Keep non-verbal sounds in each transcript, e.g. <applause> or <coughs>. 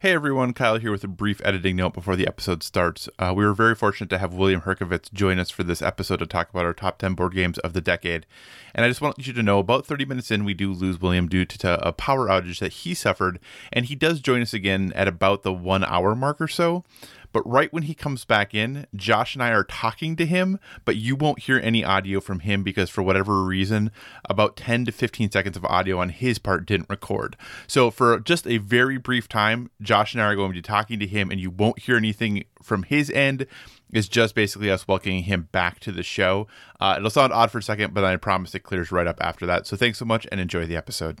Hey everyone, Kyle here with a brief editing note before the episode starts. Uh, we were very fortunate to have William Herkewitz join us for this episode to talk about our top 10 board games of the decade. And I just want you to know about 30 minutes in, we do lose William due to a power outage that he suffered, and he does join us again at about the one hour mark or so. But right when he comes back in, Josh and I are talking to him, but you won't hear any audio from him because for whatever reason, about 10 to 15 seconds of audio on his part didn't record. So for just a very brief time, Josh and I are going to be talking to him, and you won't hear anything from his end. It's just basically us welcoming him back to the show. Uh, it'll sound odd for a second, but I promise it clears right up after that. So thanks so much and enjoy the episode.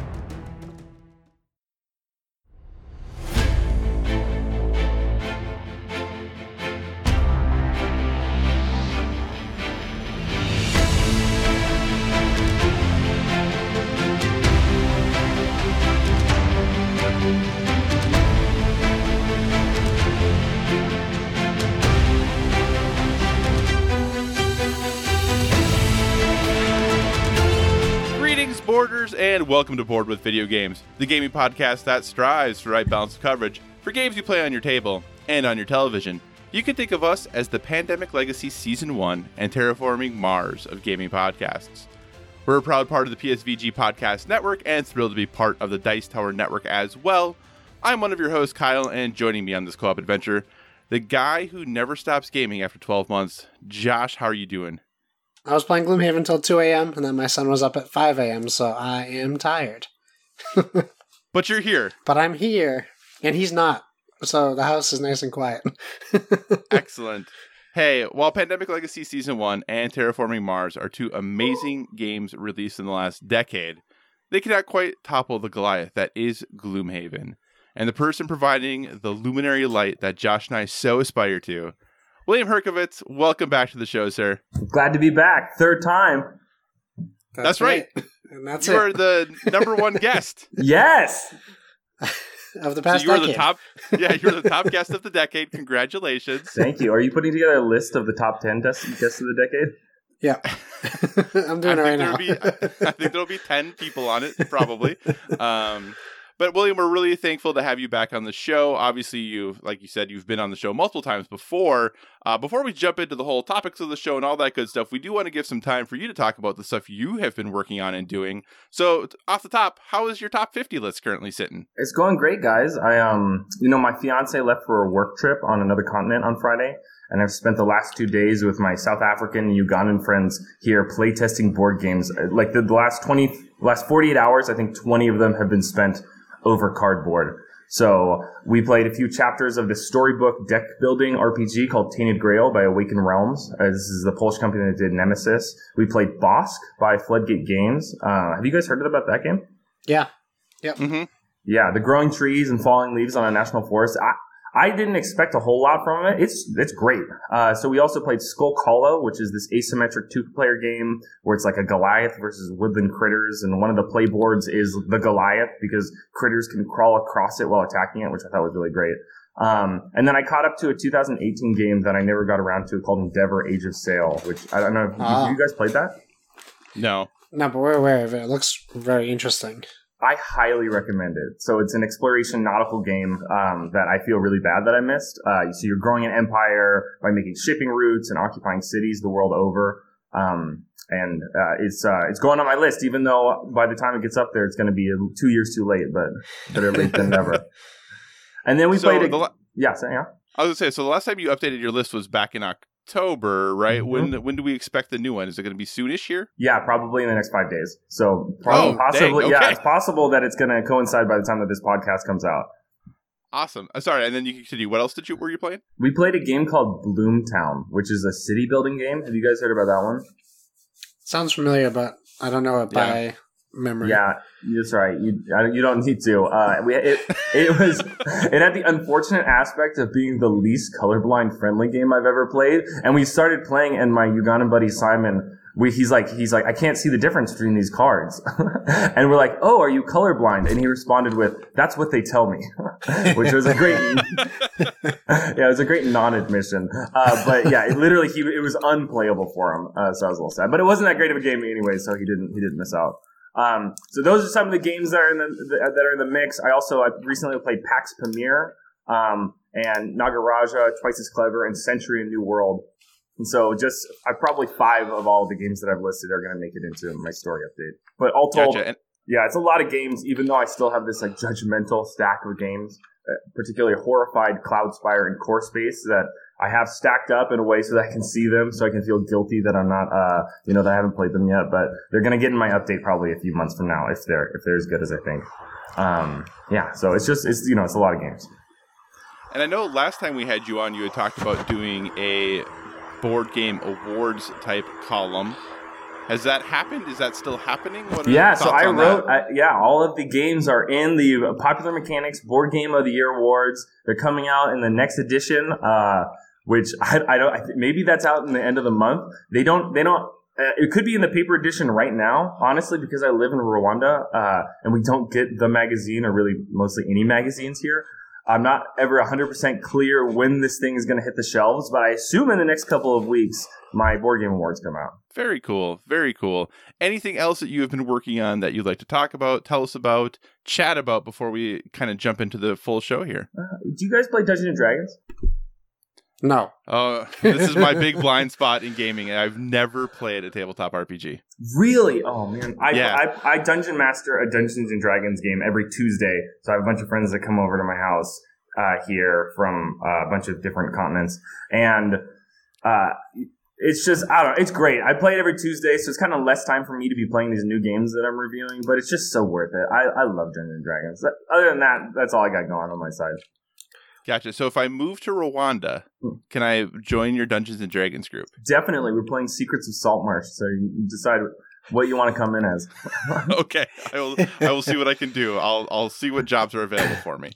Boarders, and welcome to Board with Video Games, the gaming podcast that strives for right balance of coverage for games you play on your table and on your television. You can think of us as the Pandemic Legacy Season 1 and Terraforming Mars of gaming podcasts. We're a proud part of the PSVG Podcast Network and thrilled to be part of the Dice Tower Network as well. I'm one of your hosts, Kyle, and joining me on this co op adventure, the guy who never stops gaming after 12 months. Josh, how are you doing? I was playing Gloomhaven until 2 a.m., and then my son was up at 5 a.m., so I am tired. <laughs> But you're here. But I'm here, and he's not, so the house is nice and quiet. <laughs> Excellent. Hey, while Pandemic Legacy Season 1 and Terraforming Mars are two amazing games released in the last decade, they cannot quite topple the Goliath that is Gloomhaven. And the person providing the luminary light that Josh and I so aspire to, William Herkewitz, welcome back to the show, sir. Glad to be back. Third time. That's right. And that's you it. are the number one guest. <laughs> Yes. <laughs> of the so past you are the top Yeah, you're the top <laughs> guest of the decade. Congratulations. Thank you. Are you putting together a list of the top 10 guests guests of the decade? Yeah. I'm doing it right now. Be, I think there'll be 10 people on it, probably. Um, but William, we're really thankful to have you back on the show. Obviously, you've, like you said, you've been on the show multiple times before. Uh, before we jump into the whole topics of the show and all that good stuff, we do want to give some time for you to talk about the stuff you have been working on and doing. So, off the top, how is your top 50 list currently sitting? It's going great, guys. I um, you know, my fiance left for a work trip on another continent on Friday, and I've spent the last two days with my South African and Ugandan friends here playtesting board games. Uh, Like the, the last twenty, last forty-eight hours, I think twenty of them have been spent over cardboard. So we played a few chapters of the storybook deck building RPG called Tainted Grail by Awaken Realms. Uh, this is the Polish company that did Nemesis. We played Bosk by Floodgate Games. Uh, have you guys heard about that game? Yeah. Mm-hmm. Yeah, the growing trees and falling leaves on a national forest. I, I didn't expect a whole lot from it. It's it's great. Uh, so we also played Skulk Hollow, which is this asymmetric two-player game where it's like a Goliath versus woodland critters, and one of the playboards is the Goliath because critters can crawl across it while attacking it, which I thought was really great. Um, and then I caught up to a 2018 game that I never got around to called Endeavor: Age of Sail, which I don't know. If Ah. you guys played that? No. No, but we're aware of it. It looks very interesting. I highly recommend it. So it's an exploration nautical game um, that I feel really bad that I missed. Uh, so you're growing an empire by making shipping routes and occupying cities the world over. Um, and uh, it's uh, it's going on my list, even though by the time it gets up there, it's going to be two years too late. But better late than never. <laughs> And then we so played. A, the la- yeah, so, yeah. I was going to say, so the last time you updated your list was back in October, right? Mhm. When when do we expect the new one? Is it going to be soonish here? Yeah, probably in the next five days. So probably, Oh, possibly, dang, yeah, it's possible that it's going to coincide by the time that this podcast comes out. Awesome. Uh, sorry, and then you can continue. What else did you were you playing? We played a game called Bloomtown, which is a city building game. Have you guys heard about that one? Sounds familiar, but I don't know it by memory. Yeah, that's right. You I- you don't need to. Uh, we it, it <laughs> was it had the unfortunate aspect of being the least colorblind friendly game I've ever played, and we started playing, and my Ugandan buddy Simon we, he's like, he's like, I can't see the difference between these cards. <laughs> and we're like, oh, are you colorblind? And he responded with, that's what they tell me, <laughs> which was a great, yeah, it was a great non-admission. Uh, but yeah, it literally, he, it was unplayable for him. Uh, so I was a little sad, but it wasn't that great of a game anyway. So he didn't, he didn't miss out. Um, so those are some of the games that are in the, that are in the mix. I also I recently played PAX Pamir um, and Nagaraja, Twice as Clever, and Century and New World. And so just I probably five of all the games that I've listed are going to make it into my story update. But all told, Gotcha. Yeah, it's a lot of games. Even though I still have this like judgmental stack of games, uh, particularly horrified Cloudspire and Core Space that I have stacked up in a way so that I can see them, so I can feel guilty that I'm not, uh, you know, that I haven't played them yet. But they're gonna get in my update probably a few months from now if they're if they're as good as I think. Um, yeah, so it's just it's you know it's a lot of games. And I know last time we had you on, you had talked about doing a board game awards type column. Has that happened? Is that still happening? Yeah, so I wrote. I, yeah, all of the games are in the Popular Mechanics Board Game of the Year awards. They're coming out in the next edition, uh, which <laughs> I, I don't. I th- maybe that's out in the end of the month. They don't. They don't. Uh, it could be in the paper edition right now, honestly, because I live in Rwanda uh, and we don't get the magazine or really mostly any magazines here. I'm not ever 100% clear when this thing is going to hit the shelves, but I assume in the next couple of weeks my board game awards come out. Very cool. Very cool. Anything else that you have been working on that you'd like to talk about, tell us about, chat about before we kind of jump into the full show here? Uh, do you guys play Dungeons and Dragons? No. Uh, <laughs> this is my big blind spot in gaming. I've never played a tabletop RPG. Really? Oh man, I, Yeah. I I dungeon master a Dungeons and Dragons game every Tuesday. So I have a bunch of friends that come over to my house uh, here from uh, a bunch of different continents, and uh, it's just I don't know. It's great. I play it every Tuesday, so it's kind of less time for me to be playing these new games that I'm reviewing. But it's just so worth it. I, I love Dungeons and Dragons. Other than that, that's all I got going on my side. Gotcha. So if I move to Rwanda, Hmm. can I join your Dungeons and Dragons group? Definitely, we're playing Secrets of Saltmarsh, so you decide what you want to come in as. <laughs> okay, I will. I will see what I can do. I'll. I'll see what jobs are available for me.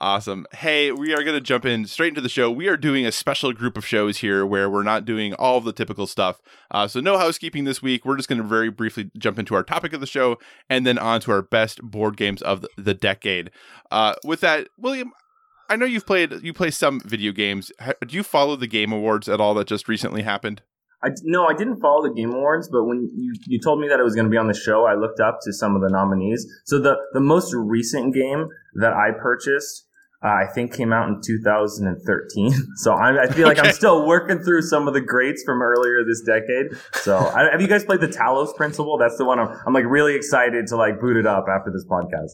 Awesome. Hey, we are going to jump in straight into the show. We are doing a special group of shows here where we're not doing all of the typical stuff. Uh, so, no housekeeping this week. We're just going to very briefly jump into our topic of the show and then on to our best board games of the, the decade. Uh, with that, William, I know you've played you play some video games. Do you follow the Game Awards at all that just recently happened? I, no, I didn't follow the Game Awards, but when you, you told me that it was going to be on the show, I looked up to some of the nominees. So the, the most recent game that I purchased, uh, I think came out in 2013. <laughs> So I, I feel like Okay. I'm still working through some of the greats from earlier this decade. So I, have you guys played the Talos Principle? That's the one I'm, I'm like really excited to like boot it up after this podcast.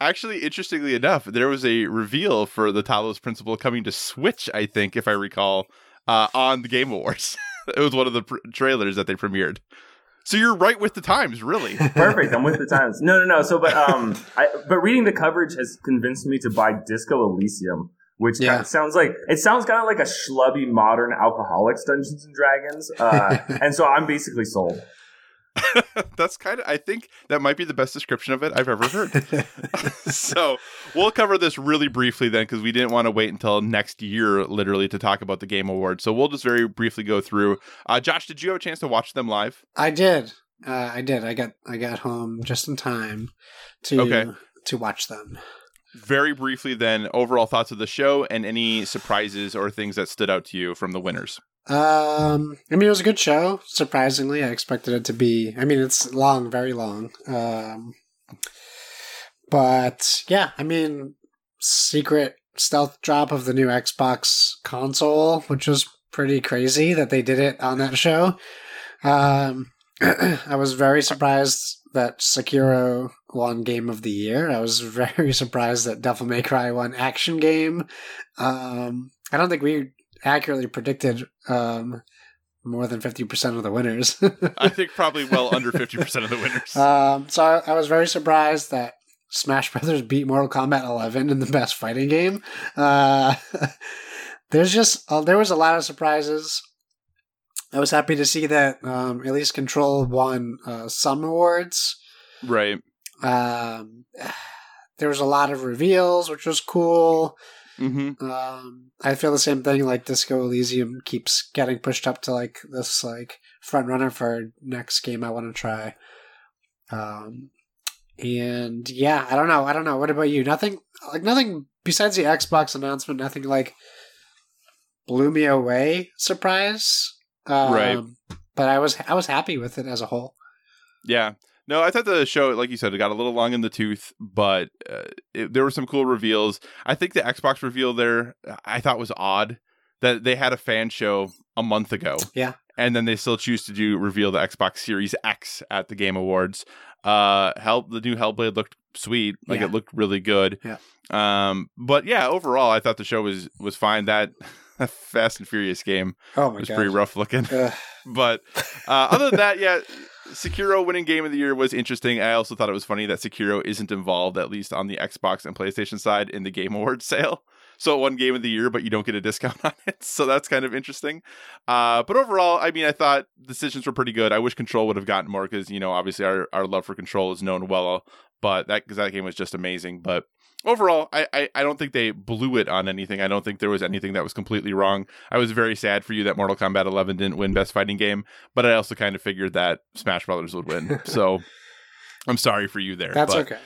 Actually, interestingly enough, there was a reveal for the Talos Principle coming to Switch, I think, if I recall, uh, on the Game Awards. <laughs> it was one of the pr- trailers that they premiered. So you're right with the times, really. <laughs> Perfect. I'm with the times. No, no, no. So, but um, I, but reading the coverage has convinced me to buy Disco Elysium, which Yeah. kind of sounds like it sounds kind of like a schlubby modern alcoholics Dungeons and Dragons, uh, <laughs> and so I'm basically sold. <laughs> That's kind of, I think that might be the best description of it I've ever heard. <laughs> so we'll cover this really briefly then, because we didn't want to wait until next year, literally, to talk about the Game Awards. So we'll just very briefly go through. Uh, Josh, did you have a chance to watch them live? I did. Uh, I did. I got I got home just in time to Okay. to watch them. Very briefly, then, overall thoughts of the show and any surprises or things that stood out to you from the winners. Um, I mean, it was a good show. Surprisingly, I expected it to be. I mean, it's long, very long. Um, but yeah, I mean, secret stealth drop of the new Xbox console, which was pretty crazy that they did it on that show. Um, <clears throat> I was very surprised that Sekiro won Game of the Year. I was <laughs> very surprised that Devil May Cry won Action Game. Um, I don't think we accurately predicted um, more than 50% of the winners. <laughs> I think probably well under <laughs> 50% of the winners. um, so I, I was very surprised that Smash Brothers beat Mortal Kombat 11 in the best fighting game. Uh, <laughs> there's just uh, there was a lot of surprises. I was happy to see that um, at least Control won uh, some awards. right. Um, <sighs> there was a lot of reveals, which was cool. Mm-hmm. Um, I feel the same thing. Like Disco Elysium keeps getting pushed up to like this like front runner for next game I want to try. Um, and yeah, I don't know. I don't know. What about you? Nothing like nothing besides the Xbox announcement. Nothing like blew me away. Surprise. Um, Right. But I was I was happy with it as a whole. Yeah. No, I thought the show, like you said, it got a little long in the tooth, but uh, it, there were some cool reveals. I think the Xbox reveal there, I thought was odd that they had a fan show a month ago. Yeah. And then they still choose to do reveal the Xbox Series X at the Game Awards. Uh, Hell, the new Hellblade looked sweet, like Yeah. it looked really good. Yeah. Um, but yeah, overall, I thought the show was was fine. That <laughs> Fast and Furious game Oh my was god. pretty rough looking. <laughs> But uh, other than that, yeah, Sekiro winning game of the year was interesting. I also thought it was funny that Sekiro isn't involved, at least on the Xbox and PlayStation side, in the Game Awards <laughs> sale. So won game of the year, but you don't get a discount <laughs> on it. So that's kind of interesting. Uh, but overall, I mean, I thought decisions were pretty good. I wish Control would have gotten more because, you know, obviously our, our love for Control is known well, but that, cause that game was just amazing. But overall, I, I, I don't think they blew it on anything. I don't think there was anything that was completely wrong. I was very sad for you that Mortal Kombat 11 didn't win Best Fighting Game, but I also kind of figured that Smash Brothers would win. <laughs> So I'm sorry for you there. That's okay.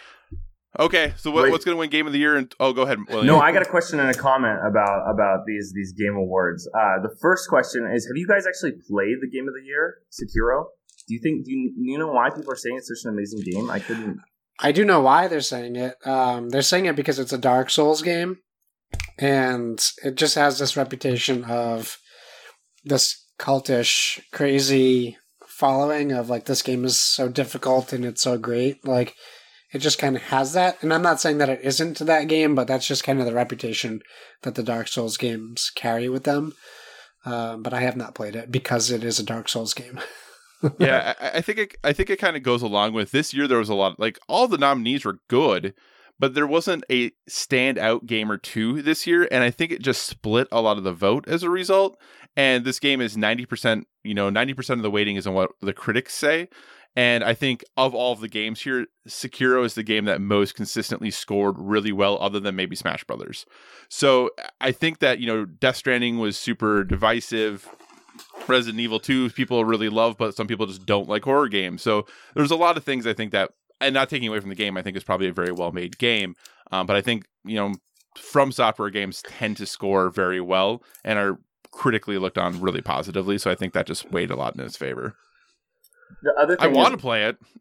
Okay, so what, what's going to win Game of the Year? And oh, go ahead. William. No, I got a question and a comment about about these these game awards. Uh, the first question is: Have you guys actually played the game of the year, Sekiro? Do you think do you, you know why people are saying it's such an amazing game? I couldn't. I do know why they're saying it. Um, they're saying it because it's a Dark Souls game, and it just has this reputation of this cultish, crazy following of like this game is so difficult and it's so great. Like it just kind of has that. And I'm not saying that it isn't that game, but that's just kind of the reputation that the Dark Souls games carry with them. Um, but I have not played it because it is a Dark Souls game. <laughs> yeah, I, I think it, I think it kind of goes along with this year. There was a lot like all the nominees were good, but there wasn't a standout game or two this year, and I think it just split a lot of the vote as a result. And this game is ninety percent, you know, ninety percent of the weighting is on what the critics say. And I think of all of the games here, Sekiro is the game that most consistently scored really well, other than maybe Smash Brothers. So I think that you know, Death Stranding was super divisive. Resident Evil 2 people really love, but some people just don't like horror games. So there's a lot of things I think that, and not taking away from the game, I think is probably a very well made game. Um, but I think, you know, from software games tend to score very well and are critically looked on really positively. So I think that just weighed a lot in its favor. The other I thing want to is, play it. <laughs>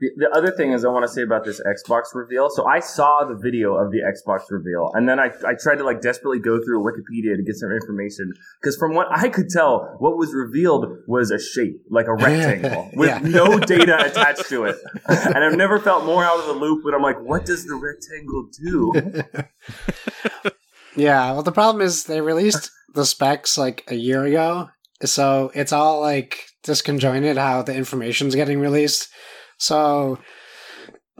the, the other thing is I want to say about this Xbox reveal. So I saw the video of the Xbox reveal, and then I I tried to like desperately go through Wikipedia to get some information because from what I could tell, what was revealed was a shape like a rectangle <laughs> with Yeah. no <laughs> data attached to it, and I've never felt more out of the loop. But I'm like, what does the rectangle do? Yeah, well, the problem is they released the specs like a year ago, so it's all like disconjointed how the information's getting released. So,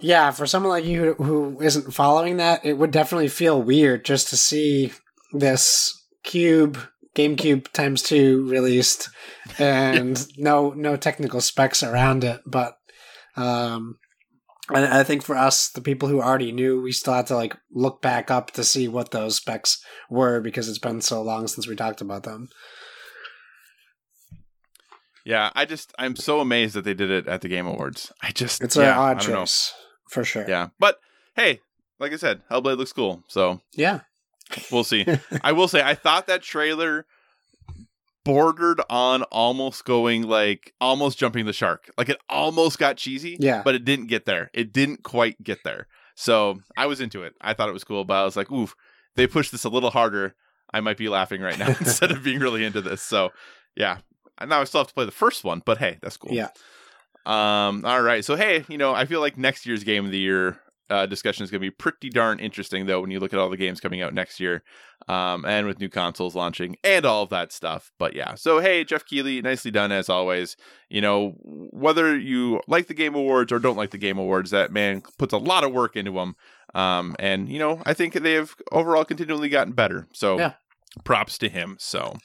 yeah, for someone like you who, who isn't following that, it would definitely feel weird just to see this cube GameCube times two released and <laughs> no no technical specs around it, but um and I think for us, the people who already knew, we still had to like look back up to see what those specs were because it's been so long since we talked about them. Yeah, I just, I'm so amazed that they did it at the Game Awards. I just, It's yeah, an odd know. choice for sure. Yeah. But hey, like I said, Hellblade looks cool. So yeah. We'll see. <laughs> I will say, I thought that trailer bordered on almost going like almost jumping the shark. Like it almost got cheesy. Yeah. But it didn't get there. It didn't quite get there. So I was into it. I thought it was cool, but I was like, oof, they pushed this a little harder. I might be laughing right now <laughs> instead of being really into this. So yeah. And now I still have to play the first one, but hey, that's cool. Yeah. Um, all right. So hey, you know, I feel like next year's game of the year uh, discussion is going to be pretty darn interesting, though, when you look at all the games coming out next year, um, and with new consoles launching and all of that stuff. But yeah, so hey, Geoff Keighley, nicely done as always. You know, whether you like the Game Awards or don't like the Game Awards, that man puts a lot of work into them. Um, and you know, I think they have overall continually gotten better. So Yeah. props to him. So.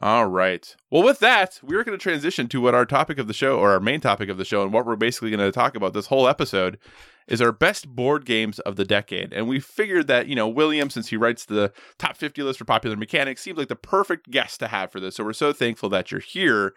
All right. Well, with that, we're going to transition to what our topic of the show, or our main topic of the show, and what we're basically going to talk about this whole episode is our best board games of the decade. And we figured that, you know, William, since he writes the top 50 list for popular mechanics, seems like the perfect guest to have for this. So we're so thankful that you're here.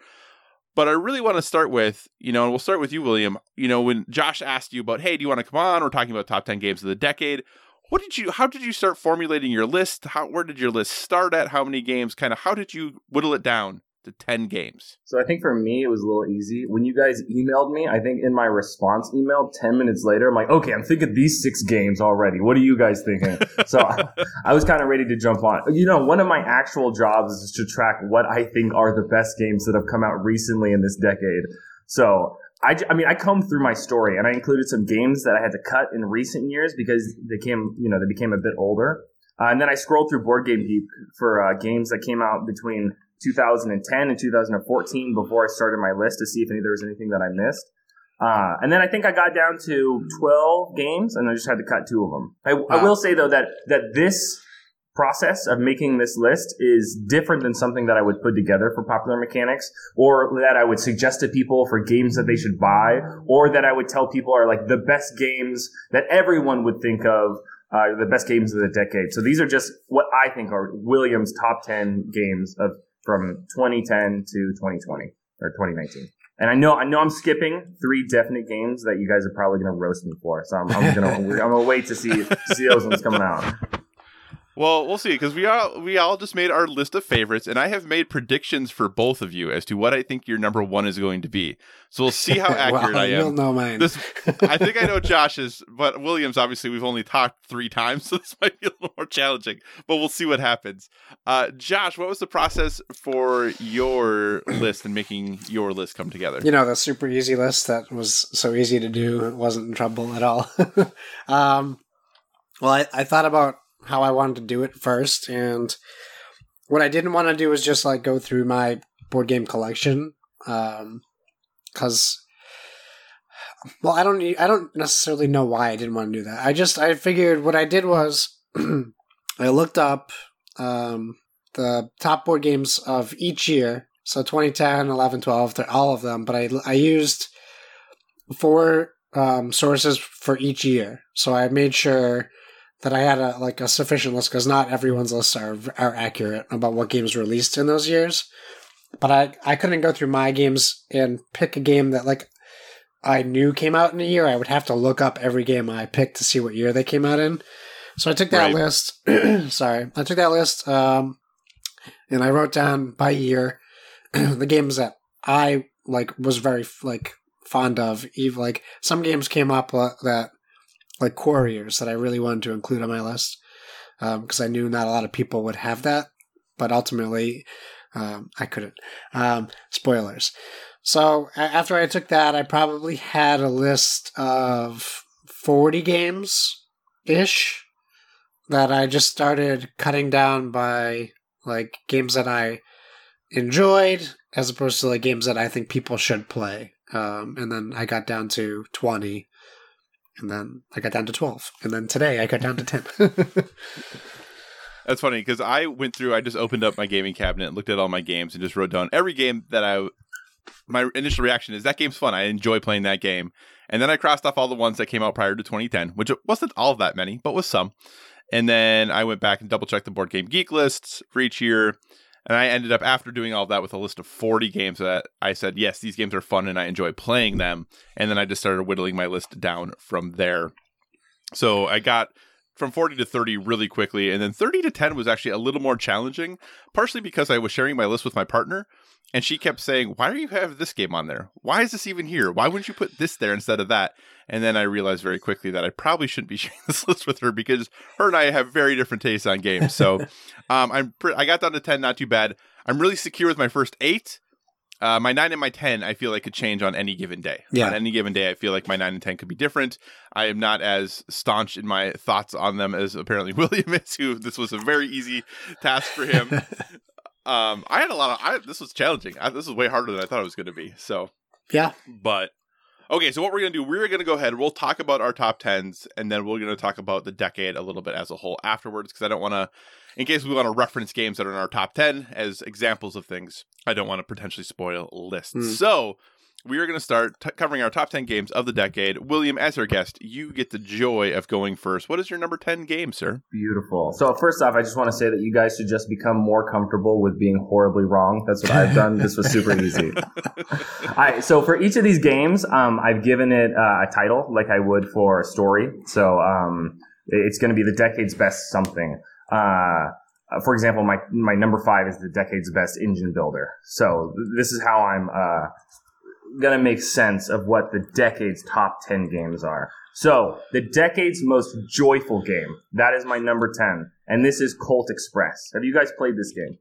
But I really want to start with, you know, and we'll start with you, William. You know, when Josh asked you about, hey, do you want to come on? We're talking about top 10 games of the decade what did you how did you start formulating your list? How where did your list start at? How many games? Kind of how did you whittle it down to 10 games? So i think for me it was a little easy. When you guys emailed me i think in my response email 10 minutes later i'm like okay i'm thinking these six games already. What are you guys thinking? <laughs> So i was kind of ready to jump on. You know one of my actual jobs is to track what i think are the best games that have come out recently in this decade. So I, I mean, I combed through my story and I included some games that I had to cut in recent years because they came, you know, they became a bit older. Uh, and then I scrolled through Board Game Geek for uh, games that came out between 2010 and 2014 before I started my list to see if any, there was anything that I missed. Uh, and then I think I got down to 12 games and I just had to cut two of them. I, wow. I will say though that, that this process of making this list is different than something that I would put together for popular mechanics or that I would suggest to people for games that they should buy or that I would tell people are like the best games that everyone would think of uh, the best games of the decade. So these are just what I think are Williams' top 10 games of from 2010 to 2020 or 2019. And I know I know I'm skipping three definite games that you guys are probably going to roast me for. So I'm, I'm gonna I'm gonna wait to see to see those ones coming out. Well, we'll see because we all we all just made our list of favorites, and I have made predictions for both of you as to what I think your number one is going to be. So we'll see how <laughs> accurate well, I am. You'll know mine. This, I think I know <laughs> Josh's, but Williams obviously we've only talked three times, <laughs> so this might be a little more challenging. But we'll see what happens. Uh, Josh, what was the process for your list and making your list come together? You know, the super easy list that was so easy to do. It wasn't in trouble at all. um, well, I, I thought about how I wanted to do it first, and what I didn't want to do was just like go through my board game collection, because. Um, well, I don't. I don't necessarily know why I didn't want to do that. I just I figured what I did was <clears throat> I looked up um, the top board games of each year. So 2010, 11, 12, all of them. But I I used four um, sources for each year. So I made sure that I had a like a sufficient list because not everyone's lists are are accurate about what games released in those years. But I I couldn't go through my games and pick a game that like I knew came out in a year. I would have to look up every game I picked to see what year they came out in. So I took that right. list. <clears throat> sorry, I took that list um, and I wrote down by year <clears throat> the games that I like was very like fond of. Even like some games came up uh, that like Quarriors that I really wanted to include on my list because um, I knew not a lot of people would have that, but ultimately um, I couldn't. Um, spoilers. So after I took that, I probably had a list of 40 games ish that I just started cutting down by like games that I enjoyed as opposed to like games that I think people should play. Um, and then I got down to 20 and then I got down to 12 and then today I got down to 10 <laughs> that's funny because i went through i just opened up my gaming cabinet looked at all my games and just wrote down every game that i my initial reaction is that game's fun. I enjoy playing that game. And then i crossed off all the ones that came out prior to 2010 which wasn't all that many but was some. And then i went back and double checked the board game geek lists for each year and I ended up after doing all that with a list of 40 games that I said, yes, these games are fun and I enjoy playing them. And then I just started whittling my list down from there. So I got from 40 to 30 really quickly. And then 30 to 10 was actually a little more challenging, partially because I was sharing my list with my partner. And she kept saying, Why do you have this game on there? Why is this even here? Why wouldn't you put this there instead of that? And then I realized very quickly that I probably shouldn't be <laughs> sharing this list with her because her and I have very different tastes on games. So <laughs> um, I'm pre- I got down to 10, not too bad. I'm really secure with my first eight. Uh, my nine and my 10, I feel like could change on any given day. Yeah. On any given day, I feel like my nine and 10 could be different. I am not as staunch in my thoughts on them as apparently <laughs> William is, who this was a very easy task for him. Um, I had a lot of, I, this was challenging. I, this was way harder than I thought it was going to be. So, yeah. But Okay, so what we're going to do, we're going to go ahead, we'll talk about our top 10s, and then we're going to talk about the decade a little bit as a whole afterwards, because I don't want to in case we want to reference games that are in our top 10 as examples of things, I don't want to potentially spoil lists. Mm. So we are going to start t- covering our top 10 games of the decade. William, as our guest, you get the joy of going first. What is your number 10 game, sir? Beautiful. So first off, I just want to say that you guys should just become more comfortable with being horribly wrong. That's what I've done. this was super easy. <laughs> All right. So for each of these games, um, I've given it uh, a title, like I would for a story. So um, it's going to be the decade's best something. Uh, for example, my my number five is the decade's best engine builder. So this is how I'm uh, gonna make sense of what the decade's top 10 games are. So, the decade's most joyful game. That is my number 10. And this is Colt Express. Have you guys played this game?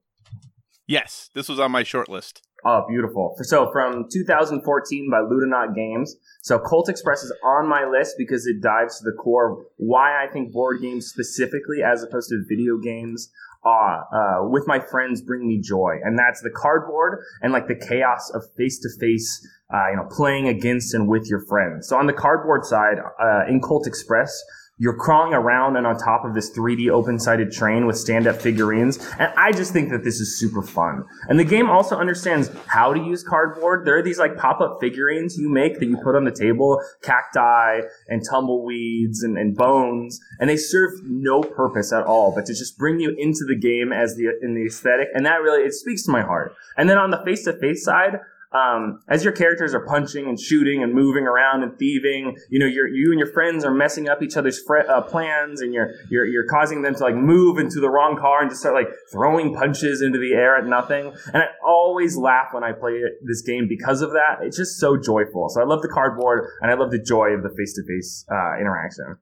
Yes, this was on my short list. Oh, beautiful. So, from 2014 by Ludonaute Games. So, Colt Express is on my list because it dives to the core of why I think board games specifically, as opposed to video games, uh, uh, with my friends bring me joy. And that's the cardboard and like the chaos of face to face, you know, playing against and with your friends. So on the cardboard side, uh, in Colt Express, you're crawling around and on top of this 3D open-sided train with stand-up figurines. And I just think that this is super fun. And the game also understands how to use cardboard. There are these like pop-up figurines you make that you put on the table, cacti and tumbleweeds and, and bones, and they serve no purpose at all, but to just bring you into the game as the, in the aesthetic. And that really, it speaks to my heart. And then on the face-to-face side, um, as your characters are punching and shooting and moving around and thieving, you know, you you and your friends are messing up each other's fre- uh, plans, and you're you're you're causing them to like move into the wrong car and just start like throwing punches into the air at nothing. And I always laugh when I play this game because of that. It's just so joyful. So I love the cardboard and I love the joy of the face to face interaction.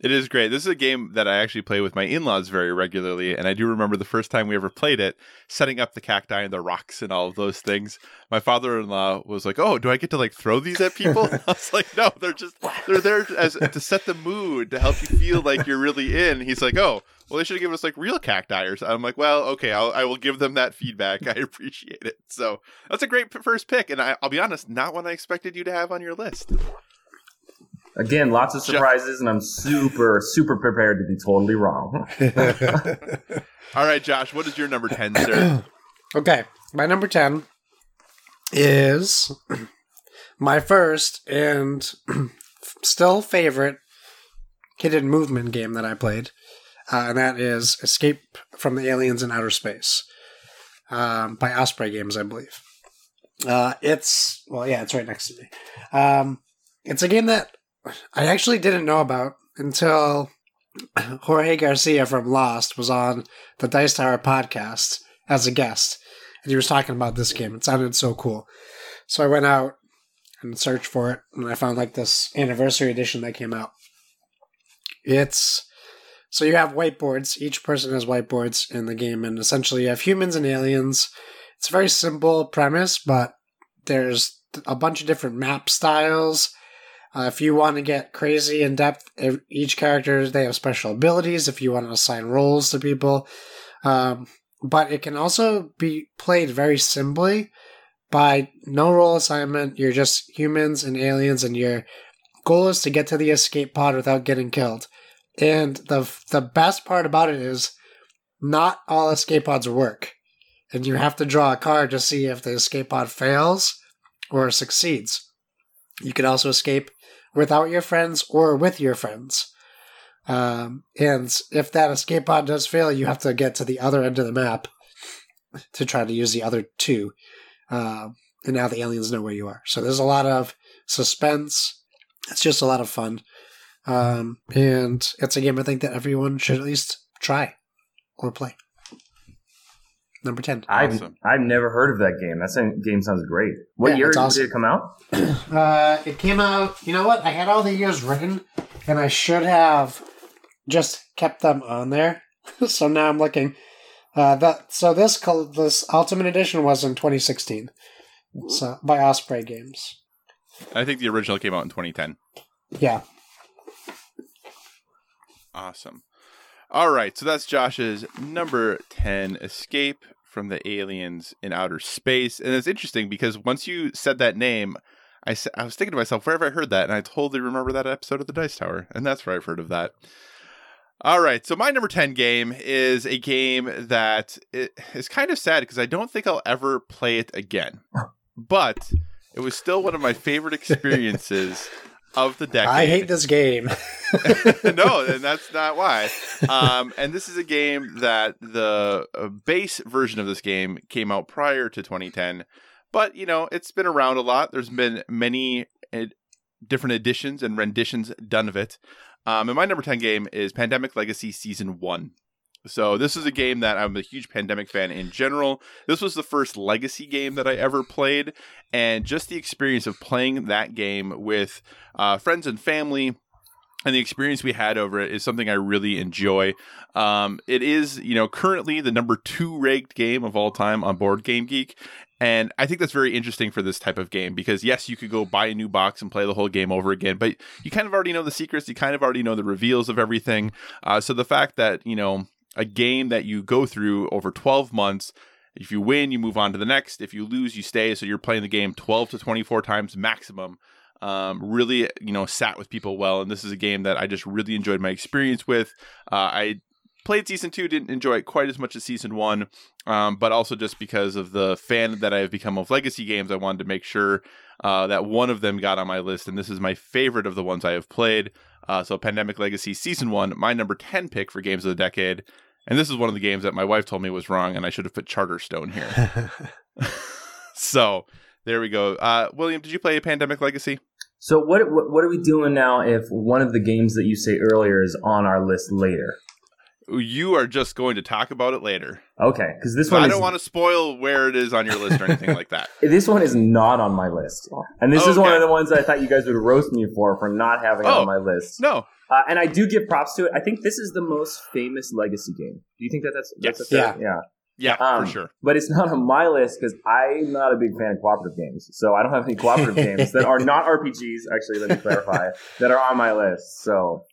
It is great. This is a game that I actually play with my in laws very regularly. And I do remember the first time we ever played it, setting up the cacti and the rocks and all of those things. My father in law was like, Oh, do I get to like throw these at people? <laughs> I was like, No, they're just, they're there as to set the mood, to help you feel like you're really in. He's like, Oh, well, they should have given us like real cacti or something. I'm like, Well, okay, I'll, I will give them that feedback. I <laughs> appreciate it. So that's a great first pick. And I, I'll be honest, not one I expected you to have on your list. Again, lots of surprises, and I'm super, super prepared to be totally wrong. <laughs> All right, Josh, what is your number 10, sir? <clears throat> okay, my number 10 is <clears throat> my first and <clears throat> still favorite hidden movement game that I played, uh, and that is Escape from the Aliens in Outer Space um, by Osprey Games, I believe. Uh, it's, well, yeah, it's right next to me. Um, it's a game that I actually didn't know about until Jorge Garcia from Lost was on the Dice Tower podcast as a guest, and he was talking about this game. It sounded so cool. So I went out and searched for it, and I found like this anniversary edition that came out. It's so you have whiteboards. Each person has whiteboards in the game, and essentially you have humans and aliens. It's a very simple premise, but there's a bunch of different map styles. Uh, if you want to get crazy in depth, each character they have special abilities. If you want to assign roles to people, um, but it can also be played very simply by no role assignment. You're just humans and aliens, and your goal is to get to the escape pod without getting killed. And the the best part about it is not all escape pods work, and you have to draw a card to see if the escape pod fails or succeeds. You can also escape without your friends or with your friends. Um, and if that escape pod does fail, you have to get to the other end of the map to try to use the other two. Uh, and now the aliens know where you are. So there's a lot of suspense. It's just a lot of fun. Um, and it's a game I think that everyone should at least try or play. Number 10. I've, I've never heard of that game. That game sounds great. What Yeah, year it's did awesome. it come out? <clears throat> Uh, it came out. You know what? I had all the years written, and I should have just kept them on there. <laughs> so now I'm looking. Uh, that so this col- this Ultimate Edition was in 2016, so by Osprey Games. I think the original came out in 2010. Yeah, Awesome. All right, so that's Josh's number 10 Escape from the Aliens in Outer Space. And it's interesting because once you said that name, I, I was thinking to myself, where have I heard that? And I totally remember that episode of the Dice Tower. And that's where I've heard of that. All right, so my number 10 game is a game that is kind of sad because I don't think I'll ever play it again. <laughs> But it was still one of my favorite <laughs> experiences of the decade. I hate this game. <laughs> <laughs> no, and that's not why. Um, and this is a game that the uh, base version of this game came out prior to 2010, but you know it's been around a lot. There's been many ed- different editions and renditions done of it. Um, and my number 10 game is Pandemic Legacy Season 1. So this is a game that I'm a huge Pandemic fan in general. This was the first Legacy game that I ever played, and just the experience of playing that game with uh, friends and family and the experience we had over it is something I really enjoy. Um, it is, you know, currently the number two ranked game of all time on Board Game Geek, and I think that's very interesting for this type of game because yes, you could go buy a new box and play the whole game over again, but you kind of already know the secrets, you kind of already know the reveals of everything. Uh, so the fact that you know a game that you go through over 12 months. If you win you move on to the next. If you lose you stay. So you're playing the game 12 to 24 times maximum. Um, really you know sat with people well. And this is a game that i just really enjoyed my experience with. Uh, i played season two didn't enjoy it quite as much as season one. Um, but also just because of the fan that i've become of legacy games i wanted to make sure uh, that one of them got on my list. And this is my favorite of the ones i have played. Uh, so pandemic legacy season one my number 10 pick for games of the decade and this is one of the games that my wife told me was wrong and i should have put charterstone here <laughs> <laughs> so there we go uh, william did you play pandemic legacy So what, what what are we doing now if one of the games that you say earlier is on our list later? you are just going to talk about it later Okay, because this So one I is, don't want to spoil where it is on your list or anything like that. <laughs> this one is not on my list, and this is one of the ones that I thought you guys would roast me for for not having it Oh. on my list. No, Uh, and I do give props to it. I think this is the most famous legacy game. Do you think that that's, that's Yes. a fair- yeah? yeah, Um, for sure. But it's not on my list because I'm not a big fan of cooperative games. So I don't have any cooperative games that are not <laughs> RPGs. Actually, let me clarify that are on my list. So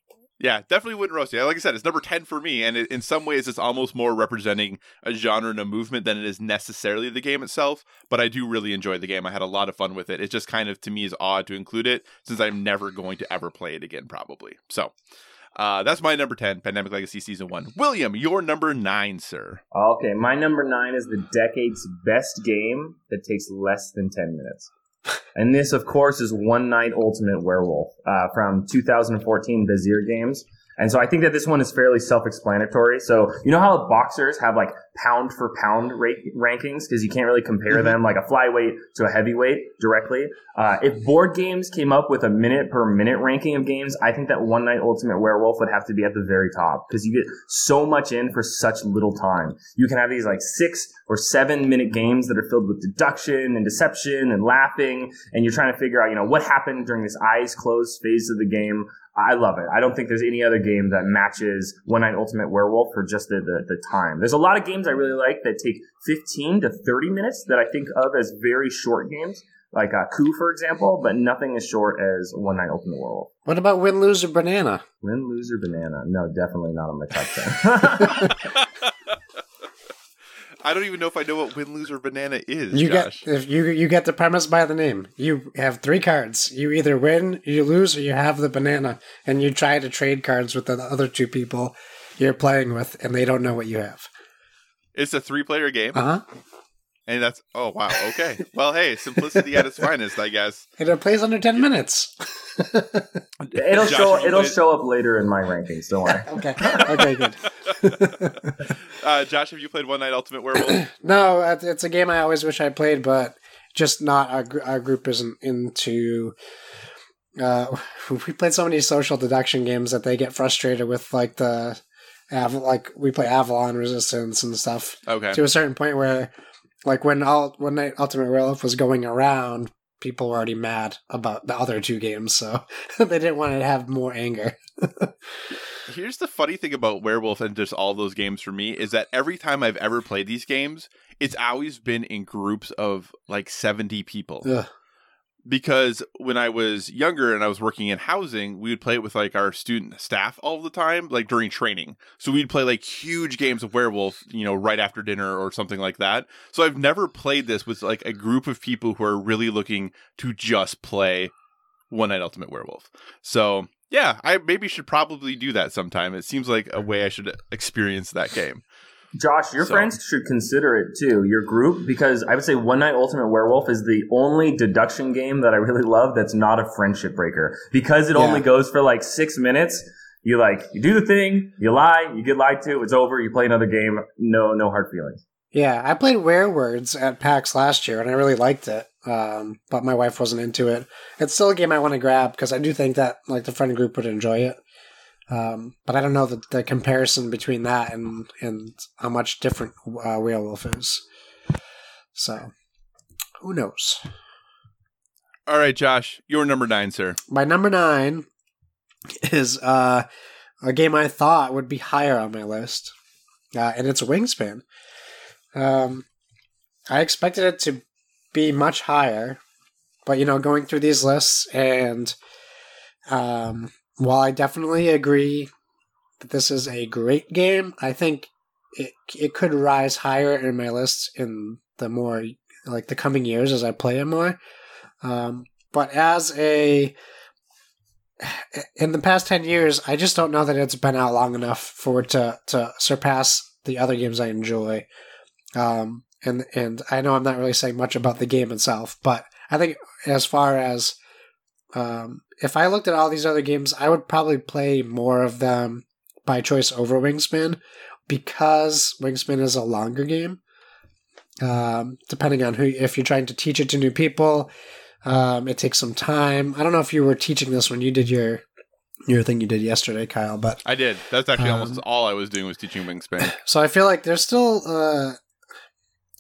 Yeah, definitely wouldn't roast you. Like I said, it's number ten for me, and it, in some ways, it's almost more representing a genre and a movement than it is necessarily the game itself. But I do really enjoy the game. I had a lot of fun with it. It just kind of to me is odd to include it since I'm never going to ever play it again, probably. So. Uh, that's my number 10, Pandemic Legacy Season 1. William, your number 9, sir. okay, my number nine is the decade's best game that takes less than ten minutes. And this, of course, is One Night Ultimate Werewolf uh, from 2014 Bezier Games. And so I think that this one is fairly self-explanatory. So you know how boxers have like pound for pound ra- rankings because you can't really compare them like a flyweight to a heavyweight directly. Uh, if board games came up with a minute per minute ranking of games, I think that One Night Ultimate Werewolf would have to be at the very top because you get so much in for such little time. You can have these like six or seven minute games that are filled with deduction and deception and laughing, and you're trying to figure out, you know, what happened during this eyes closed phase of the game. I love it. I don't think there's any other game that matches One Night Ultimate Werewolf for just the, the, the time. There's a lot of games I really like that take 15 to 30 minutes that I think of as very short games, like uh, Coup, for example, but nothing as short as One Night Ultimate Werewolf. What about Win, Lose, or Banana? Win, Loser, Banana. No, definitely not on my top 10. <laughs> <laughs> I don't even know if I know what Win, Lose, or Banana is, You Josh. get if you you get the premise by the name. You have three cards. You either win, you lose, or you have the banana, and you try to trade cards with the other two people you're playing with, and they don't know what you have. It's a three player game. Uh huh. And that's oh wow okay well hey simplicity at its finest I guess And <laughs> it plays under ten minutes. <laughs> it'll Josh, show it'll played- show up later in my rankings. Don't worry. <laughs> okay. Okay. Good. uh, Josh have you played One Night Ultimate Werewolf <clears throat> no, it's a game I always wish I played, but just not our, gr- our group isn't into. Uh, we played so many social deduction games that they get frustrated with, like the, like we play Avalon Resistance and stuff. okay to a certain point where, like when all when Night Ultimate Werewolf was going around, people were already mad about the other two games, so <laughs> they didn't want to have more anger. <laughs> here's the funny thing about Werewolf and just all those games for me is that every time I've ever played these games it's always been in groups of like 70 people Ugh. Because when I was younger and I was working in housing, we would play it with like our student staff all the time, like during training. So we'd play like huge games of werewolf, you know, right after dinner or something like that. So I've never played this with like a group of people who are really looking to just play One Night Ultimate Werewolf. So Yeah, I maybe should probably do that sometime. It seems like a way I should experience that game. Josh, your So- friends should consider it too, your group, because I would say One Night Ultimate Werewolf is the only deduction game that I really <laughs> love that's not a friendship breaker. Because it Yeah. only goes for like six minutes. You like you do the thing, you lie, you get lied to, it's over, you play another game, no no hard feelings. Yeah, I played Werewords at PAX last year, and I really liked it. Um, but my wife wasn't into it. It's still a game I want to grab because I do think that like the friend group would enjoy it. Um, but I don't know the, the comparison between that and and how much different uh, Werewolf is. So, who knows? All right, Josh, your number nine, sir. My number nine is uh, a game I thought would be higher on my list, uh, and it's Wingspan. Um, I expected it to be much higher, but you know, going through these lists, and um, while I definitely agree that this is a great game, I think it it could rise higher in my list in the more like the coming years as I play it more. Um, but as a in the past 10 years i just don't know that it's been out long enough for it to, to surpass the other games i enjoy um, and and i know i'm not really saying much about the game itself but i think as far as um, if i looked at all these other games i would probably play more of them by choice over wingspan because wingspan is a longer game um, depending on who if you're trying to teach it to new people um, it takes some time. I don't know if you were teaching this when you did your your thing you did yesterday, Kyle, but I did. That's actually Um, almost all I was doing was teaching Wingspan. <coughs> so I feel like there's still uh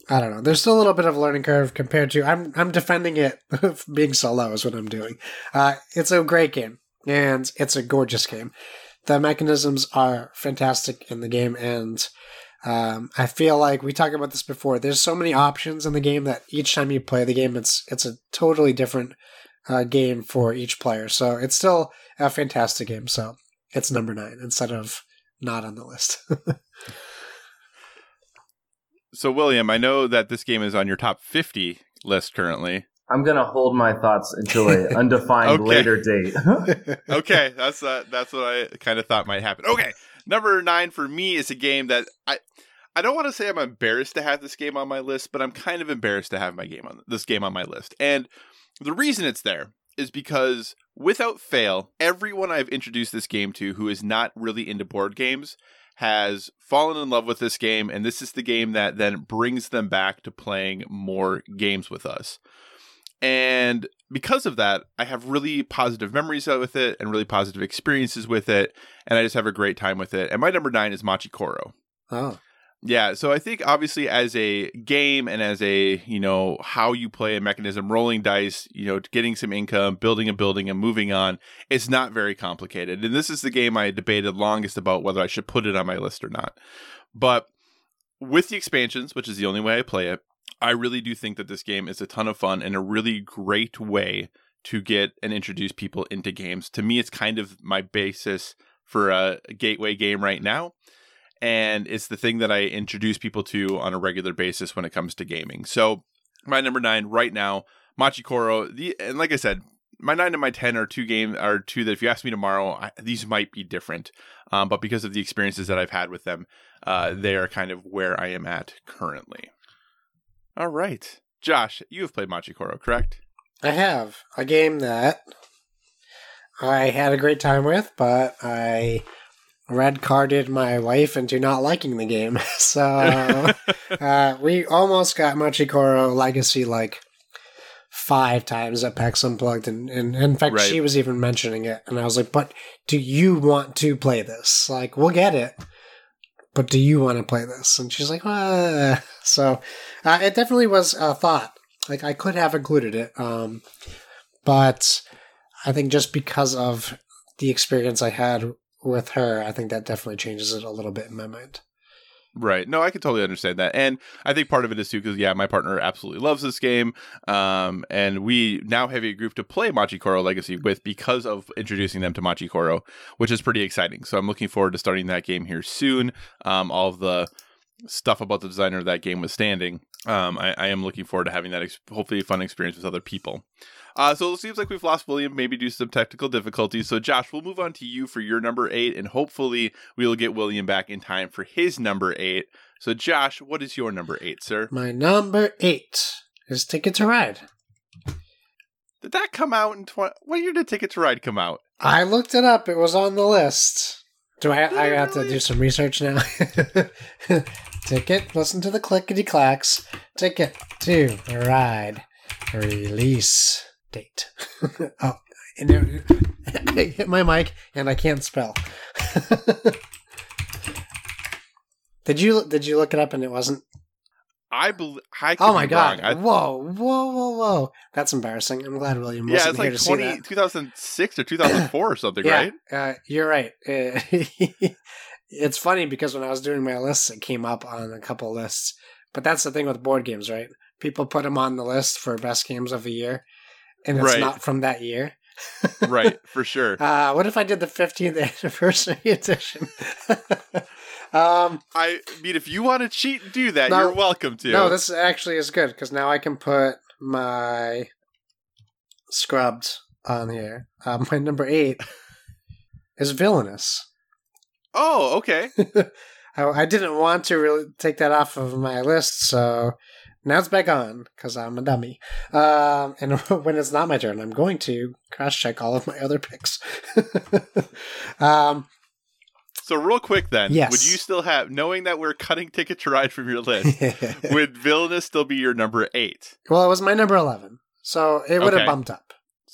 I don't know. There's still a little bit of a learning curve compared to I'm I'm defending it <laughs> being so low is what I'm doing. Uh it's a great game and it's a gorgeous game. The mechanisms are fantastic in the game and um, I feel like we talked about this before. There's so many options in the game that each time you play the game, it's it's a totally different uh, game for each player. So it's still a fantastic game. So it's number nine instead of not on the list. <laughs> so, William, I know that this game is on your top 50 list currently. I'm gonna hold my thoughts until a <laughs> undefined later date. <laughs> okay, that's uh, that's what I kind of thought might happen. Okay, number nine for me is a game that I I don't want to say I'm embarrassed to have this game on my list, but I'm kind of embarrassed to have my game on this game on my list. And the reason it's there is because without fail, everyone I've introduced this game to who is not really into board games has fallen in love with this game, and this is the game that then brings them back to playing more games with us. And because of that, I have really positive memories with it and really positive experiences with it, and I just have a great time with it. And my number nine is Machi Koro. oh, ah. Yeah, so I think obviously as a game and as a, you know, how you play a mechanism, rolling dice, you know, getting some income, building a building and moving on, it's not very complicated. And this is the game I debated longest about whether I should put it on my list or not. But with the expansions, which is the only way I play it, I really do think that this game is a ton of fun and a really great way to get and introduce people into games. To me, it's kind of my basis for a gateway game right now and it's the thing that I introduce people to on a regular basis when it comes to gaming. So my number nine right now, Machi Koro. The and like I said, my nine and my ten are two games are two that if you ask me tomorrow, I, these might be different. Um, but because of the experiences that I've had with them, uh, they are kind of where I am at currently. All right, Josh, you have played Machi Koro, correct? I have a game that I had a great time with, but I red carded my wife into not liking the game. <laughs> so uh, we almost got Machi Koro Legacy like five times at PAX Unplugged, and, and in fact, Right. she was even mentioning it, and I was like, "But do you want to play this? Like, we'll get it." But do you want to play this? And she's like, uh. <laughs> so uh, it definitely was a thought. Like I could have included it, um, but I think just because of the experience I had with her, I think that definitely changes it a little bit in my mind. Right. No, I can totally understand that. And I think part of it is too because yeah, my partner absolutely loves this game. Um, and we now have a group to play Machi Koro Legacy with because of introducing them to Machi Koro, which is pretty exciting. So I'm looking forward to starting that game here soon. Um, all of the stuff about the designer of that game was standing. Um, I, I am looking forward to having that ex- hopefully fun experience with other people. Uh, so it seems like we've lost William, maybe due to some technical difficulties. So Josh, we'll move on to you for your number eight, and hopefully we'll get William back in time for his number eight. So Josh, what is your number eight, sir? My number eight is Ticket to Ride. Did that come out in twenty? What year did Ticket to Ride come out? I looked it up. It was on the list. Do I? I have to do some research now. <laughs> Ticket. Listen to the clickety clacks. Ticket to ride. Release date. <laughs> oh, and it, <laughs> I hit my mic and I can't spell. <laughs> did you did you look it up and it wasn't? I believe. I Oh my god! I- whoa, whoa, whoa, whoa! That's embarrassing. I'm glad William yeah, it's here like to 20, see that. 2006 or 2004 or something, yeah, right? Uh, you're right. Uh, it's funny because when I was doing my lists, it came up on a couple lists. But that's the thing with board games, right? People put them on the list for best games of the year, and it's Right. not from that year. <laughs> right, for sure. Uh, what if I did the 15th anniversary <laughs> edition? <laughs> um, I mean, if you want to cheat and do that, No. you're welcome to. no, this actually is good because now I can put my scrubbed on here. Uh, my number eight is villainous. Oh, okay. <laughs> I, I didn't want to really take that off of my list, so now it's back on because I'm a dummy. Um, and <laughs> when it's not my turn, I'm going to cross check all of my other picks. <laughs> um, So, real quick then, Yes. would you still have, knowing that we're cutting Ticket to Ride from your list, would Villainous still be your number eight? well, it was my number 11, so it would have bumped up.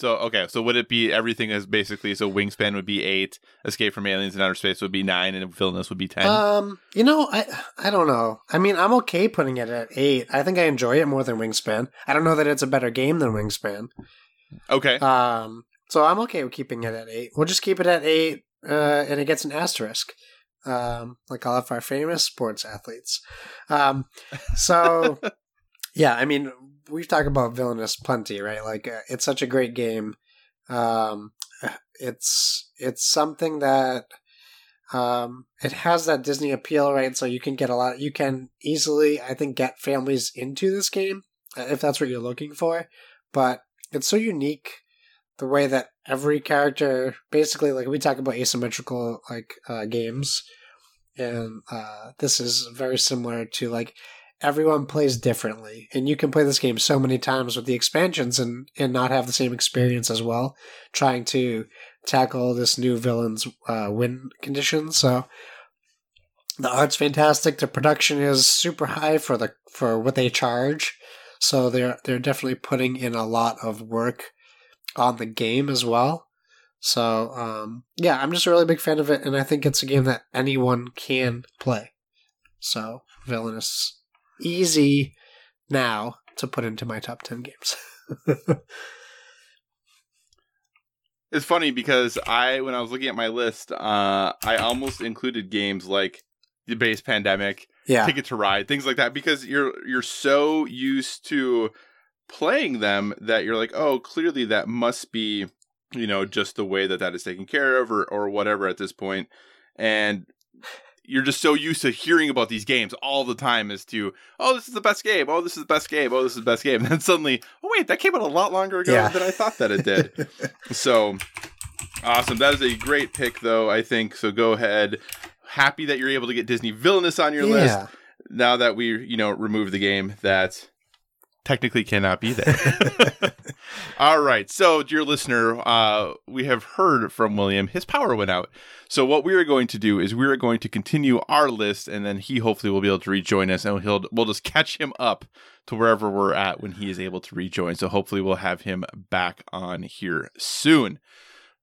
So, okay, so would it be everything is basically, so Wingspan would be eight, Escape from Aliens in Outer Space would be nine, and Villainous would be 10? Um, you know, I I don't know. I mean, I'm okay putting it at eight. I think I enjoy it more than Wingspan. I don't know that it's a better game than Wingspan. okay. Um, so I'm okay with keeping it at eight. We'll just keep it at eight, uh, and it gets an asterisk, um, like all of our famous sports athletes. Um, so <laughs> yeah, I mean, we've talked about villainous plenty, right? Like uh, it's such a great game. Um, it's it's something that um, it has that Disney appeal, right? So you can get a lot. You can easily, I think, get families into this game uh, if that's what you're looking for. But it's so unique the way that every character basically like we talk about asymmetrical like uh, games and uh, this is very similar to like everyone plays differently. And you can play this game so many times with the expansions and and not have the same experience as well trying to tackle this new villain's uh, win condition. So the art's fantastic. The production is super high for the for what they charge. So they're they're definitely putting in a lot of work on the game as well. So um, yeah, I'm just a really big fan of it, and I think it's a game that anyone can play. So villainous, easy now to put into my top ten games. <laughs> It's funny because I, when I was looking at my list, uh, I almost included games like the base pandemic, yeah, Ticket to Ride, things like that, because you're you're so used to playing them that you're like, oh, clearly that must be, you know, just the way that that is taken care of, or or whatever at this point, and you're just so used to hearing about these games all the time as to, oh, this is the best game, oh, this is the best game, oh, this is the best game, <laughs> and then suddenly, oh wait, that came out a lot longer ago Yeah. than I thought that it did. <laughs> So awesome. That is a great pick, though, I think. So go ahead. Happy that you're able to get Disney Villainous on your list now that we, you know, remove the game that technically cannot be there. <laughs> All right. So, dear listener, uh, we have heard from William. His power went out. So, what we are going to do is we are going to continue our list, and then he hopefully will be able to rejoin us, and he'll we'll just catch him up to wherever we're at when he is able to rejoin. So, hopefully, we'll have him back on here soon.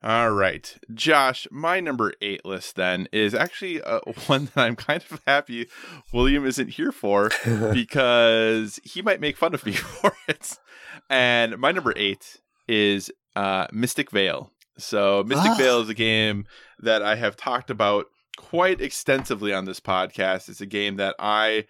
All right, Josh, my number eight list then is actually uh, <laughs> one that I'm kind of happy William isn't here for <laughs> because he might make fun of me <laughs> for it. And my number eight is uh, Mystic Vale. So, Mystic Ah. Vale is a game that I have talked about quite extensively on this podcast. It's a game that I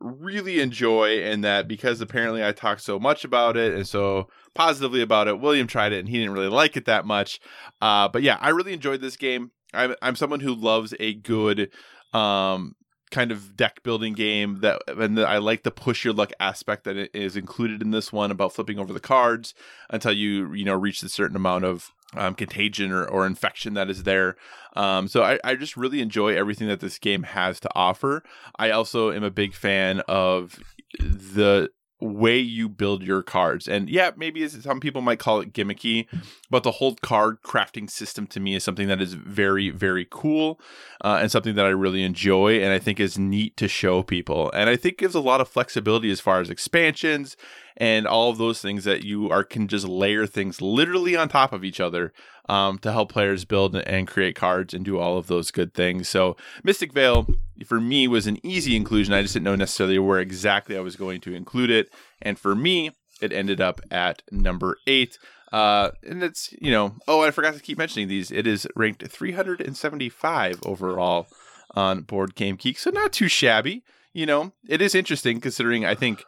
really enjoy, and that because apparently I talk so much about it and so positively about it, William tried it and he didn't really like it that much. Uh, but yeah, I really enjoyed this game. I'm, I'm someone who loves a good um, kind of deck building game that and the, I like the push your luck aspect that is included in this one about flipping over the cards until you you know reach a certain amount of um, contagion or, or infection that is there. Um, so I, I just really enjoy everything that this game has to offer. I also am a big fan of the way you build your cards. And yeah, maybe some people might call it gimmicky, but the whole card crafting system to me is something that is very, very cool uh, and something that I really enjoy and I think is neat to show people. And I think gives a lot of flexibility as far as expansions and all of those things that you are can just layer things literally on top of each other um, to help players build and create cards and do all of those good things. So Mystic Vale for me was an easy inclusion. I just didn't know necessarily where exactly I was going to include it, and for me, it ended up at number eight. Uh, and it's you know, oh, I forgot to keep mentioning these. It is ranked 375 overall on Board Game Geek, so not too shabby. You know, it is interesting considering I think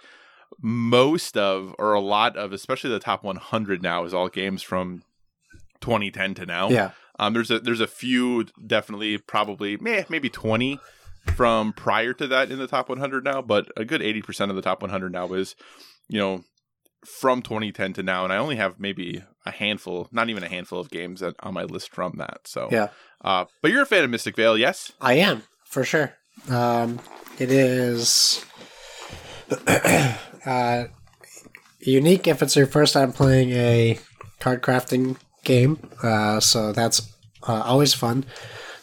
most of or a lot of especially the top 100 now is all games from 2010 to now. Yeah. Um there's a there's a few definitely probably meh, maybe 20 from prior to that in the top 100 now but a good 80% of the top 100 now is you know from 2010 to now. And i only have maybe a handful not even a handful of games that on my list from that. So yeah. uh but you're a fan of mystic vale yes? I am for sure. Um it is <clears throat> uh, unique if it's your first time playing a card crafting game. Uh, so that's uh, always fun.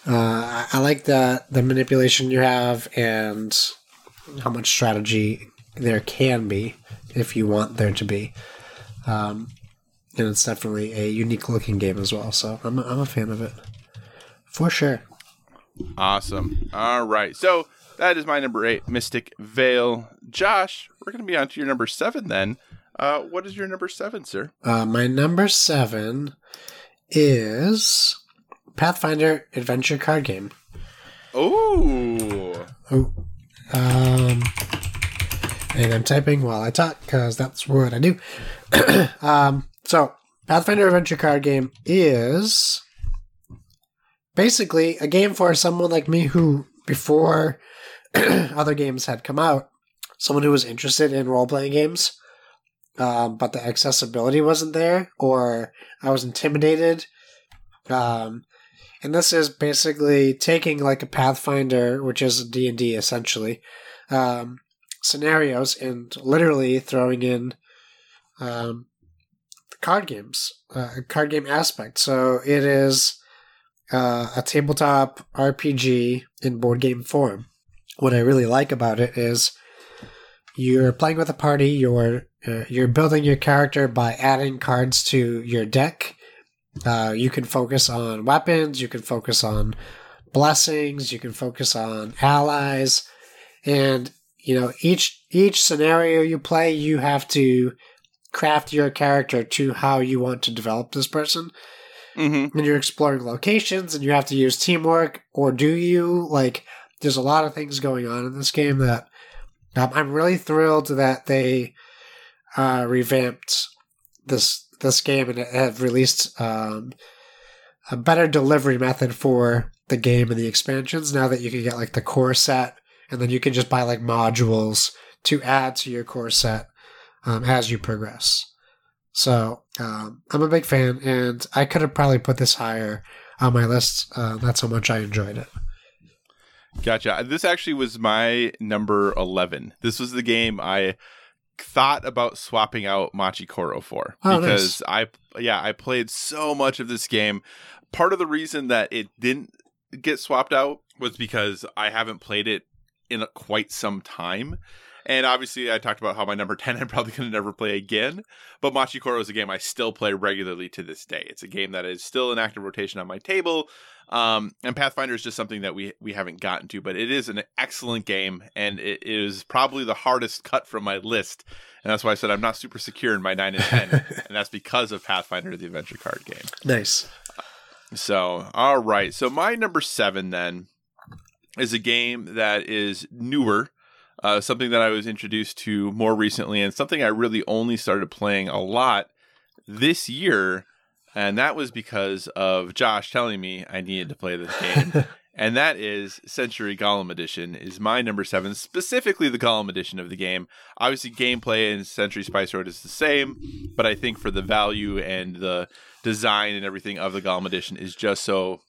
Uh, I like the the manipulation you have and how much strategy there can be if you want there to be. Um, and it's definitely a unique looking game as well. So I'm a, I'm a fan of it for sure. Awesome. All right. So that is my number eight, Mystic Vale. Josh, we're going to be on to your number seven then. Uh, what is your number seven, sir? Uh, my number seven is Pathfinder Adventure Card Game. Oh. Oh. Um, and I'm typing while I talk because that's what I do. <clears throat> um, so, Pathfinder Adventure Card Game is basically a game for someone like me who, before <clears throat> other games had come out, someone who was interested in role playing games, um, but the accessibility wasn't there, or I was intimidated. Um, and this is basically taking like a Pathfinder, which is D and D essentially, um, scenarios, and literally throwing in um, card games, uh, card game aspect. So it is uh, a tabletop RPG in board game form. What I really like about it is you're playing with a party. You're uh, you're building your character by adding cards to your deck. Uh, you can focus on weapons. You can focus on blessings. You can focus on allies, and you know each each scenario you play, you have to craft your character to how you want to develop this person. Mm-hmm. And you're exploring locations, and you have to use teamwork, or do you? Like, there's a lot of things going on in this game that um, I'm really thrilled that they uh, revamped this this game and have released um, a better delivery method for the game and the expansions. Now that you can get like the core set, and then you can just buy like modules to add to your core set um, as you progress. So um, I'm a big fan, and I could have probably put this higher on my list. Uh, that's how much I enjoyed it. Gotcha. This actually was my number 11. This was the game I thought about swapping out Machi Koro for Oh, because I yeah, I played so much of this game. Part of the reason that it didn't get swapped out was because I haven't played it in quite some time. And obviously, I talked about how my number <laughs> 10 I'm probably going to never play again. But Machi Koro is a game I still play regularly to this day. It's a game that is still in active rotation on my table. Um, and Pathfinder is just something that we we haven't gotten to, but it is an excellent game, and it is probably the hardest cut from my list, and that's why I said I'm not super secure in my nine and ten, <laughs> and that's because of Pathfinder, the adventure card game. Nice. So, all right, so my number seven then is a game that is newer, uh, something that I was introduced to more recently, and something I really only started playing a lot this year and that was because of Josh telling me I needed to play this game. <laughs> and that is Century Golem Edition is my number seven, specifically the Golem Edition of the game. Obviously, gameplay in Century Spice Road is the same, but I think for the value and the design and everything of the Golem Edition is just so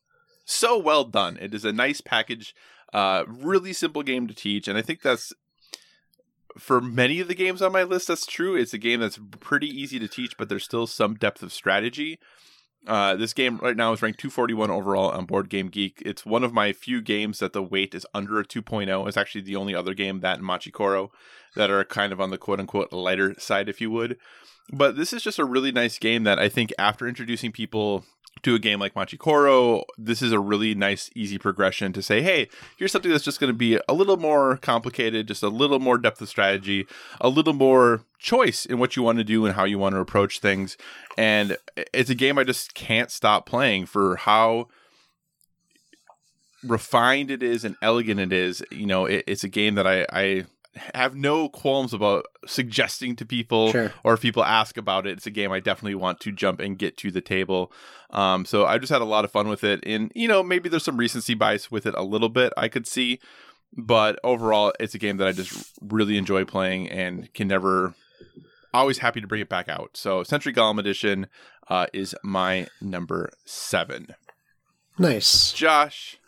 so well done. It is a nice package, uh, really simple game to teach, and I think that's for many of the games on my list. That's true. It's a game that's pretty easy to teach, but there's still some depth of strategy. Uh, this game right now is ranked 241 overall on Board Game Geek. It's one of my few games that the weight is under a 2.0. It's actually the only other game that and Machi Koro that are kind of on the quote unquote lighter side, if you would. But this is just a really nice game that I think after introducing people to a game like Machi Koro, this is a really nice, easy progression to say, hey, here's something that's just going to be a little more complicated, just a little more depth of strategy, a little more choice in what you want to do and how you want to approach things. And it's a game I just can't stop playing for how refined it is and elegant it is. You know, it, it's a game that I, I have no qualms about suggesting to people Sure. or if people ask about it it's a game i definitely want to jump and get to the table um, so i just had a lot of fun with it and you know maybe there's some recency bias with it a little bit i could see but overall it's a game that i just really enjoy playing and can never always happy to bring it back out so century golem edition uh, is my number seven Nice. josh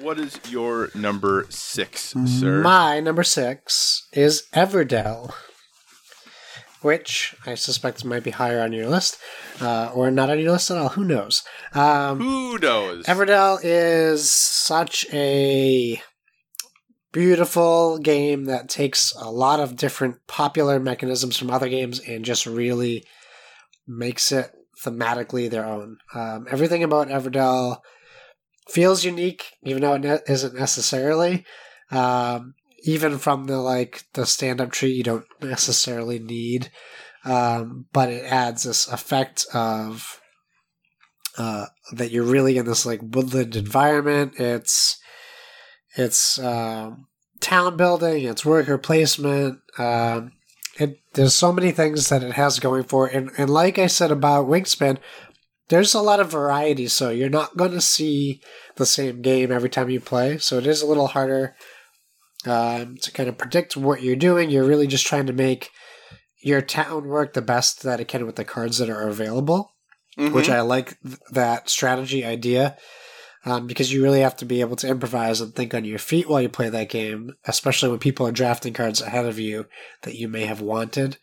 what is your number six sir My number six is Everdell, which I suspect might be higher on your list, uh, or not on your list at all. Who knows? Um, who knows Everdell is such a beautiful game that takes a lot of different popular mechanisms from other games and just really makes it thematically their own. Um, everything about Everdell feels unique, even though it isn't necessarily. Um, even from the like the stand-up tree, you don't necessarily need, um, but it adds this effect of uh, that you're really in this like woodland environment. It's it's um, town building, it's worker placement. Um, it there's so many things that it has going for it. and and like I said about Wingspan, there's a lot of variety. So you're not going to see the same game every time you play. So it is a little harder um, to kind of predict what you're doing. You're really just trying to make your town work the best that it can with the cards that are available which Mhm. I like th- that strategy idea um, because you really have to be able to improvise and think on your feet while you play that game, especially when people are drafting cards ahead of you that you may have wanted.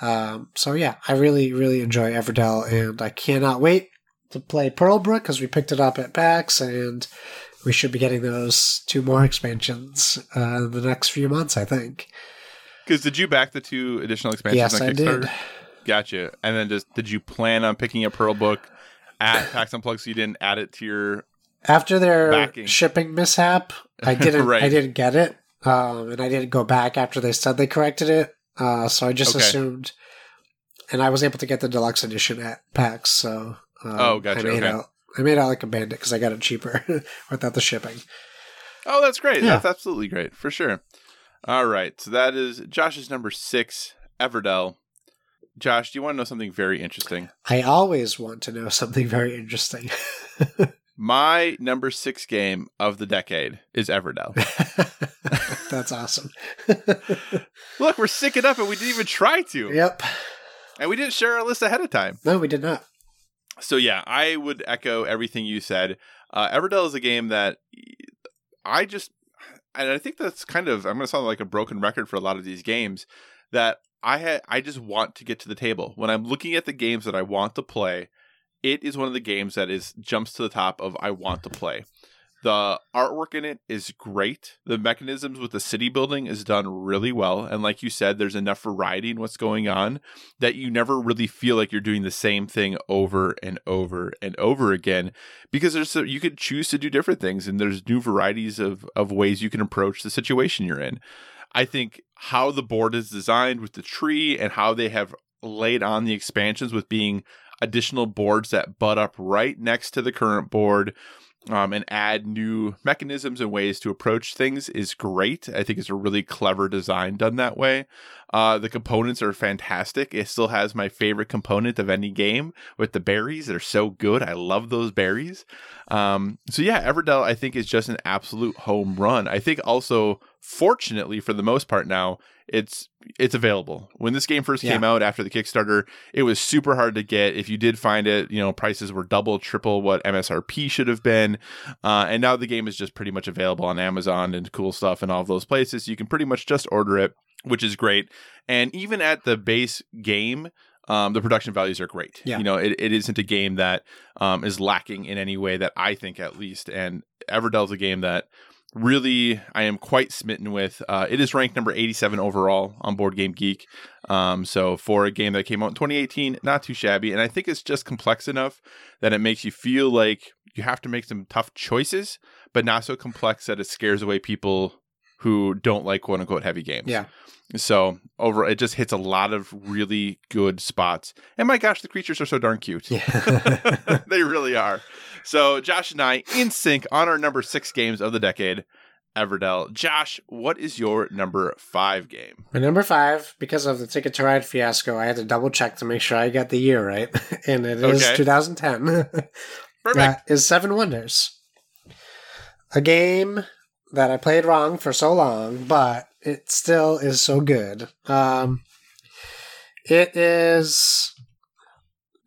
Um, so yeah, I really, really enjoy Everdell, and I cannot wait to play Pearlbrook because we picked it up at PAX, and we should be getting those two more expansions uh, in the next few months, I think. Because did you back the two additional expansions yes, on I did. Gotcha. And then just did you plan on picking a Pearlbrook at PAX Unplugged so you didn't add it to your? After their Backing. shipping mishap, I <laughs> didn't. Right. I didn't get it, um, and I didn't go back after they said they corrected it. Uh, so I just Okay. assumed, and I was able to get the deluxe edition at PAX. So um, Oh, gotcha, I made okay. out. I made out like a bandit because I got it cheaper <laughs> without the shipping. Oh, that's great. Yeah. That's absolutely great for sure. All right, so that is Josh's number six, Everdell. Josh, do you want to know something very interesting? I always want to know something very interesting. <laughs> My number six game of the decade is Everdell. <laughs> That's awesome. <laughs> Look, we're sick it up, and we didn't even try to, yep. and we didn't share our list ahead of time. No, we did not. So yeah, I would echo everything you said. Uh, Everdell is a game that I just, and I think that's kind of I'm going to sound like a broken record for a lot of these games that I had. I just want to get to the table when I'm looking at the games that I want to play. It is one of the games that is jumps to the top of I want to play. The artwork in it is great. The mechanisms with the city building is done really well. And like you said, there's enough variety in what's going on that you never really feel like you're doing the same thing over and over and over again because there's so, you could choose to do different things and there's new varieties of, of ways you can approach the situation you're in. I think how the board is designed with the tree and how they have laid on the expansions with being additional boards that butt up right next to the current board um, and add new mechanisms and ways to approach things is great. I think it's a really clever design done that way. Uh, the components are fantastic. It still has my favorite component of any game with the berries. They're so good. I love those berries. Um, so yeah, Everdell I think is just an absolute home run. I think also, fortunately for the most part now, it's it's available. When this game first came out after the Kickstarter, it was super hard to get. If you did find it, you know, prices were double, triple what MSRP should have been. Uh, and now the game is just pretty much available on Amazon and cool stuff and all of those places. You can pretty much just order it, which is great. And even at the base game, um, the production values are great. Yeah. You know, it, it isn't a game that um, is lacking in any way that I think, at least. And Everdell's a game that really I am quite smitten with. Uh, it is ranked number 87 overall on Board Game Geek. Um, so for a game that came out in 2018, not too shabby. And I think it's just complex enough that it makes you feel like you have to make some tough choices, but not so complex that it scares away people who don't like quote unquote heavy games. Yeah. So over, it just hits a lot of really good spots. And my gosh, the creatures are so darn cute. Yeah. <laughs> <laughs> they really are. So Josh and I in sync on our number six games of the decade, Everdell. Josh, what is your number five game? My number five, because of the Ticket to Ride fiasco, I had to double check to make sure I got the year right, <laughs> and it is Okay. 2010. Perfect. That is Seven Wonders, a game that I played wrong for so long, but it still is so good. Um, it is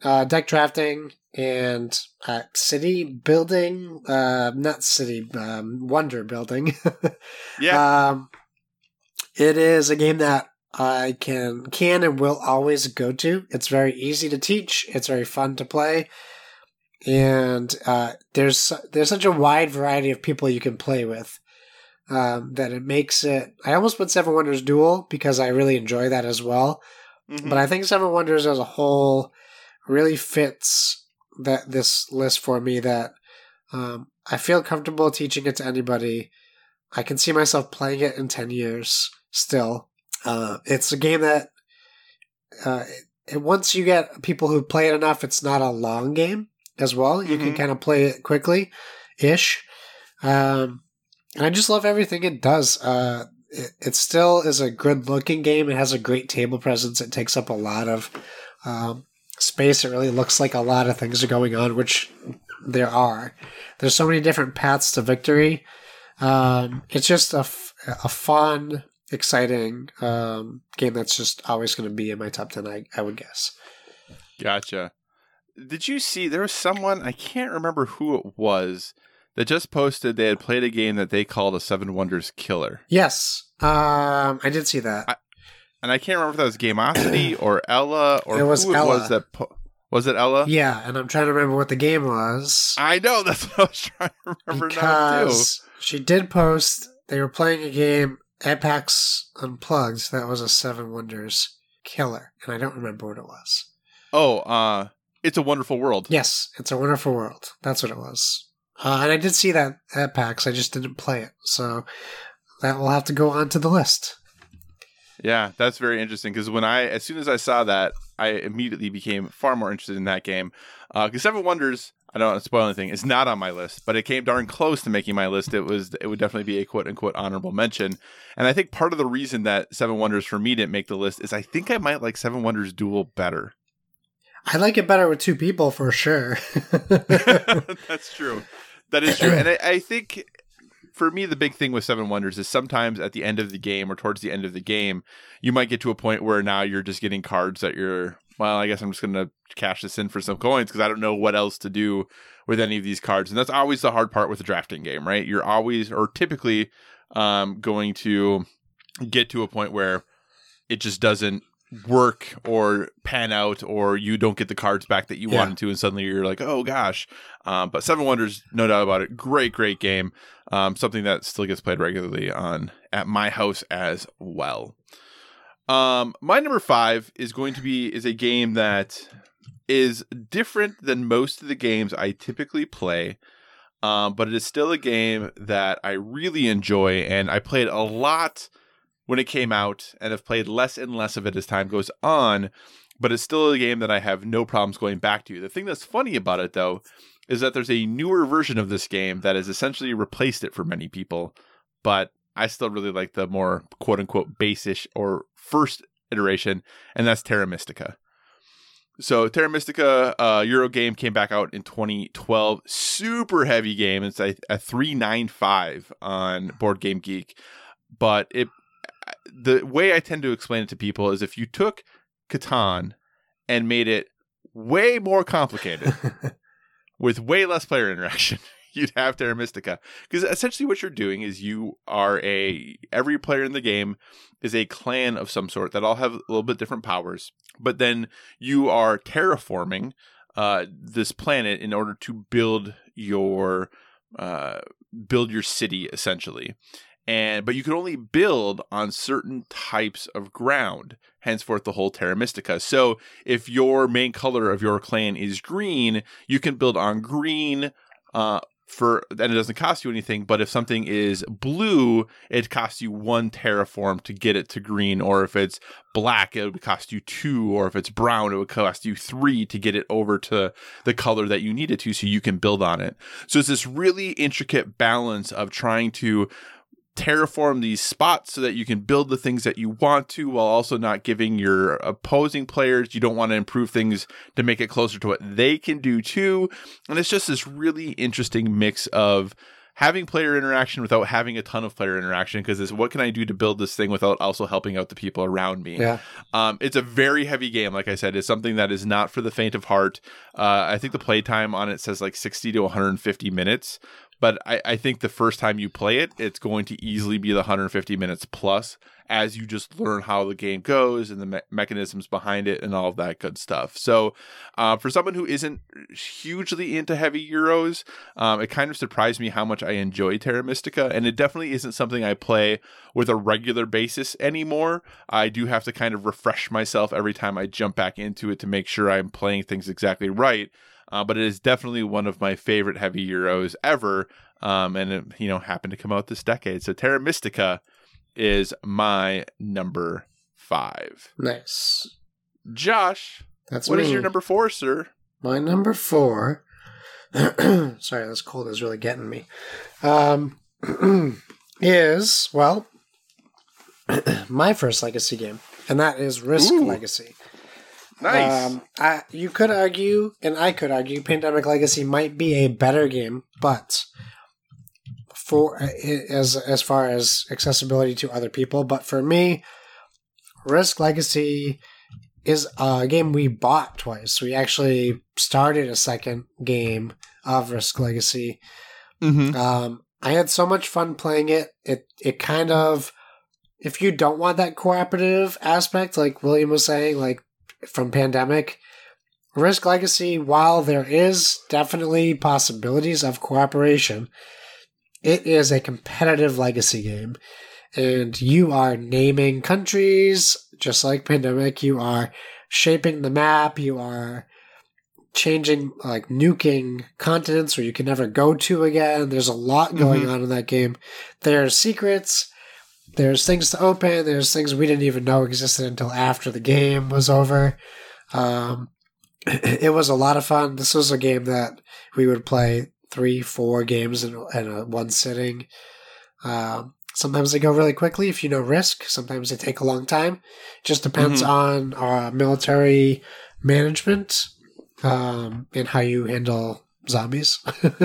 uh, deck drafting and uh, city building, uh, not city, um, wonder building. <laughs> Yeah. Um, it is a game that I can can and will always go to. It's very easy to teach. It's very fun to play, and uh, there's there's such a wide variety of people you can play with um, that it makes it. I almost put Seven Wonders Duel because I really enjoy that as well. Mhm. But I think Seven Wonders as a whole really fits that this list for me. That um, I feel comfortable teaching it to anybody. I can see myself playing it in ten years still. Uh, it's a game that uh, it, once you get people who play it enough, it's not a long game as well. You can Mhm. kind of play it quickly, ish. Um, and I just love everything it does. Uh, it, it still is a good looking game. It has a great table presence. It takes up a lot of um, space. It really looks like a lot of things are going on, which there are. There's so many different paths to victory. Um, it's just a, f- a fun, exciting um, game that's just always going to be in my top 10, I, I would guess. Gotcha. Did you see there was someone I can't remember who it was that just posted they had played a game that they called a Seven Wonders Killer, Yes, um, I did see that. I- and I can't remember if that was Gameosity <clears throat> or Ella or It was who it Ella. was that po- was it Ella? yeah, and I'm trying to remember what the game was. I know <laughs> that's what I was trying to remember now too. because she did post they were playing a game at PAX Unplugged that was a Seven Wonders killer, and I don't remember what it was. Oh, uh, it's a wonderful world. Yes, it's a wonderful world. That's what it was. Uh, and I did see that at PAX. I just didn't play it, so that will have to go onto the list. Yeah, that's very interesting because when I, as soon as I saw that, I immediately became far more interested in that game. Because Seven Wonders, I don't want to spoil anything, is not on my list, but it came darn close to making my list. It was, it would definitely be a quote unquote honorable mention. And I think part of the reason that Seven Wonders for me didn't make the list is I think I might like Seven Wonders Duel better. I like it better with two people for sure. <laughs> <laughs> That's true. That is true. <clears throat> And I, I think for me, the big thing with Seven Wonders is sometimes at the end of the game or towards the end of the game, you might get to a point where now you're just getting cards that you're, well, I guess I'm just going to cash this in for some coins because I don't know what else to do with any of these cards. And that's always the hard part with a drafting game, right? You're always, or typically, um, going to get to a point where it just doesn't work or pan out or you don't get the cards back that you Yeah. wanted to and suddenly you're like oh gosh. Um, but seven wonders no doubt about it. Great great game. Um, something that still gets played regularly on at my house as well. Um, my number five is going to be is a game that is different than most of the games i typically play um, but it is still a game that i really enjoy and i played a lot when it came out and have played less and less of it as time goes on, but it's still a game that I have no problems going back to. The thing that's funny about it though is that there's a newer version of this game that has essentially replaced it for many people, but I still really like the more quote unquote basish or first iteration, and that's Terra Mystica. So Terra Mystica uh, Euro game came back out in 2012. Super heavy game. It's a, a 395 on Board Game Geek, but it the way I tend to explain it to people is if you took Catan and made it way more complicated <laughs> with way less player interaction. <laughs> You'd have Terra Mystica because essentially what you're doing is you are a every player in the game is a clan of some sort that all have a little bit different powers, but then you are terraforming uh, this planet in order to build your uh, build your city essentially and but you can only build on certain types of ground henceforth the whole terra mystica. So if your main color of your clan is green you can build on green uh, for and it doesn't cost you anything but if something is blue it costs you one terraform to get it to green or if it's black it would cost you two or if it's brown it would cost you three to get it over to the color that you need it to so you can build on it. So it's this really intricate balance of trying to terraform these spots so that you can build the things that you want to while also not giving your opposing players you don't want to improve things to make it closer to what they can do too and it's just this really interesting mix of having player interaction without having a ton of player interaction because it's what can I do to build this thing without also helping out the people around me. Yeah. Um, it's a very heavy game. Like I said, it's something that is not for the faint of heart. Uh, I think the playtime on it says like 60 to 150 minutes, but I, I think the first time you play it, it's going to easily be the 150 minutes plus as you just learn how the game goes and the me- mechanisms behind it and all of that good stuff. So, uh, for someone who isn't hugely into heavy Euros, um, it kind of surprised me how much I enjoy Terra Mystica, and it definitely isn't something I play with a regular basis anymore. I do have to kind of refresh myself every time I jump back into it to make sure I'm playing things exactly right. Uh, but it is definitely one of my favorite heavy Euros ever. Um, and it, you know, happened to come out this decade. So Terra Mystica is my number five. Nice. Josh, That's what me. is your number four, sir? My number four. <clears throat> sorry, this cold is really getting me. Um, <clears throat> is well, <clears throat> my first legacy game, and that is Risk Ooh. Legacy. Nice. Um, I, you could argue, and I could argue, Pandemic Legacy might be a better game, but for as as far as accessibility to other people, but for me, Risk Legacy is a game we bought twice. We actually started a second game of Risk Legacy. mm-hmm. Um, I had so much fun playing it. It it kind of, if you don't want that cooperative aspect, like William was saying, like from Pandemic, Risk Legacy, while there is definitely possibilities of cooperation, it is a competitive legacy game. And you are naming countries, just like Pandemic. You are shaping the map. You are changing, like nuking continents where you can never go to again. There's a lot going mm-hmm. on in that game. There's secrets. There's things to open. There's things we didn't even know existed until after the game was over. Um, <clears throat> it was a lot of fun. This was a game that we would play three, four games in, in a, one sitting. Um, sometimes they go really quickly if you know Risk. Sometimes they take a long time. Just depends on uh, military management um, and how you handle zombies.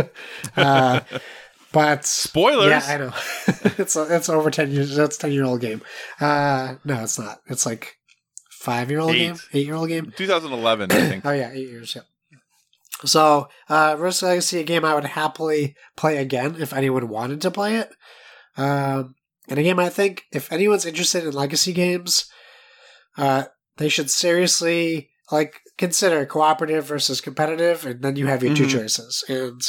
<laughs> uh, <laughs> but Spoilers. yeah, I know. <laughs> it's it's over ten years. That's ten year old game. Uh, no, it's not. It's like five year old game, eight year old game. 2011, I think. <clears throat> Oh yeah, eight years. Yeah. So, uh, Risk Legacy, a game I would happily play again if anyone wanted to play it. Um, and a game I think if anyone's interested in legacy games, uh, they should seriously like consider cooperative versus competitive, and then you have your two Mhm. choices. And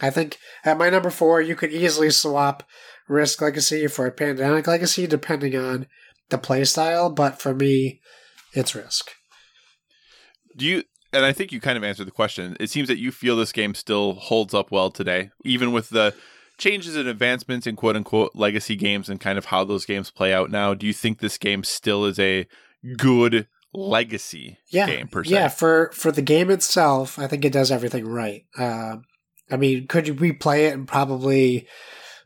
I think at my number four, you could easily swap Risk Legacy for a Pandemic Legacy, depending on the playstyle. But for me, it's Risk. Do you? And I think you kind of answered the question. It seems that you feel this game still holds up well today, even with the changes and advancements in quote unquote legacy games and kind of how those games play out now. Do you think this game still is a good legacy yeah, game per se? Yeah, for for the game itself, I think it does everything right. Um, I mean, could you replay it and probably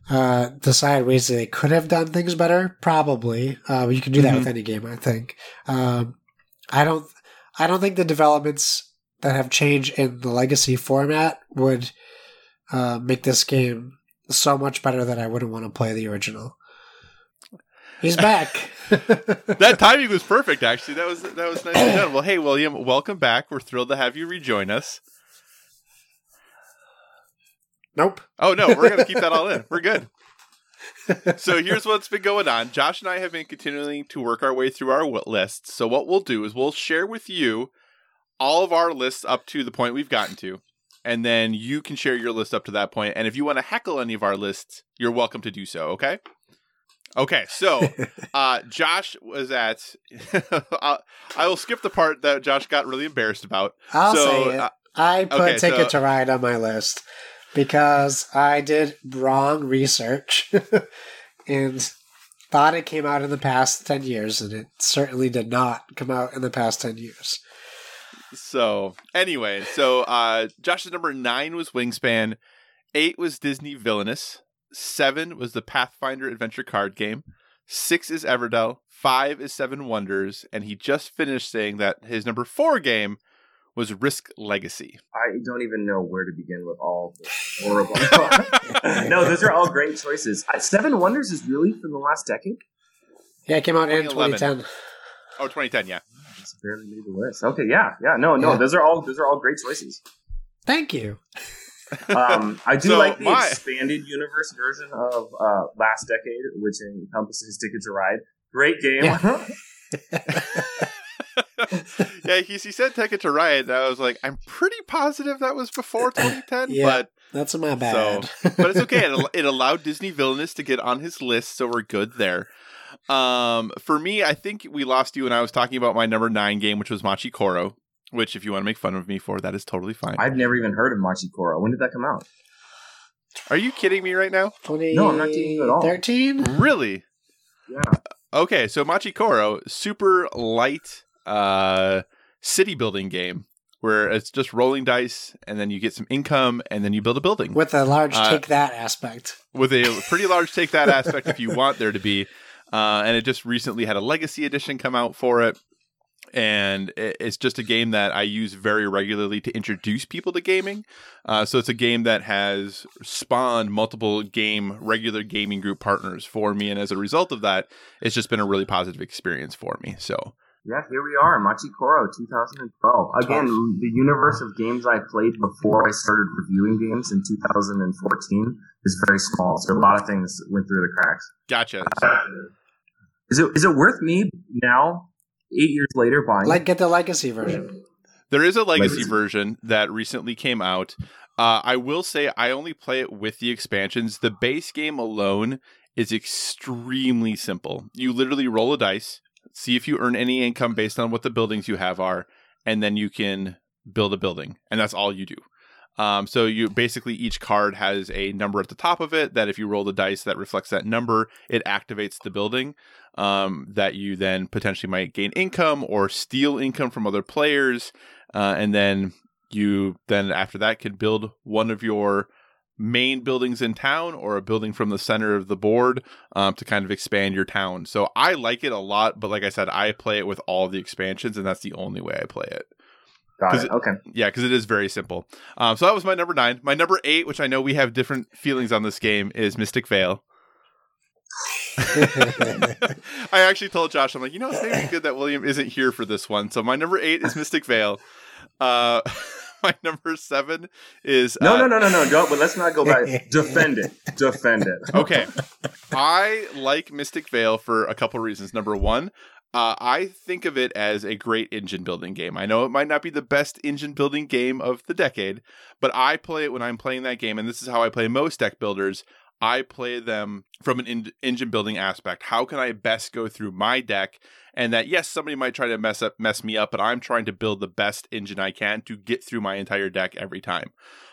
uh, decide ways that they could have done things better? Probably. Uh, you can do that Mhm. with any game, I think. Um, I don't. I don't think the developments that have changed in the legacy format would uh, make this game so much better that I wouldn't want to play the original. He's <laughs> back. <laughs> that timing was perfect. Actually, that was that was nicely done. Well, hey, William, welcome back. We're thrilled to have you rejoin us. Nope. Oh no, we're gonna keep that all in. We're good. <laughs> So here's what's been going on. Josh and I have been continuing to work our way through our lists. So what we'll do is we'll share with you all of our lists up to the point we've gotten to, and then you can share your list up to that point. And if you want to heckle any of our lists, you're welcome to do so. Okay. Okay, so <laughs> uh, Josh was at. <laughs> I I will skip the part that Josh got really embarrassed about. I'll so say it. uh, I put okay, Ticket so- to Ride on my list because I did wrong research <laughs> and thought it came out in the past 10 years, and it certainly did not come out in the past 10 years. So anyway, so uh Josh's number nine was Wingspan, eight was Disney Villainous, seven was the Pathfinder adventure card game, six is Everdell, five is Seven Wonders, and he just finished saying that his number four game was Risk Legacy. I don't even know where to begin with all the <laughs> horrible. <laughs> no, those are all great choices. I- Seven Wonders is really from the last decade. Yeah, it came out in 2010. Oh, 2010, yeah. Just barely made the list. Okay, yeah, yeah, no, no, Yeah. those are all those are all great choices. Thank you. <laughs> Um, I do So, like the my- expanded universe version of uh, Last Decade, which encompasses Ticket to Ride. Great game. yeah, <laughs> he, he said Take It to Riot, and I was like, I'm pretty positive that was before 2010, <laughs> Yeah. but That's my bad. <laughs> but it's okay. It, it allowed Disney Villainous to get on his list, so we're good there. Um, for me, I think we lost you when I was talking about my number nine game, which was Machi Koro. Which, if you want to make fun of me for, that is totally fine. I've never even heard of Machi Koro. When did that come out? Are you kidding me right now? 2013? No, I'm not kidding you at all. Really? Yeah. Okay, so Machi Koro, super light uh, city building game where it's just rolling dice, and then you get some income, and then you build a building. With a large Uh, take that aspect. with a pretty large take that <laughs> aspect if you want there to be. Uh, and it just recently had a legacy edition come out for it. And it's just a game that I use very regularly to introduce people to gaming. Uh, so it's a game that has spawned multiple game, regular gaming group partners for me. And as a result of that, it's just been a really positive experience for me. So Yeah, here we are, Machi Koro 2012. Again, the universe of games I played before I started reviewing games in 2014 is very small, so a lot of things went through the cracks. gotcha. Is it is it worth me now, eight years later, buying? Like, get the legacy version. There is a legacy Legacy. version that recently came out. Uh, I will say I only play it with the expansions. The base game alone is extremely simple. You literally roll a dice, see if you earn any income based on what the buildings you have are, and then you can build a building, and that's all you do. Um, so you basically each card has a number at the top of it that if you roll the dice that reflects that number, it activates the building um, that you then potentially might gain income or steal income from other players, uh, and then you then after that can build one of your main buildings in town or a building from the center of the board um, to kind of expand your town. So I like it a lot, but like I said, I play it with all the expansions, and that's the only way I play it. Got 'cause it. Okay. Yeah, because it is very simple. Um, so that was my number nine. My number eight, which I know we have different feelings on this game, is Mystic Vale. <laughs> <laughs> I actually told Josh, I'm like, you know, it's maybe good that William isn't here for this one. So my number eight is Mystic Vale. Uh, <laughs> <laughs> my number seven is No, uh, no, no, no, no. Don't. But let's not go back. <laughs> Defend it. Defend it. <laughs> okay. I like Mystic Vale for a couple reasons. Number one, uh, I think of it as a great engine building game. I know it might not be the best engine building game of the decade, but I play it when I'm playing that game, and this is how I play most deck builders. I play them from an en- engine building aspect. How can I best go through my deck and that yes, somebody might try to mess up mess me up, but I'm trying to build the best engine I can to get through my entire deck every time.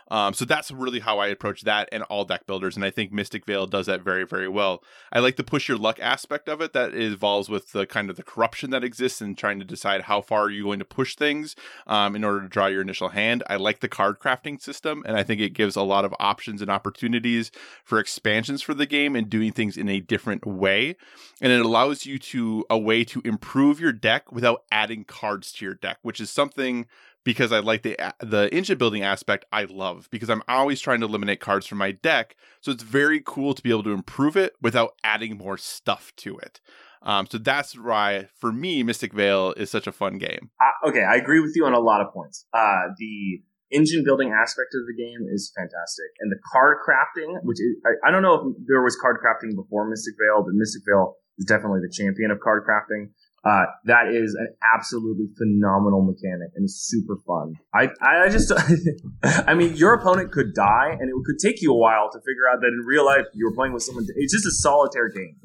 Um, so that's really how I approach that and all deck builders. And I think Mystic Vale does that very, very well. I like the push your luck aspect of it that involves with the kind of the corruption that exists and trying to decide how far are you going to push things um, in order to draw your initial hand. I like the card crafting system, and I think it gives a lot of options and opportunities for expansions for the game and doing things in a different way. And it allows you to a way to improve your deck without adding cards to your deck, which is something because I like the the engine building aspect. I love because I'm always trying to eliminate cards from my deck, so it's very cool to be able to improve it without adding more stuff to it. Um, so that's why, for me, Mystic Vale is such a fun game. Uh, okay, I agree with you on a lot of points. Uh, the engine building aspect of the game is fantastic, and the card crafting, which is, I, I don't know if there was card crafting before Mystic Vale, but Mystic Vale is definitely the champion of card crafting. Uh, that is an absolutely phenomenal mechanic and it's super fun. I, I just, <laughs> I mean, your opponent could die and it could take you a while to figure out that in real life you were playing with someone. It's just a solitaire game.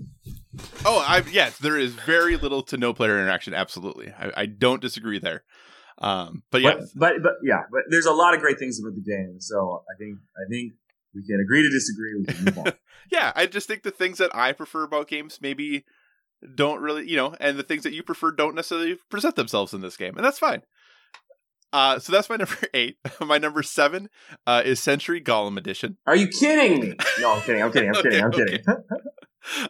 Oh, I yes, there is very little to no player interaction. Absolutely, I, I don't disagree there. Um, but yeah, but, but, but yeah, but there's a lot of great things about the game. So I think I think we can agree to disagree. We can move on. <laughs> yeah, I just think the things that I prefer about games maybe don't really, you know, and the things that you prefer don't necessarily present themselves in this game, and that's fine. Uh, so that's my <laughs> number eight. my number seven uh, is Century Golem Edition. Are you kidding me? No, I'm kidding. I'm kidding. I'm <laughs> okay, kidding. I'm okay. kidding.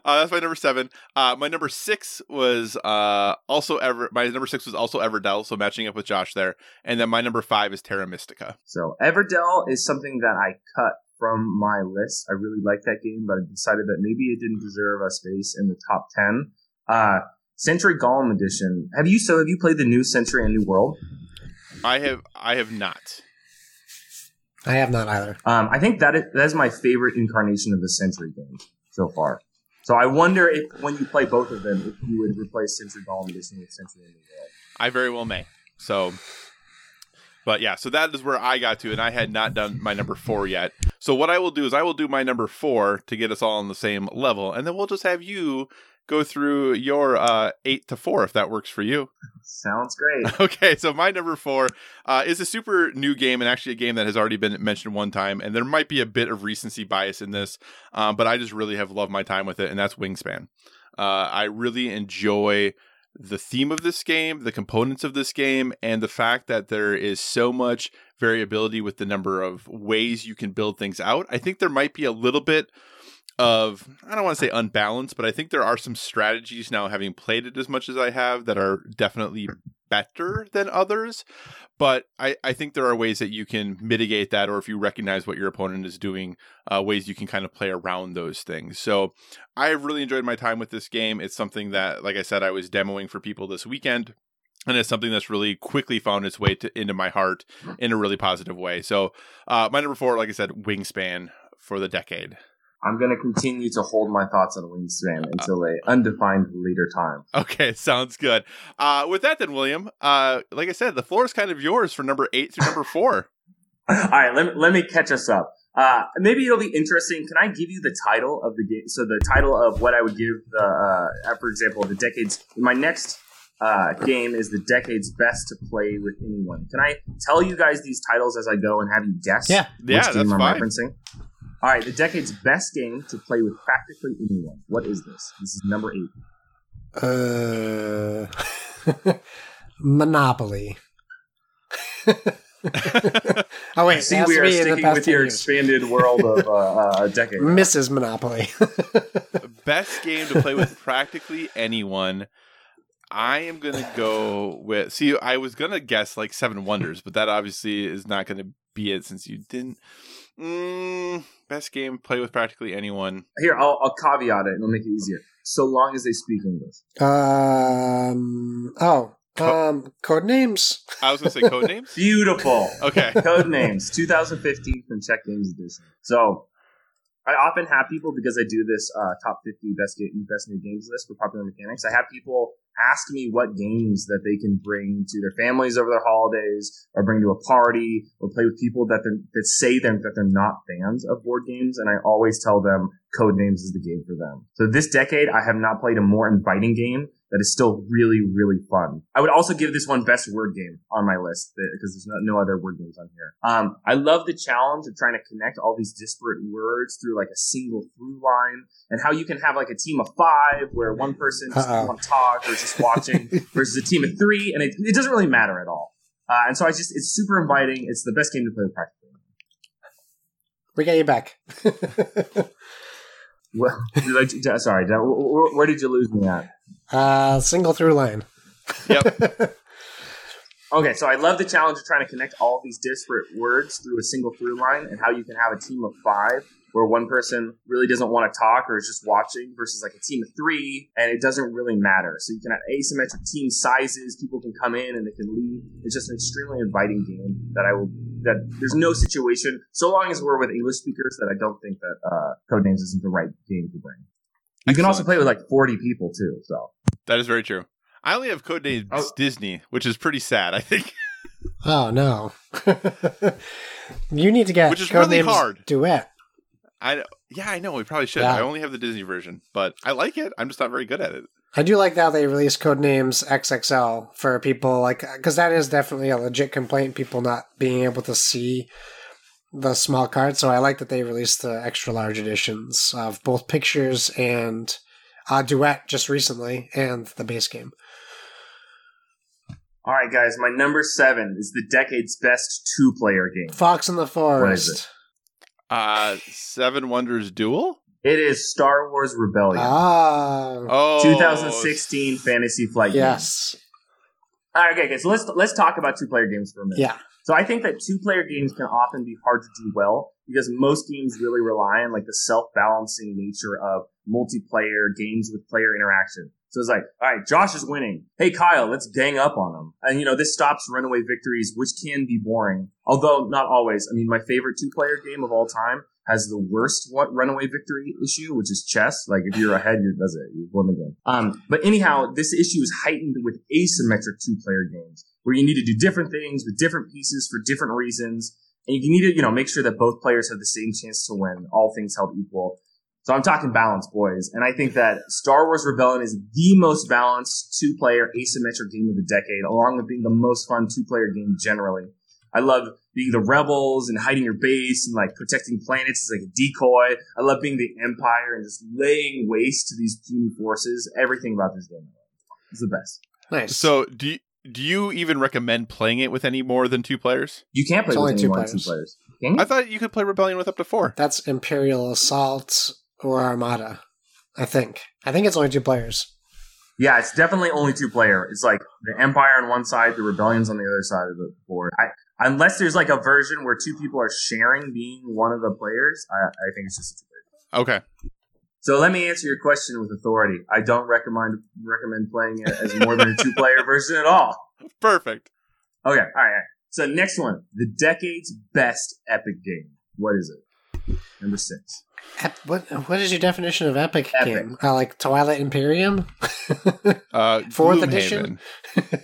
uh, that's my number seven. Uh, my number six was uh, also ever. My number six was also Everdell, so matching up with Josh there. And then my number five is Terra Mystica. So Everdell is something that I cut from my list. I really like that game, but I decided that maybe it didn't deserve a space in the top ten. Uh, Century Golem Edition. Have you so have you played the new Century: A New World? I have I have not. I have not either. Um, I think that is, that is my favorite incarnation of the Century game so far. So I wonder if when you play both of them, if you would replace Century Golem Edition with Century: A New World. I very well may. So, but yeah, so that is where I got to, and I had not done my number four yet. So what I will do is I will do my number four to get us all on the same level, and then we'll just have you go through your uh, eight to four if that works for you. Sounds great. <laughs> Okay, so my number four uh, is a super new game and actually a game that has already been mentioned one time, and there might be a bit of recency bias in this, um, but I just really have loved my time with it, and that's Wingspan. Uh, I really enjoy the theme of this game, the components of this game, and the fact that there is so much variability with the number of ways you can build things out. I think there might be a little bit of I don't want to say unbalanced, but I think there are some strategies now having played it as much as I have that are definitely better than others. But I, I think there are ways that you can mitigate that, or if you recognize what your opponent is doing, uh, ways you can kind of play around those things. So I've really enjoyed my time with this game. It's something that, like I said, I was demoing for people this weekend and it's something that's really quickly found its way to, into my heart in a really positive way. So, uh, my number four, like I said, Wingspan for the decade. I'm going to continue to hold my thoughts on Wingspan until a undefined later time. Okay, <laughs> sounds good. Uh, with that, then, William, uh, like I said, the floor is kind of yours for number eight through number four. <laughs> All right, let me, let me catch us up. Uh, maybe it'll be interesting. Can I give you the title of the game? So the title of what I would give the, uh, for example, the decades. My next uh, game is the decade's best to play with anyone. Can I tell you guys these titles as I go and have you guess? Yeah, which yeah, game that's I'm fine. referencing? All right, the decade's best game to play with practically anyone. What is this? This is number eight. Uh, <laughs> Monopoly. <laughs> oh wait, See, we are be the sticking with your years. expanded world of uh, uh, decade. <laughs> Mrs. Monopoly. Best game to play with practically anyone. I am gonna go with. See, I was gonna guess like Seven Wonders, but that obviously is not gonna be it since you didn't. Mm, best game play with practically anyone. Here, I'll, I'll caveat it and it'll make it easier. So long as they speak English. um. Oh. Co- Um. Codenames. I was gonna say code <laughs> names. Beautiful. Okay. <laughs> Codenames, 2015 from Czech Games Edition. So, I often have people because I do this uh, top 50 best game, best new games list for popular mechanics. I have people ask me what games that they can bring to their families over their holidays, or bring to a party, or play with people that that say them that they're not fans of board games. And I always tell them Codenames is the game for them. So this decade, I have not played a more inviting game that is still really, really fun. I would also give this one best word game on my list because there's no, no, other word games on here. Um, I love the challenge of trying to connect all these disparate words through like a single through line and how you can have like a team of five where one person just to talk or just watching <laughs> versus a team of three and it, it doesn't really matter at all. Uh, and so I just, it's super inviting. It's the best game to play with practically. We got you back. <laughs> well, did I, sorry, where did you lose me at? Uh, single through line. Yep. <laughs> okay, so I love the challenge of trying to connect all these disparate words through a single through line and how you can have a team of five where one person really doesn't want to talk or is just watching versus like a team of three and it doesn't really matter. So you can have asymmetric team sizes, people can come in and they can leave. It's just an extremely inviting game that I will that there's no situation so long as we're with English speakers that I don't think that uh Codenames isn't the right game to bring. You can also play with like 40 people too, so. That is very true. I only have Codenames oh. Disney, which is pretty sad, I think. <laughs> Oh no. <laughs> you need to get Which is really hard. Duet. I yeah, I know. We probably should. Yeah. I only have the Disney version, but I like it. I'm just not very good at it. I do like how they release Codenames XXL for people like because that is definitely a legit complaint. People not being able to see the small cards. So I like that they released the extra large editions of both pictures and uh, Duet just recently, and the base game. All right, guys. My number seven is the decade's best two-player game. Fox in the Forest. What is it? Uh, Seven Wonders Duel. It is Star Wars Rebellion. Ah. Oh. 2016 Fantasy Flight yes. Game. All right, okay, okay. So let's let's talk about two player games for a minute. Yeah. So I think that two player games can often be hard to do well because most games really rely on like the self balancing nature of multiplayer games with player interaction. So it's like, all right, Josh is winning. Hey, Kyle, let's gang up on him. And, you know, this stops runaway victories, which can be boring. Although not always. I mean, my favorite two player game of all time has the worst what runaway victory issue, which is chess. Like if you're ahead, you're does it. You've won the game. Um, but anyhow, this issue is heightened with asymmetric two player games where you need to do different things with different pieces for different reasons. And you need to, you know, make sure that both players have the same chance to win, all things held equal. So I'm talking balance, boys. And I think that Star Wars Rebellion is the most balanced two player asymmetric game of the decade, along with being the most fun two player game generally. I love being the rebels and hiding your base and like protecting planets as like a decoy. I love being the Empire and just laying waste to these puny forces. Everything about this game is the best. Nice. So do you, do you even recommend playing it with any more than two players? You can't play it's with any more than two players. I thought you could play Rebellion with up to four. That's Imperial Assault or Armada. I think. I think it's only two players. Yeah, it's definitely only two player. It's like the Empire on one side, the Rebellion's on the other side of the board. I, unless there's like a version where two people are sharing being one of the players, I, I think it's just a two player. Okay. So let me answer your question with authority. I don't recommend recommend playing it as more than a <laughs> two player version at all. Perfect. Okay. All right. So next one, the decade's best epic game. What is it? Number six. Ep- what what is your definition of epic, epic. game? Uh, like Twilight Imperium, <laughs> uh, <laughs> fourth edition.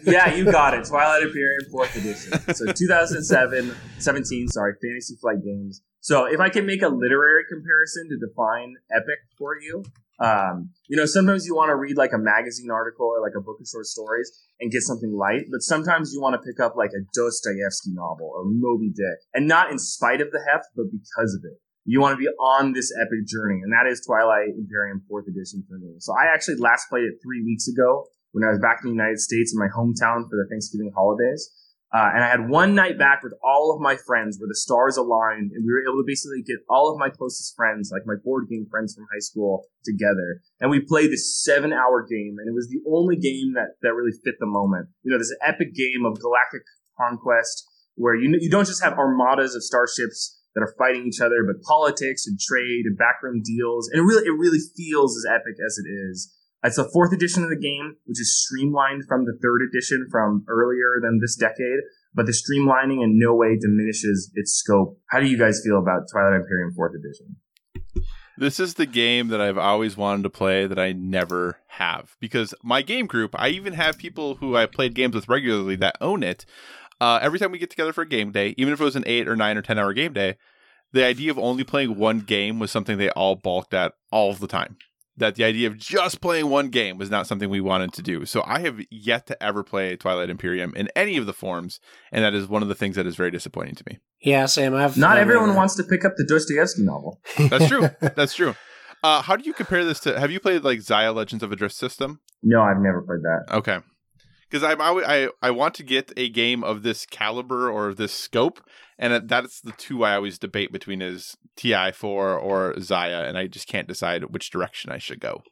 yeah, you got it. Twilight Imperium, fourth edition. So 2007, 17. Sorry, Fantasy Flight Games. So if I can make a literary comparison to define epic for you, um, you know, sometimes you want to read like a magazine article or like a book of short stories and get something light, but sometimes you want to pick up like a Dostoevsky novel or Moby Dick, and not in spite of the heft, but because of it you want to be on this epic journey, and that is Twilight Imperium 4th Edition for me. So I actually last played it three weeks ago when I was back in the United States in my hometown for the Thanksgiving holidays. Uh, and I had one night back with all of my friends where the stars aligned, and we were able to basically get all of my closest friends, like my board game friends from high school, together. And we played this seven hour game, and it was the only game that, that really fit the moment. You know, this epic game of galactic conquest where you, you don't just have armadas of starships that are fighting each other, but politics and trade and backroom deals. And it really, it really feels as epic as it is. It's the fourth edition of the game, which is streamlined from the third edition from earlier than this decade, but the streamlining in no way diminishes its scope. How do you guys feel about Twilight Imperium fourth edition? This is the game that I've always wanted to play that I never have because my game group, I even have people who I played games with regularly that own it. Uh, every time we get together for a game day, even if it was an eight or nine or ten hour game day, the idea of only playing one game was something they all balked at all the time that the idea of just playing one game was not something we wanted to do. So I have yet to ever play Twilight Imperium in any of the forms, and that is one of the things that is very disappointing to me. Yeah, Sam, I've Not I've everyone wants to pick up the Dostoevsky novel. That's true. <laughs> That's true. Uh, how do you compare this to? Have you played like Xia Legends of a Drift System? No, I've never played that. Okay. Because I'm I I want to get a game of this caliber or this scope, and that's the two I always debate between is TI four or Xia, and I just can't decide which direction I should go.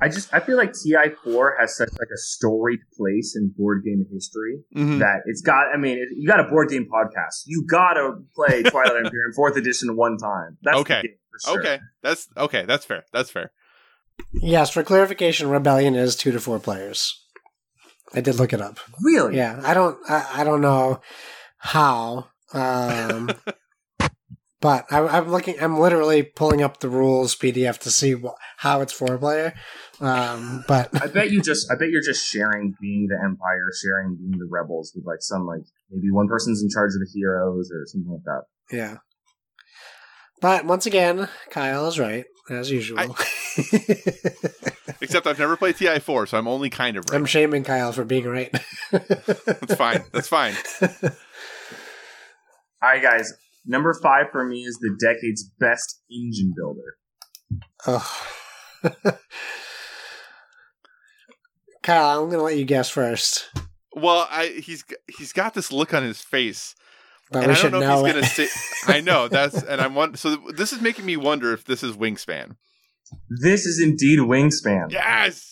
I just I feel like TI four has such like a storied place in board game history Mhm. that it's got. I mean, it, you got a board game podcast. You gotta play <laughs> Twilight Imperium fourth edition one time. That's the Okay. game for sure. Okay, that's okay. That's fair. That's fair. Yes, for clarification, Rebellion is two to four players. I did look it up. Really? Yeah, I don't, I, I don't know how, um, <laughs> but I, I'm looking. I'm literally pulling up the rules PDF to see wh- how it's four player. Um, but I bet you just I bet you're just sharing being the Empire, sharing being the rebels with like some like maybe one person's in charge of the heroes or something like that. yeah. But once again, Kyle is right as usual. <laughs> Except I've never played TI four, so I'm only kind of right. I'm shaming Kyle for being right. <laughs> That's fine. That's fine. <laughs> All right, guys. Number five for me is the decade's best engine builder. Oh. <laughs> Kyle, I'm going to let you guess first. Well, I he's he's got this look on his face, But and we I don't should know, know, if he's gonna say. I know that's, and I'm one. So this is making me wonder if this is Wingspan. This is indeed Wingspan. Yes.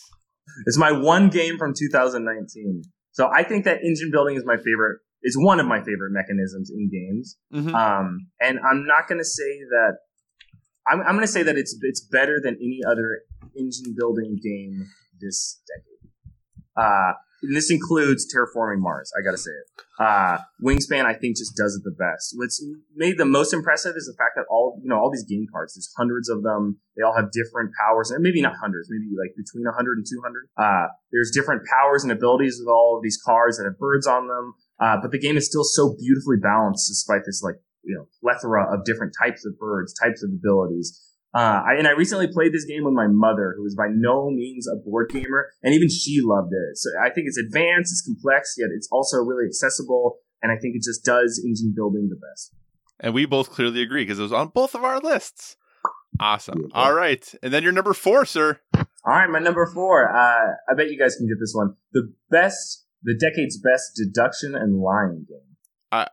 It's my one game from 2019. So I think that engine building is my favorite. It's one of my favorite mechanisms in games. Mhm. Um, and I'm not going to say that. I'm, I'm going to say that it's it's better than any other engine building game this decade. Uh, and this includes terraforming Mars. I got to say it. Uh, Wingspan, I think, just does it the best. What's made the most impressive is the fact that all you know all these game cards. There's hundreds of them. They all have different powers, and maybe not hundreds, maybe like between 100 and 200. Uh, there's different powers and abilities with all of these cards that have birds on them. Uh, but the game is still so beautifully balanced despite this like you know plethora of different types of birds, types of abilities. Uh, I, and I recently played this game with my mother, who is by no means a board gamer, and even she loved it. So I think it's advanced, it's complex, yet it's also really accessible, and I think it just does engine building the best. And we both clearly agree because it was on both of our lists. Awesome. Beautiful. All right, and then your number four, sir. All right, my number four. Uh, I bet you guys can get this one. The best, the decade's best deduction and lying game.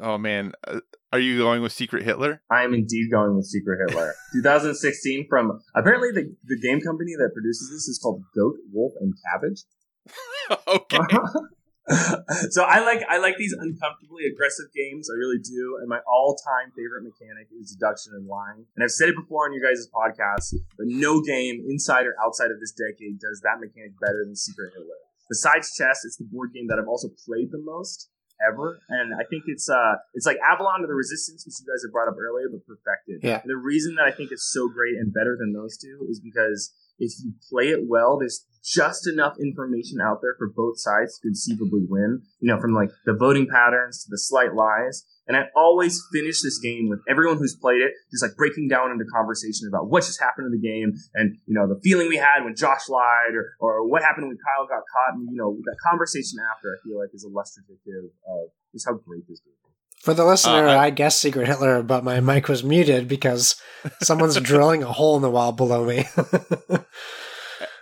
Oh man, uh, are you going with Secret Hitler? I am indeed going with Secret Hitler. <laughs> 2016 from apparently the, the game company that produces this is called Goat, Wolf, and Cabbage. <laughs> okay. <laughs> so I like I like these uncomfortably aggressive games. I really do. And my all time favorite mechanic is deduction and lying. And I've said it before on your guys' podcast, but no game inside or outside of this decade does that mechanic better than Secret Hitler. Besides chess, it's the board game that I've also played the most ever. And I think it's uh it's like Avalon to the Resistance, which you guys have brought up earlier, but perfected. Yeah. And the reason that I think it's so great and better than those two is because if you play it well, there's just enough information out there for both sides to conceivably win. You know, from like the voting patterns to the slight lies. And I always finish this game with everyone who's played it just like breaking down into conversation about what just happened in the game and, you know, the feeling we had when Josh lied or, or what happened when Kyle got caught. And, you know, that conversation after I feel like is illustrative of just how great this game is. For the listener, Uh, I- I, guessed Secret Hitler, but my mic was muted because someone's <laughs> drilling a hole in the wall below me. <laughs>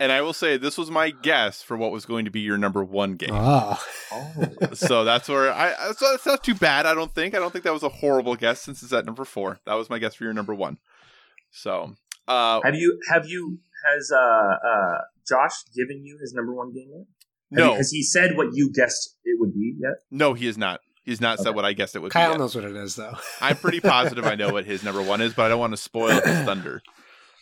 And I will say this was my guess for what was going to be your number one game. oh. Oh. so that's where I. I- So it's not too bad. I don't think. I don't think that was a horrible guess since it's at number four. That was my guess for your number one. So, uh, have you, have you, has, uh, uh, Josh given you his number one game yet? no, because he said what you guessed it would be yet? no, he is not. He's not said what I guessed it would Kyle be. yet. knows what it is, though. I'm pretty positive I know <laughs> what his number one is, but I don't want to spoil his thunder.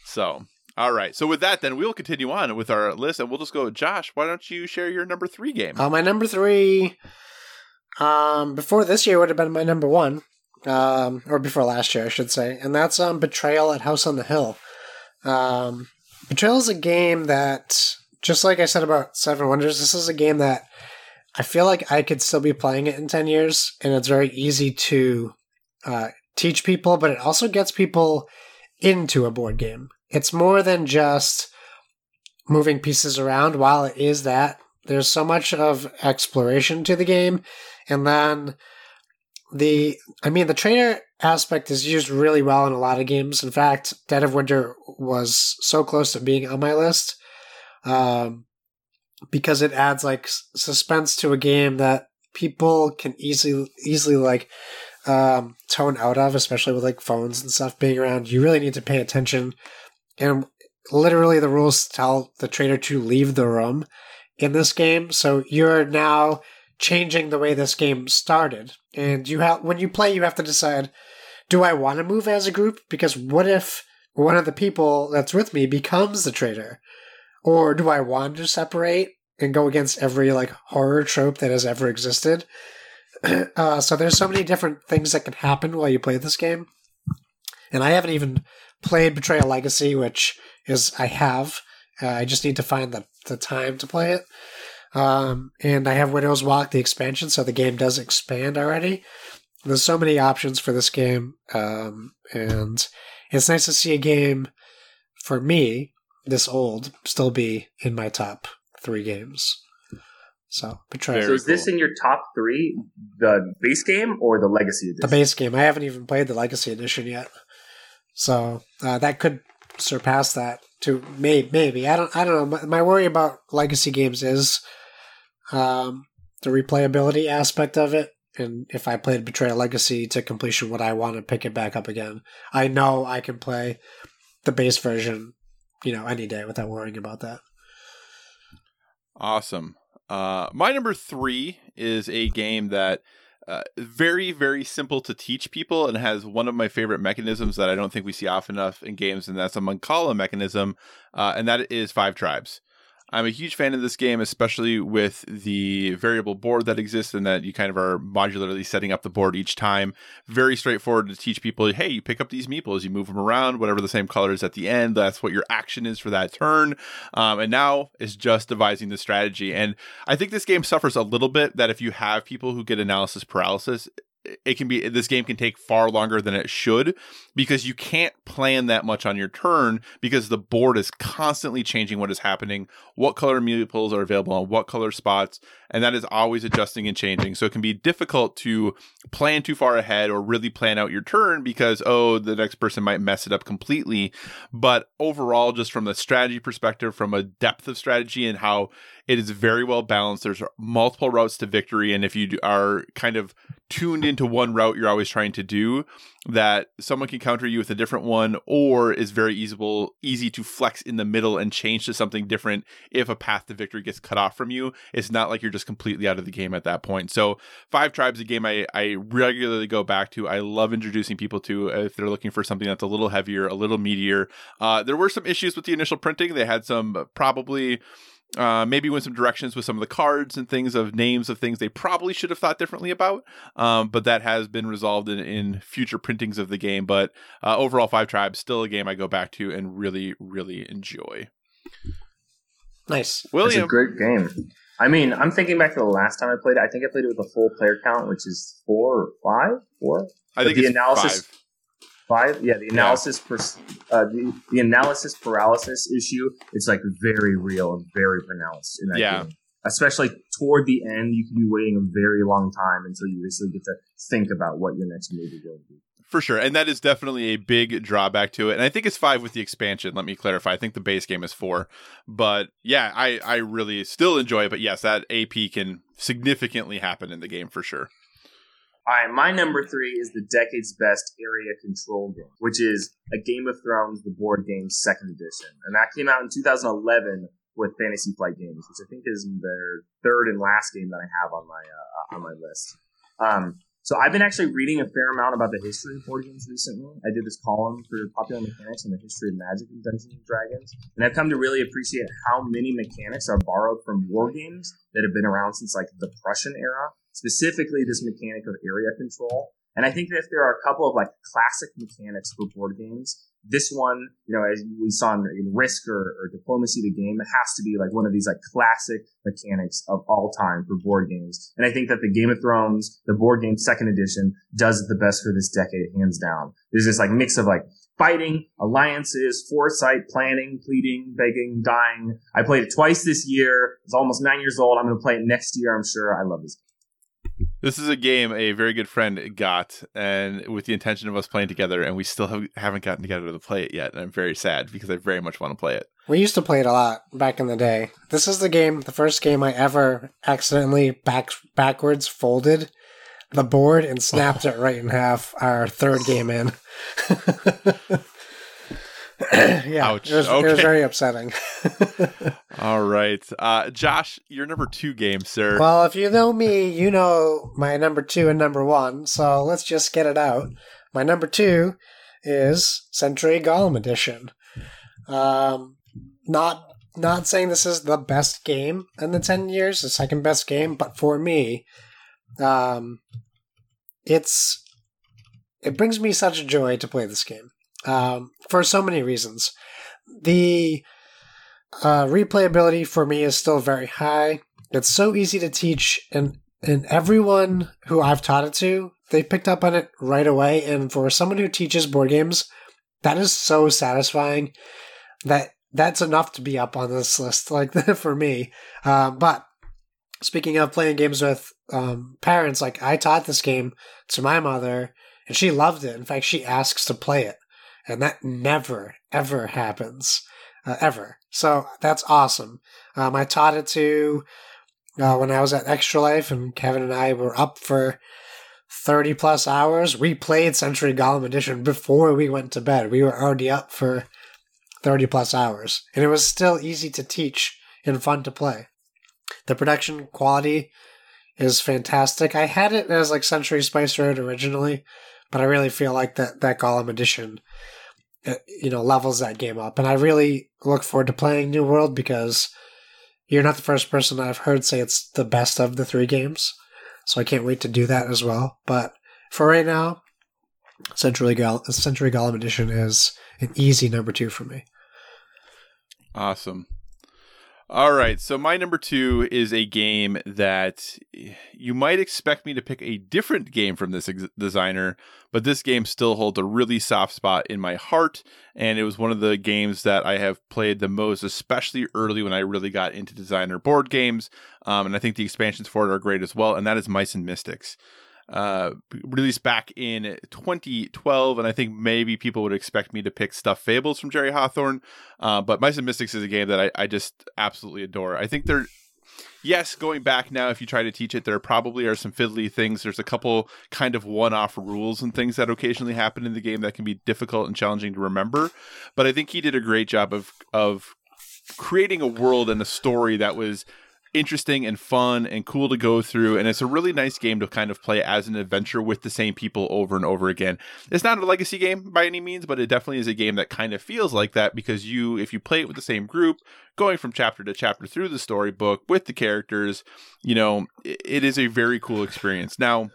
So, all right. So with that, then we'll continue on with our list, and we'll just go. Josh, why don't you share your number three game? Uh, my number three, um, before this year would have been my number one, um, or before last year, I should say, and that's um, Betrayal at House on the Hill. Um, Betrayal is a game that, just like I said about Seven Wonders, this is a game that I feel like I could still be playing it in 10 years, and it's very easy to uh, teach people, but it also gets people into a board game. It's more than just moving pieces around. While it is that, there's so much of exploration to the game, and then the I mean the traitor aspect is used really well in a lot of games. In fact, Dead of Winter was so close to being on my list um, because it adds like suspense to a game that people can easily easily like um, tone out of, especially with like phones and stuff being around. You really need to pay attention, and literally the rules tell the traitor to leave the room in this game. So you're now changing the way this game started, and you have when you play, you have to decide: Do I want to move as a group? Because what if one of the people that's with me becomes the traitor, or do I want to separate and go against every like horror trope that has ever existed? <clears throat> Uh, so there's so many different things that can happen while you play this game, and I haven't even played Betrayal Legacy, which is I have. Uh, I just need to find the the time to play it. Um, and I have Widow's Walk, the expansion, so the game does expand already. There's so many options for this game, um, and it's nice to see a game for me this old still be in my top three games. So Betrayal. So is this in your top three, the base game or the legacy edition? The base game. I haven't even played the legacy edition yet, so uh, that could surpass that. To maybe, maybe I don't. I don't know. My, worry about legacy games is um, the replayability aspect of it. And if I played Betrayal Legacy to completion, would I want to pick it back up again? I know I can play the base version, you know, any day without worrying about that. Awesome. Uh, my number three is a game that uh, very very simple to teach people and has one of my favorite mechanisms that I don't think we see often enough in games, and that's a Mancala mechanism, uh, and that is Five Tribes. I'm a huge fan of this game, especially with the variable board that exists and that you kind of are modularly setting up the board each time. Very straightforward to teach people hey, you pick up these meeples, you move them around, whatever the same color is at the end. That's what your action is for that turn. Um, and now it's just devising the strategy. And I think this game suffers a little bit that if you have people who get analysis paralysis, it can be this game can take far longer than it should because you can't plan that much on your turn because the board is constantly changing what is happening, what color meeples are available on what color spots, and that is always adjusting and changing. So it can be difficult to plan too far ahead or really plan out your turn because oh, the next person might mess it up completely. But overall, just from the strategy perspective, from a depth of strategy and how it is very well balanced. There's multiple routes to victory, and if you are kind of tuned into one route you're always trying to do, that someone can counter you with a different one, or is very easy easy to flex in the middle and change to something different if a path to victory gets cut off from you. It's not like you're just completely out of the game at that point. So Five Tribes, a game I, I regularly go back to. I love introducing people to if they're looking for something that's a little heavier, a little meatier. Uh, there were some issues with the initial printing. They had some probably uh, maybe went some directions with some of the cards and things of names of things they probably should have thought differently about. Um, but that has been resolved in, in future printings of the game. But uh, overall, Five Tribes still a game I go back to and really, really enjoy. Nice, William. It's a great game. I mean, I'm thinking back to the last time I played it. I think I played it with a full player count, which is four or five, four. I think the analysis. Five five. Yeah, the analysis yeah. Per, uh, the, the analysis paralysis issue. It's like very real and very pronounced in that yeah. game. Especially toward the end, you can be waiting a very long time until you basically get to think about what your next move is going to be. For sure, and that is definitely a big drawback to it. And I think it's five with the expansion. Let me clarify. I think the base game is four, but yeah, I I really still enjoy it. But yes, that AP can significantly happen in the game for sure. All right, my number three is the decade's best area control game, which is a Game of Thrones, the board game second edition. And that came out in 2011 with Fantasy Flight Games, which I think is their third and last game that I have on my uh, on my list. Um, so I've been actually reading a fair amount about the history of board games recently. I did this column for Popular Mechanics on the history of Magic and Dungeons and Dragons, and I've come to really appreciate how many mechanics are borrowed from war games that have been around since like the Prussian era specifically this mechanic of area control. And I think that if there are a couple of like classic mechanics for board games, this one, you know, as we saw in, in Risk or, or, Diplomacy the Game, it has to be like one of these like classic mechanics of all time for board games. And I think that the Game of Thrones, the board game second edition, does it the best for this decade, hands down. There's this like mix of like fighting, alliances, foresight, planning, pleading, begging, dying. I played it twice this year. It's almost nine years old. I'm going to play it next year. I'm sure. I love this. This is a game a very good friend got, and with the intention of us playing together, and we still have, haven't gotten together to play it yet. And I'm very sad because I very much want to play it. We used to play it a lot back in the day. This is the game, the first game I ever accidentally back backwards folded the board and snapped it right in half. Our third game in. <laughs> <clears throat> yeah, Ouch. It, was, it was very upsetting. <laughs> All right, uh, Josh, your number two game, sir. well, if you know me, you know my number two and number one. So let's just get it out. My number two is Century Golem Edition. Um, not not saying this is the best game in the ten years, the second best game, but for me, um, it's it brings me such joy to play this game um, for so many reasons. The uh, replayability for me is still very high. It's so easy to teach, and and everyone who I've taught it to, they picked up on it right away. And for someone who teaches board games, that is so satisfying. That that's enough to be up on this list, like <laughs> for me. Um, but speaking of playing games with um, parents, like I taught this game to my mother, and she loved it. In fact, she asks to play it, and that never ever happens, uh, ever. So that's awesome. Um, I taught it to uh, when I was at Extra Life, and Kevin and I were up for 30 plus hours. We played Century Golem Edition before we went to bed. We were already up for 30 plus hours, and it was still easy to teach and fun to play. The production quality is fantastic. I had it as like Century Spice Road originally, but I really feel like that that Golem Edition, Uh, you know, levels that game up, and I really look forward to playing New World because you're not the first person I've heard say it's the best of the three games. So I can't wait to do that as well. But for right now, Century, Gol- Century Golem Edition is an easy number two for me. Awesome. All right, so my number two is a game that you might expect me to pick a different game from this ex- designer, but this game still holds a really soft spot in my heart, and it was one of the games that I have played the most, especially early when I really got into designer board games. Um, and I think the expansions for it are great as well, and that is Mice and Mystics uh released back in 2012 and i think maybe people would expect me to pick Stuffed Fables from jerry hawthorne uh but mice and mystics is a game that I, I just absolutely adore. I think they're yes going back now if you try to teach it there probably are some fiddly things. There's a couple kind of one-off rules and things that occasionally happen in the game that can be difficult and challenging to remember but i think he did a great job of of creating a world and a story that was interesting and fun and cool to go through and it's a really nice game to kind of play as an adventure with the same people over and over again. It's not a legacy game by any means but it definitely is a game that kind of feels like that because you if you play it with the same group going from chapter to chapter through the storybook with the characters you know it, is a very cool experience. Now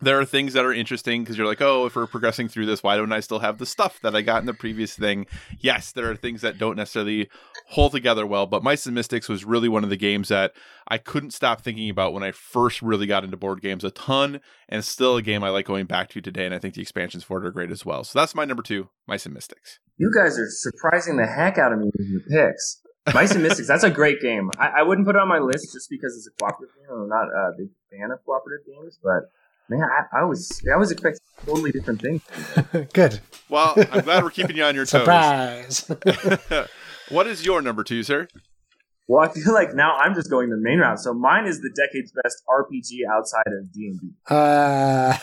there are things that are interesting because you're like, oh, if we're progressing through this, why don't I still have the stuff that I got in the previous thing? Yes, there are things that don't necessarily hold together well, but Mice and Mystics was really one of the games that I couldn't stop thinking about when I first really got into board games a ton, and still a game I like going back to today, and I think the expansions for it are great as well. So that's my number two, Mice and Mystics. You guys are surprising the heck out of me with your picks. Mice and Mystics, that's a great game. I, I wouldn't put it on my list just because it's a cooperative game. I'm not uh, a big fan of cooperative games, but man, I, I was I was expecting totally different things. <laughs> Good. Well, I'm glad we're keeping you on your toes. Surprise. <laughs> what is your number two, sir? Well, I feel like now I'm just going the main route. So mine is the decade's best RPG outside of D and D. uh,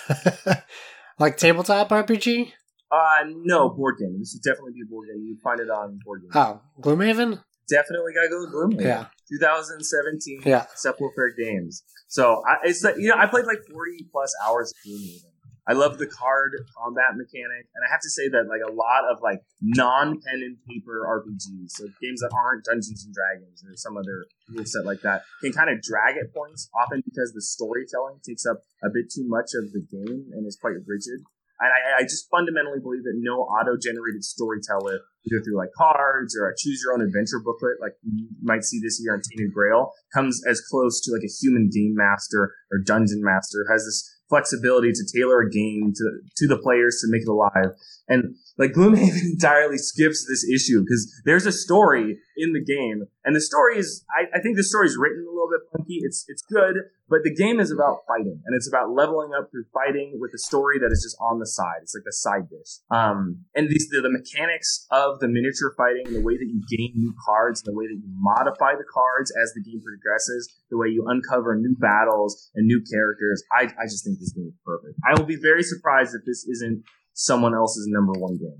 <laughs> like tabletop RPG? Uh no, board game. This would definitely be a board game. You'd find it on board game. Oh, Gloomhaven? Definitely gotta go with Gloomhaven. Yeah. 2017 Yeah. Cephalofair Games. So I, it's you know I played like 40 plus hours of Gloomhaven. I love the card combat mechanic, and I have to say that like a lot of like non pen and paper RPGs, so games that aren't Dungeons and Dragons or some other rule set like that, can kind of drag at points, often because the storytelling takes up a bit too much of the game and is quite rigid. And I, I just fundamentally believe that no auto-generated storyteller, either through like cards or a choose-your-own-adventure booklet, like you might see this year on Tainted Grail, comes as close to like a human game master or dungeon master. Has this flexibility to tailor a game to to the players to make it alive. And like Gloomhaven <laughs> entirely skips this issue because there's a story in the game, and the story is I, I think the story is written a little bit funky. It's it's good, but the game is about fighting, and it's about leveling up through fighting with a story that is just on the side. It's like a side dish. Um, and these the, the mechanics of the miniature fighting, the way that you gain new cards, the way that you modify the cards as the game progresses, the way you uncover new battles and new characters. I I just think this game is perfect. I will be very surprised if this isn't someone else's number one game.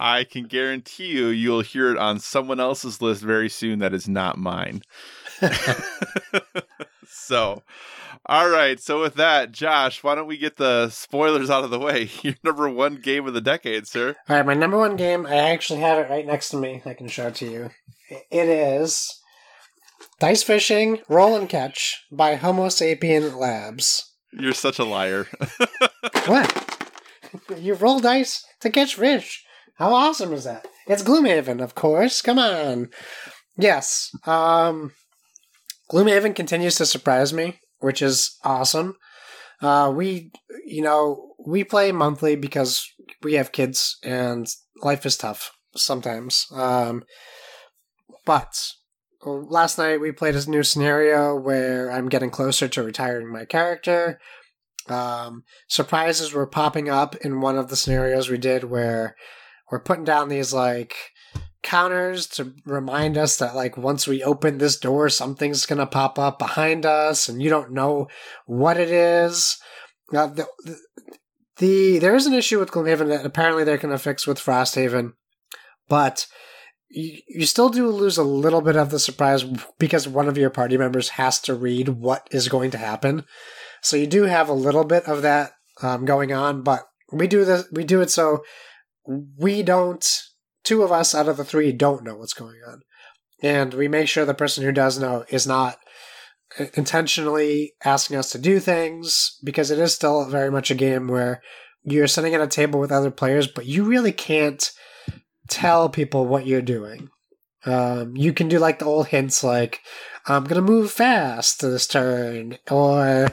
I can guarantee you, you'll hear it on someone else's list very soon that is not mine. <laughs> so, all right. So, with that, Josh, why don't we get the spoilers out of the way? <laughs> Your number one game of the decade, sir. All right, my number one game, I actually have it right next to me. I can show it to you. It is Dice Fishing Roll and Catch by Homo Sapien Labs. You're such a liar. <laughs> what? you roll dice to catch fish. How awesome is that? It's Gloomhaven, of course. Come on. Yes. Um, Gloomhaven continues to surprise me, which is awesome. Uh, we, you know, we play monthly because we have kids and life is tough sometimes. Um, but last night we played a new scenario where I'm getting closer to retiring my character. Um, surprises were popping up in one of the scenarios we did where we're putting down these like counters to remind us that like once we open this door something's going to pop up behind us and you don't know what it is. The, the, the there is an issue with gloomhaven that apparently they're going to fix with frosthaven but you, you still do lose a little bit of the surprise because one of your party members has to read what is going to happen. So you do have a little bit of that um, going on but we do this we do it so we don't two of us out of the three don't know what's going on. And we make sure the person who does know is not intentionally asking us to do things because it is still very much a game where you're sitting at a table with other players but you really can't tell people what you're doing. Um, you can do like the old hints like i'm gonna move fast this turn or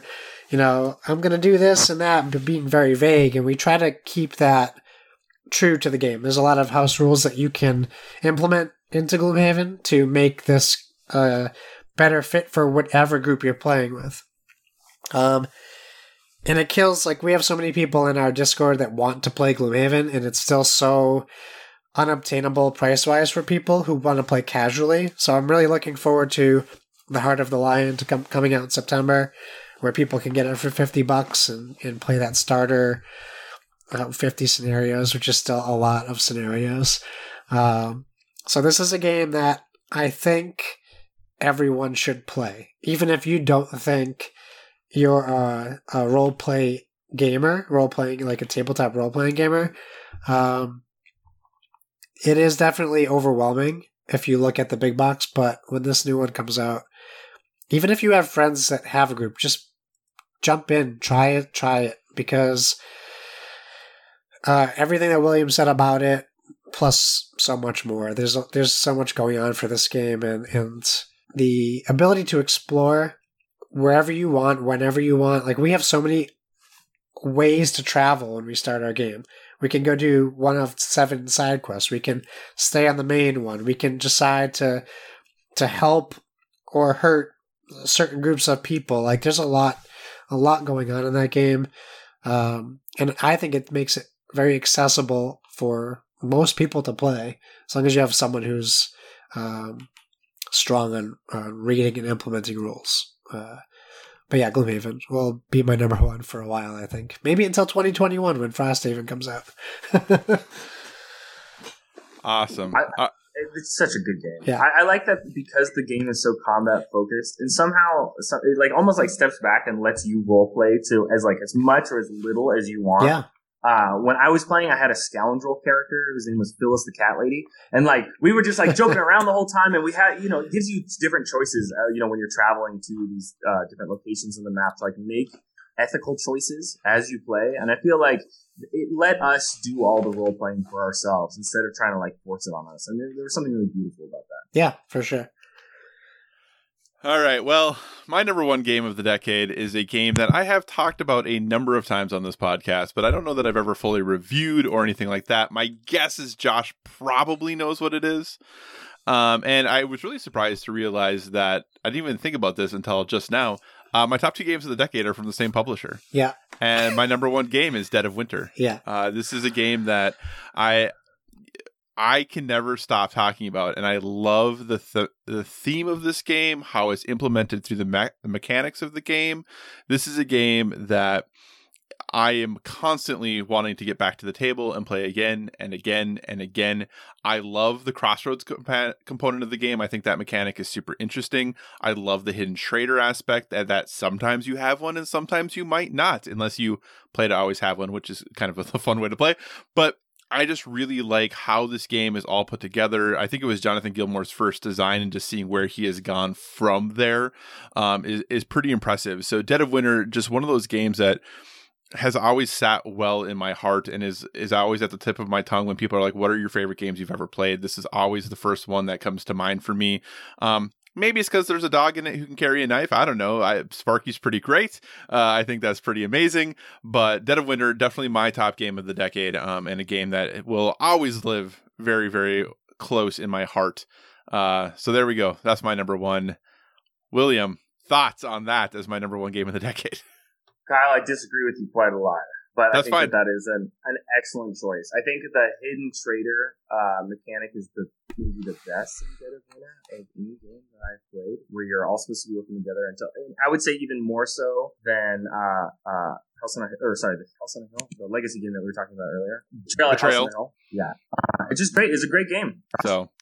you know i'm gonna do this and that but being very vague and we try to keep that true to the game. There's a lot of house rules that you can implement into Gloomhaven to make this uh, better fit for whatever group you're playing with. Um, and it kills like we have so many people in our Discord that want to play Gloomhaven, and it's still so unobtainable price wise for people who want to play casually. So I'm really looking forward to the Heart of the Lion to come coming out in September, where people can get it for fifty bucks and, and play that starter uh, 50 scenarios, which is still a lot of scenarios. Um, so this is a game that I think everyone should play, even if you don't think you're a, a role play gamer, role playing like a tabletop role playing gamer. Um, it is definitely overwhelming if you look at the big box, but when this new one comes out, even if you have friends that have a group, just jump in, try it, try it, because uh, everything that William said about it, plus so much more. There's there's so much going on for this game, and and the ability to explore wherever you want, whenever you want. Like we have so many ways to travel when we start our game. We can go do one of seven side quests. We can stay on the main one. We can decide to to help or hurt certain groups of people. Like there's a lot a lot going on in that game. Um, and I think it makes it very accessible for most people to play, as long as you have someone who's um, strong on, on reading and implementing rules. Uh, but yeah, Gloomhaven will be my number one for a while, I think. Maybe until 2021 when Frosthaven comes out. <laughs> awesome. I, uh, it's such a good game. Yeah. I, I, like that because the game is so combat focused and somehow it like almost like steps back and lets you role play to as like as much or as little as you want. Yeah. Uh, when I was playing, I had a scoundrel character whose name was Phyllis the cat lady, and like we were just like joking around the whole time. And we had, you know, it gives you different choices. Uh, you know, when you're traveling to these uh, different locations in the map, to like make ethical choices as you play. And I feel like it let us do all the role playing for ourselves instead of trying to like force it on us. And there, there was something really beautiful about that. Yeah, for sure. All right. Well, my number one game of the decade is a game that I have talked about a number of times on this podcast, but I don't know that I've ever fully reviewed or anything like that. My guess is Josh probably knows what it is. Um, and I was really surprised to realize that I didn't even think about this until just now. Uh, my top two games of the decade are from the same publisher. Yeah. And my number one game is Dead of Winter. Yeah. Uh, this is a game that I I can never stop talking about, and I love the th- the theme of this game, how it's implemented through the, me- the mechanics of the game. This is a game that I am constantly wanting to get back to the table and play again and again and again. I love the crossroads comp- component of the game. I think that mechanic is super interesting. I love the hidden traitor aspect that, that sometimes you have one and sometimes you might not, unless you play to always have one, which is kind of <laughs> a fun way to play. But I just really like how this game is all put together. I think it was Jonathan Gilmour's first design, and just seeing where he has gone from there um, is is pretty impressive. So, Dead of Winter, just one of those games that has always sat well in my heart and is is always at the tip of my tongue when people are like, "What are your favorite games you've ever played?" This is always the first one that comes to mind for me. Um, maybe it's because there's a dog in it who can carry a knife. I don't know. I, Sparky's pretty great. Uh, I think that's pretty amazing. But Dead of Winter definitely my top game of the decade, um, and a game that will always live very very close in my heart. Uh, so there we go. That's my number one. William, thoughts on that as my number one game of the <laughs> decade? Kyle, I disagree with you quite a lot, but That's I think fine. that that is an, an excellent choice. I think the hidden traitor uh, mechanic is the maybe the best in Dead of Winter of any game that I've played, where you're all supposed to be working together. Until and I would say even more so than uh, uh, House on a or sorry, the House on a Hill, the legacy game that we were talking about earlier. Betrayal. at House Betrayal. on a Hill. Yeah, uh, it's just great. It's a great game. So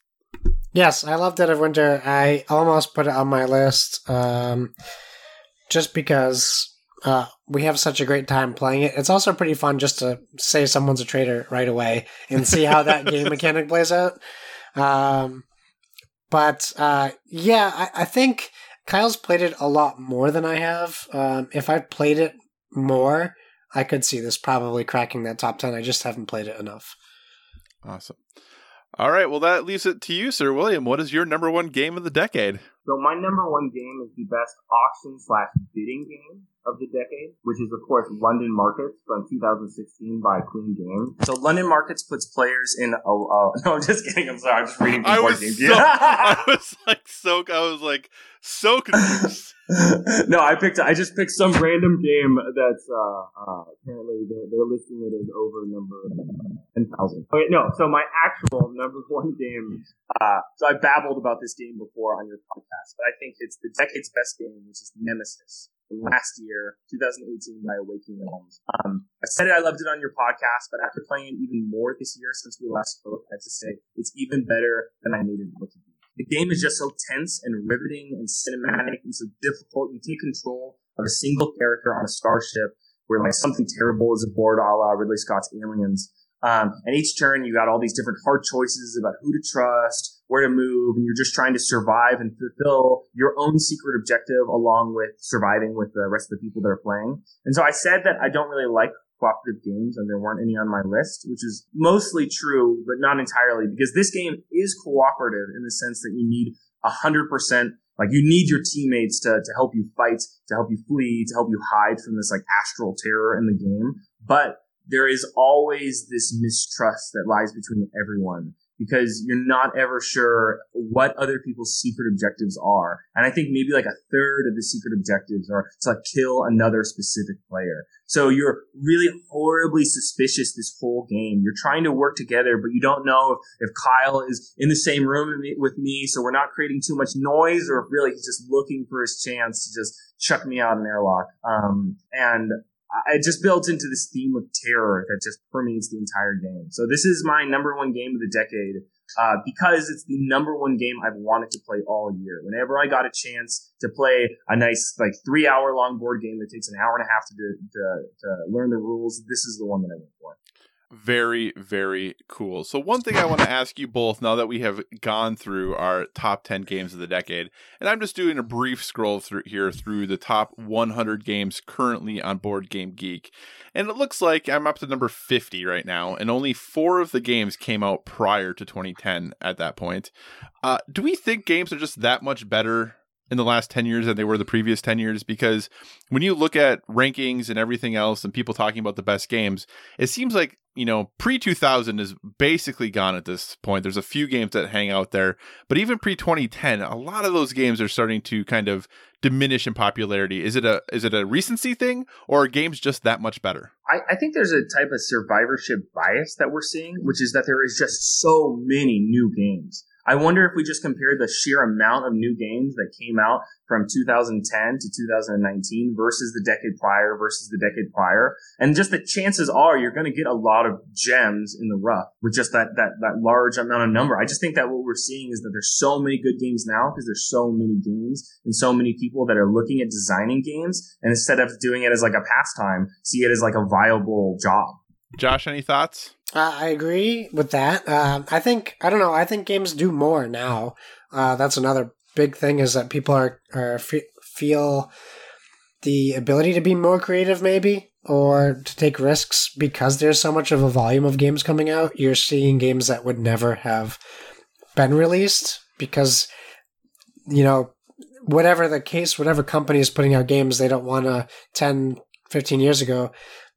Yes, I love Dead of Winter. I almost put it on my list um, just because uh, we have such a great time playing it. It's also pretty fun just to say someone's a traitor right away and see how that <laughs> game mechanic plays out. Um, but uh, yeah, I, I think Kyle's played it a lot more than I have. Um, if I played it more, I could see this probably cracking that top 10. I just haven't played it enough. awesome. All right. Well, that leaves it to you, Sir William. What is your number one game of the decade? So my number one game is the best auction slash bidding game of the decade, which is of course London Markets from 2016 by Queen Games. So London Markets puts players in a. Uh, <laughs> no, I'm just kidding. I'm sorry. I'm just reading. I was so, I <laughs> was like so I was like so confused. <laughs> no, I picked. I just picked some random game that's uh, uh apparently they're, they're listing it as over number ten thousand. Okay, no. So my actual number one game. Uh, so I babbled about this game before on your podcast, but I think it's the decade's best game, which is Nemesis from last year, 2018 by Awakened Realms. Um, I said it, I loved it on your podcast, but after playing it even more this year since we last spoke, I have to say it's even better than I made it out to be. The game is just so tense and riveting and cinematic and so difficult. You take control of a single character on a starship where like something terrible is aboard a la Ridley Scott's Aliens. Um, and each turn you got all these different hard choices about who to trust, where to move, and you're just trying to survive and fulfill your own secret objective along with surviving with the rest of the people that are playing. And so I said that I don't really like cooperative games and there weren't any on my list, which is mostly true, but not entirely because this game is cooperative in the sense that you need a hundred percent like you need your teammates to, to help you fight, to help you flee, to help you hide from this like astral terror in the game. But there is always this mistrust that lies between everyone because you're not ever sure what other people's secret objectives are. And I think maybe like a third of the secret objectives are to like kill another specific player. So you're really horribly suspicious this whole game. You're trying to work together, but you don't know if, if Kyle is in the same room with me- so we're not creating too much noise, or if really he's just looking for his chance to just chuck me out an airlock. Um, and it just builds into this theme of terror that just permeates the entire game. So this is my number one game of the decade uh, because it's the number one game I've wanted to play all year. Whenever I got a chance to play a nice like three hour long board game that takes an hour and a half to do, to, to learn the rules, this is the one that I went for. Very, very cool. So, one thing I want to ask you both now that we have gone through our top 10 games of the decade, and I'm just doing a brief scroll through here through the top 100 games currently on Board Game Geek. And it looks like I'm up to number 50 right now, and only four of the games came out prior to 2010 at that point. Uh, do we think games are just that much better in the last 10 years than they were the previous 10 years because when you look at rankings and everything else and people talking about the best games it seems like you know pre 2000 is basically gone at this point. There's a few games that hang out there but even pre 2010 a lot of those games are starting to kind of diminish in popularity. Is it a is it a recency thing or are games just that much better? I, I think there's a type of survivorship bias that we're seeing which is that there is just so many new games I wonder if we just compare the sheer amount of new games that came out from 2010 to 2019 versus the decade prior versus the decade prior. And just the chances are you're going to get a lot of gems in the rough with just that, that, that large amount of number. I just think that what we're seeing is that there's so many good games now because there's so many games and so many people that are looking at designing games. And instead of doing it as like a pastime, see it as like a viable job. Josh, any thoughts? Uh, I agree with that. Uh, I think I don't know. I think games do more now. Uh, that's another big thing is that people are are f- feel the ability to be more creative, maybe, or to take risks because there's so much of a volume of games coming out. You're seeing games that would never have been released because you know whatever the case, whatever company is putting out games, they don't want to 10, 15 years ago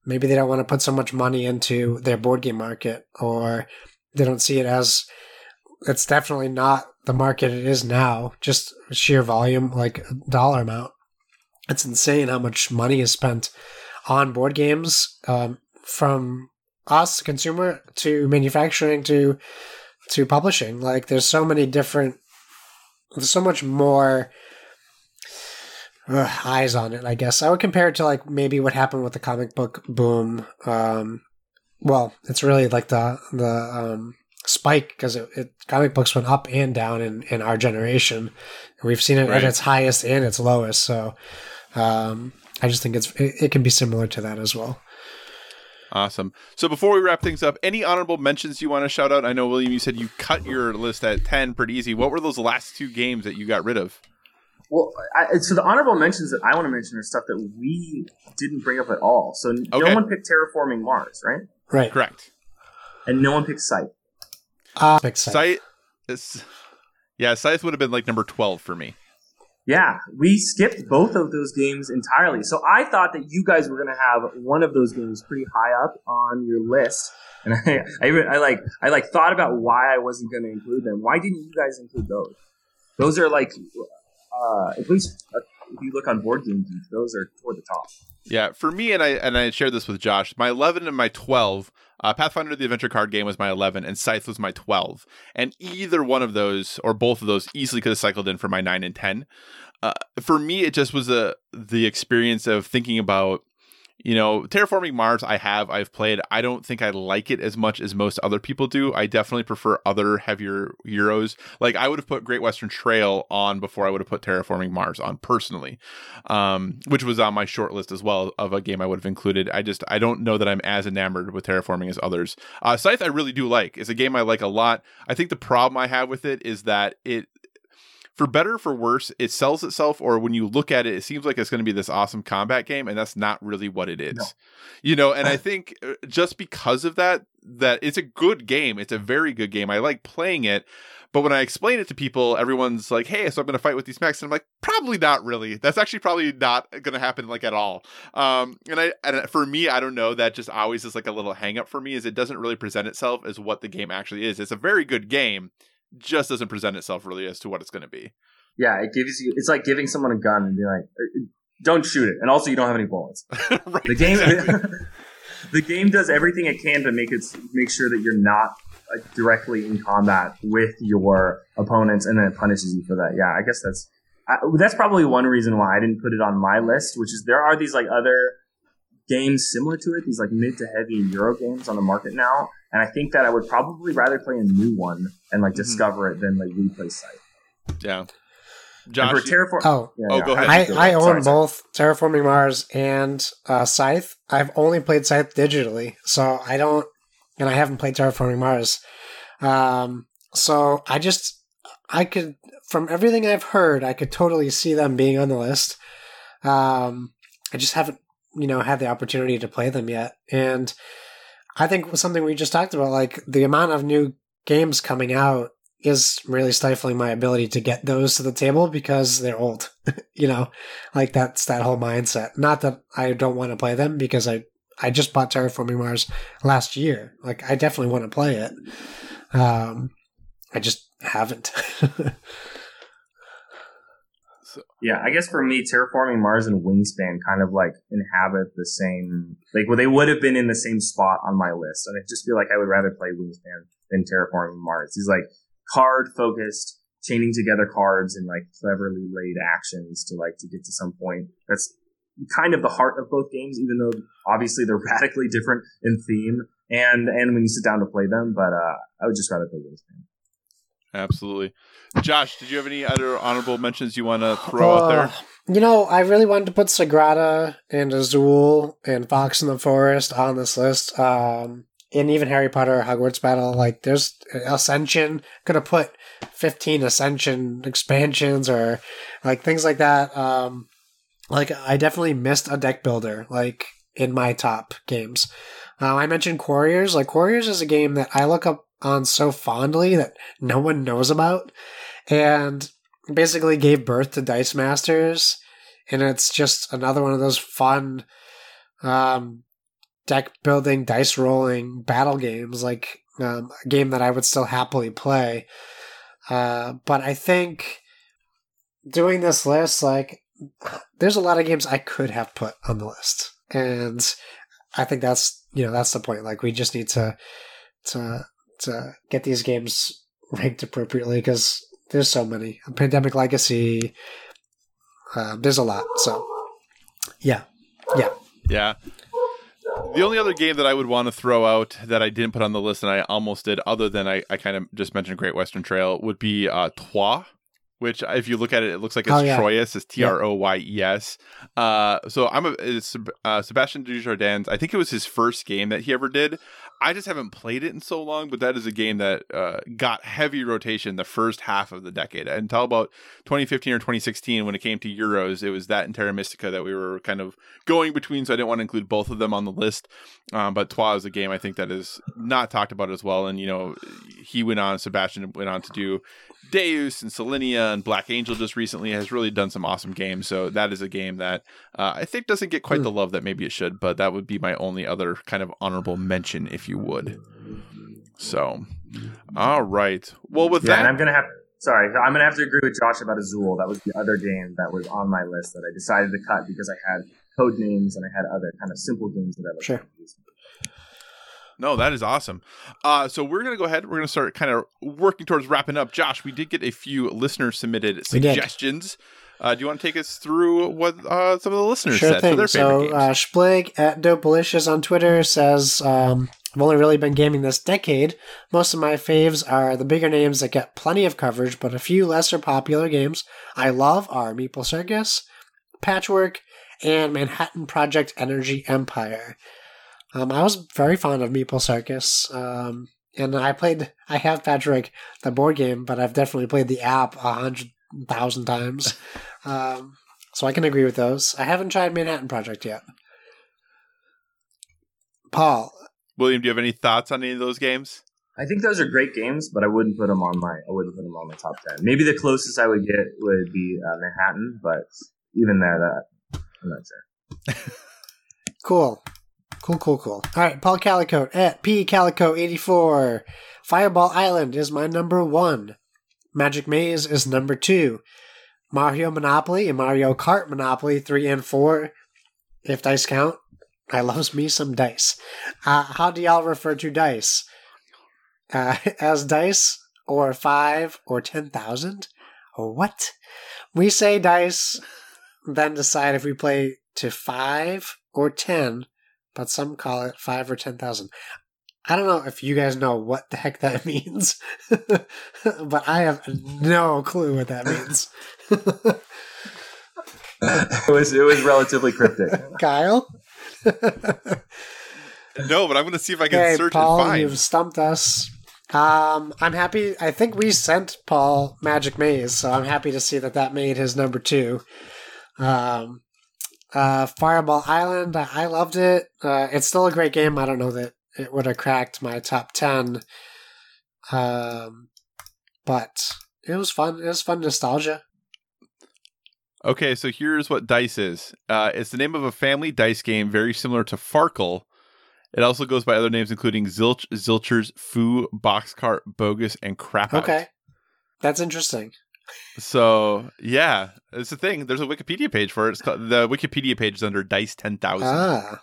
maybe they don't want to put so much money into their board game market or they don't see it as it's definitely not the market it is now just sheer volume like dollar amount. It's insane how much money is spent on board games um, from us consumer to manufacturing to to publishing. Like there's so many different there's so much more uh, eyes on it. I guess I would compare it to like maybe what happened with the comic book boom. Um, well, it's really like the the um, spike because it, it, comic books went up and down in in our generation. We've seen it right. at its highest and its lowest. So um, I just think it's it, it can be similar to that as well. Awesome. So before we wrap things up, any honorable mentions you want to shout out? I know William, you said you cut your list at ten pretty easy. What were those last two games that you got rid of? Well, I, so the honorable mentions that I want to mention are stuff that we didn't bring up at all. So okay. no one picked terraforming Mars, right? Right. Correct. And no one picked Scythe. Uh, picked Scythe. Scythe yeah, Scythe would have been like number twelve for me. Yeah, we skipped both of those games entirely. So I thought that you guys were going to have one of those games pretty high up on your list, and <laughs> I, I, even, I like, I like thought about why I wasn't going to include them. Why didn't you guys include those? Those are like uh, at least uh, if you look on board game geek, those are toward the top. Yeah, for me, and I and I shared this with Josh. My eleven and my twelve, uh, Pathfinder the Adventure Card Game was my eleven, and Scythe was my twelve. And either one of those, or both of those, easily could have cycled in for my nine and ten. Uh, for me, it just was a the experience of thinking about you know, Terraforming Mars, I have, I've played. I don't think I like it as much as most other people do. I definitely prefer other heavier Euros. Like, I would have put Great Western Trail on before I would have put Terraforming Mars on personally, um, which was on my short list as well of a game I would have included. I just, I don't know that I'm as enamored with Terraforming as others. Uh, Scythe, I really do like. It's a game I like a lot. I think the problem I have with it is that it for better for worse, it sells itself, or when you look at it, it seems like it's going to be this awesome combat game, and that's not really what it is. No. You know, and I <laughs> think uh, just because of that, that it's a good game. It's a very good game. I like playing it. But when I explain it to people, everyone's like, "Hey, so I'm going to fight with these mechs," and I'm like, "Probably not really. That's actually probably not going to happen like at all." Um, and I, and for me, I don't know. That just always is like a little hang up for me. Is it doesn't really present itself as what the game actually is. It's a very good game just doesn't present itself really as to what it's going to be. Yeah, it gives you. It's like giving someone a gun and be like, uh, "Don't shoot it," and also you don't have any bullets. <laughs> right, the game, <laughs> the game does everything it can to make it make sure that you're not uh, directly in combat with your opponents, and then it punishes you for that. Yeah, I guess that's that's probably one reason why I didn't put it on my list. Which is there are these like other games similar to it, these like mid to heavy Euro games on the market now, and I think that I would probably rather play a new one and like mm-hmm. discover it than like replay Scythe. Yeah. Josh, for Terraform- oh, yeah, oh, yeah. go ahead. I, I own sorry, both sorry. Terraforming Mars and uh, Scythe. I've only played Scythe digitally, so I don't, and I haven't played Terraforming Mars. Um, so I just, I could, from everything I've heard, I could totally see them being on the list. Um, I just haven't, you know, had the opportunity to play them yet, and I think something we just talked about, like the amount of new games coming out is really stifling my ability to get those to the table because they're old. <laughs> you know, like that's that whole mindset. Not that I don't want to play them because I I just bought Terraforming Mars last year. Like I definitely want to play it. Um, I just haven't. <laughs> Yeah, I guess for me, terraforming Mars and Wingspan kind of like inhabit the same, like, well, they would have been in the same spot on my list. And I just feel like I would rather play Wingspan than terraforming Mars. He's like card focused, chaining together cards and like cleverly laid actions to like to get to some point. That's kind of the heart of both games, even though obviously they're <laughs> radically different in theme and and when you sit down to play them. But uh, I would just rather play Wingspan. Absolutely. Josh, did you have any other honorable mentions you want to throw uh, out there? You know, I really wanted to put Sagrada and Azul and Fox in the Forest on this list. Um, and even Harry Potter Hogwarts Battle. Like, there's Ascension. Could have put 15 Ascension expansions or like things like that. Um, like, I definitely missed a deck builder, like, in my top games. Uh, I mentioned Quarriors. Like, Quarriors is a game that I look up on so fondly that no one knows about and basically gave birth to Dice Masters. And it's just another one of those fun um, deck building, dice rolling battle games, like um, a game that I would still happily play. Uh, but I think doing this list, like, there's a lot of games I could have put on the list. And I think that's, you know, that's the point. Like, we just need to, to to get these games ranked appropriately because there's so many. Pandemic Legacy, uh, there's a lot. So, yeah, yeah, yeah. The only other game that I would want to throw out that I didn't put on the list and I almost did, other than I, I kind of just mentioned Great Western Trail, would be uh, Troyes which if you look at it, it looks like it's oh, yeah. Troyes. It's T R O Y E S. Uh, so I'm a it's, uh, Sebastien Dujardins. I think it was his first game that he ever did. I just haven't played it in so long, but that is a game that uh, got heavy rotation the first half of the decade. Until about 2015 or 2016, when it came to Euros, it was that and Terra Mystica that we were kind of going between, so I didn't want to include both of them on the list. Um, but Troyes is a game I think that is not talked about as well. And, you know, he went on, Sebastian went on to do Deus and Solenia and Black Angel just recently has really done some awesome games. So that is a game that uh, I think doesn't get quite mm. the love that maybe it should, but that would be my only other kind of honorable mention, if you would. So, all right. Well, with yeah, that, I'm gonna have. Sorry, I'm gonna have to agree with Josh about Azul. That was the other game that was on my list that I decided to cut because I had Codenames and I had other kind of simple games that I looked sure. No, that is awesome. Uh, so we're gonna go ahead. We're gonna start kind of working towards wrapping up. Josh, we did get a few listener submitted suggestions. Uh, do you want to take us through what uh, some of the listeners sure said thing. for their so, favorite games? So, uh, Splig at Dopalicious on Twitter says, um, I've only really been gaming this decade. Most of my faves are the bigger names that get plenty of coverage, but a few lesser popular games I love are Meeple Circus, Patchwork, and Manhattan Project Energy Empire. Um, I was very fond of Meeple Circus. Um, and I played, I have Patchwork, the board game, but I've definitely played the app a hundred thousand times. <laughs> um, so I can agree with those. I haven't tried Manhattan Project yet. Paul. William, do you have any thoughts on any of those games? I think those are great games, but I wouldn't put them on my I wouldn't put them on my top ten. Maybe the closest I would get would be uh, Manhattan, but even that, uh, I'm not sure. cool. Cool, cool, cool. All right, Paul Calico at P Calico 84. Fireball Island is my number one. Magic Maze is number two. Mario Monopoly and Mario Kart Monopoly 3 and 4, if dice count. I loves me some dice. Uh, how do y'all refer to dice? Uh, <laughs> as dice, or 5, or 10,000? Or what? We say dice, then decide if we play to 5 or 10 but some call it five or ten thousand. I don't know if you guys know what the heck that <laughs> means, but I have no clue what that means. it was it was relatively cryptic. <laughs> Kyle. no, but I'm going to see if I can hey, search Paul, and find. You've stumped us. Um, I'm happy. I think we sent Paul Magic Maze, so I'm happy to see that that made his number two. Um, uh, Fireball Island, I loved it. Uh, it's still a great game. I don't know that it would have cracked my top 10. Um, but it was fun. It was fun nostalgia. Okay, so here's what Dice is. Uh, it's the name of a family dice game very similar to Farkle. It also goes by other names including Zilch, Zilchers, Foo, Boxcart, Bogus, and Crap Okay, that's interesting. So yeah, it's a thing. There's a Wikipedia page for it. It's called, the Wikipedia page is under Dice Ten Thousand. Ah,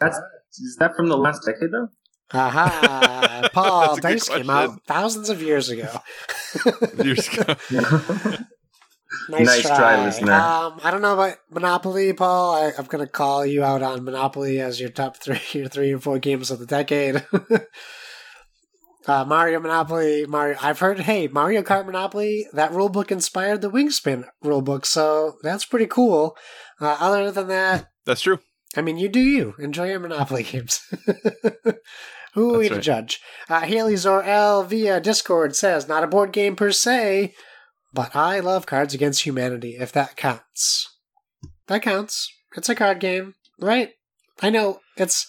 That's is that from the last decade though? aha! <laughs> Paul, That's a dice came out thousands of years ago. <laughs> Years ago. <laughs> Nice, Nice try. try, listener. Um, I don't know about Monopoly, Paul. I, I'm going to call you out on Monopoly as your top three, your three and four games of the decade. Uh, Mario Monopoly, Mario. I've heard, hey, Mario Kart Monopoly. That rulebook inspired the Wingspan rulebook, so that's pretty cool. Uh, other than that, That's true. I mean, you do you. Enjoy your Monopoly <laughs> games. Who are we to right. judge? Uh, Haley Zor L via Discord says, not a board game per se, but I love Cards Against Humanity, if that counts. That counts. It's a card game, right? I know it's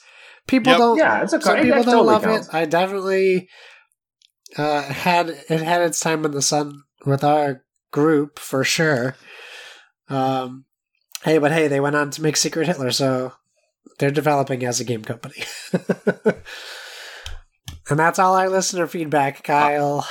people Yep. don't. Yeah, it's a some card- people don't totally love counts. it. I definitely uh, had it had its time in the sun with our group for sure. Um, hey, but hey, they went on to make Secret Hitler, so they're developing as a game company. <laughs> and that's all our listener feedback, Kyle.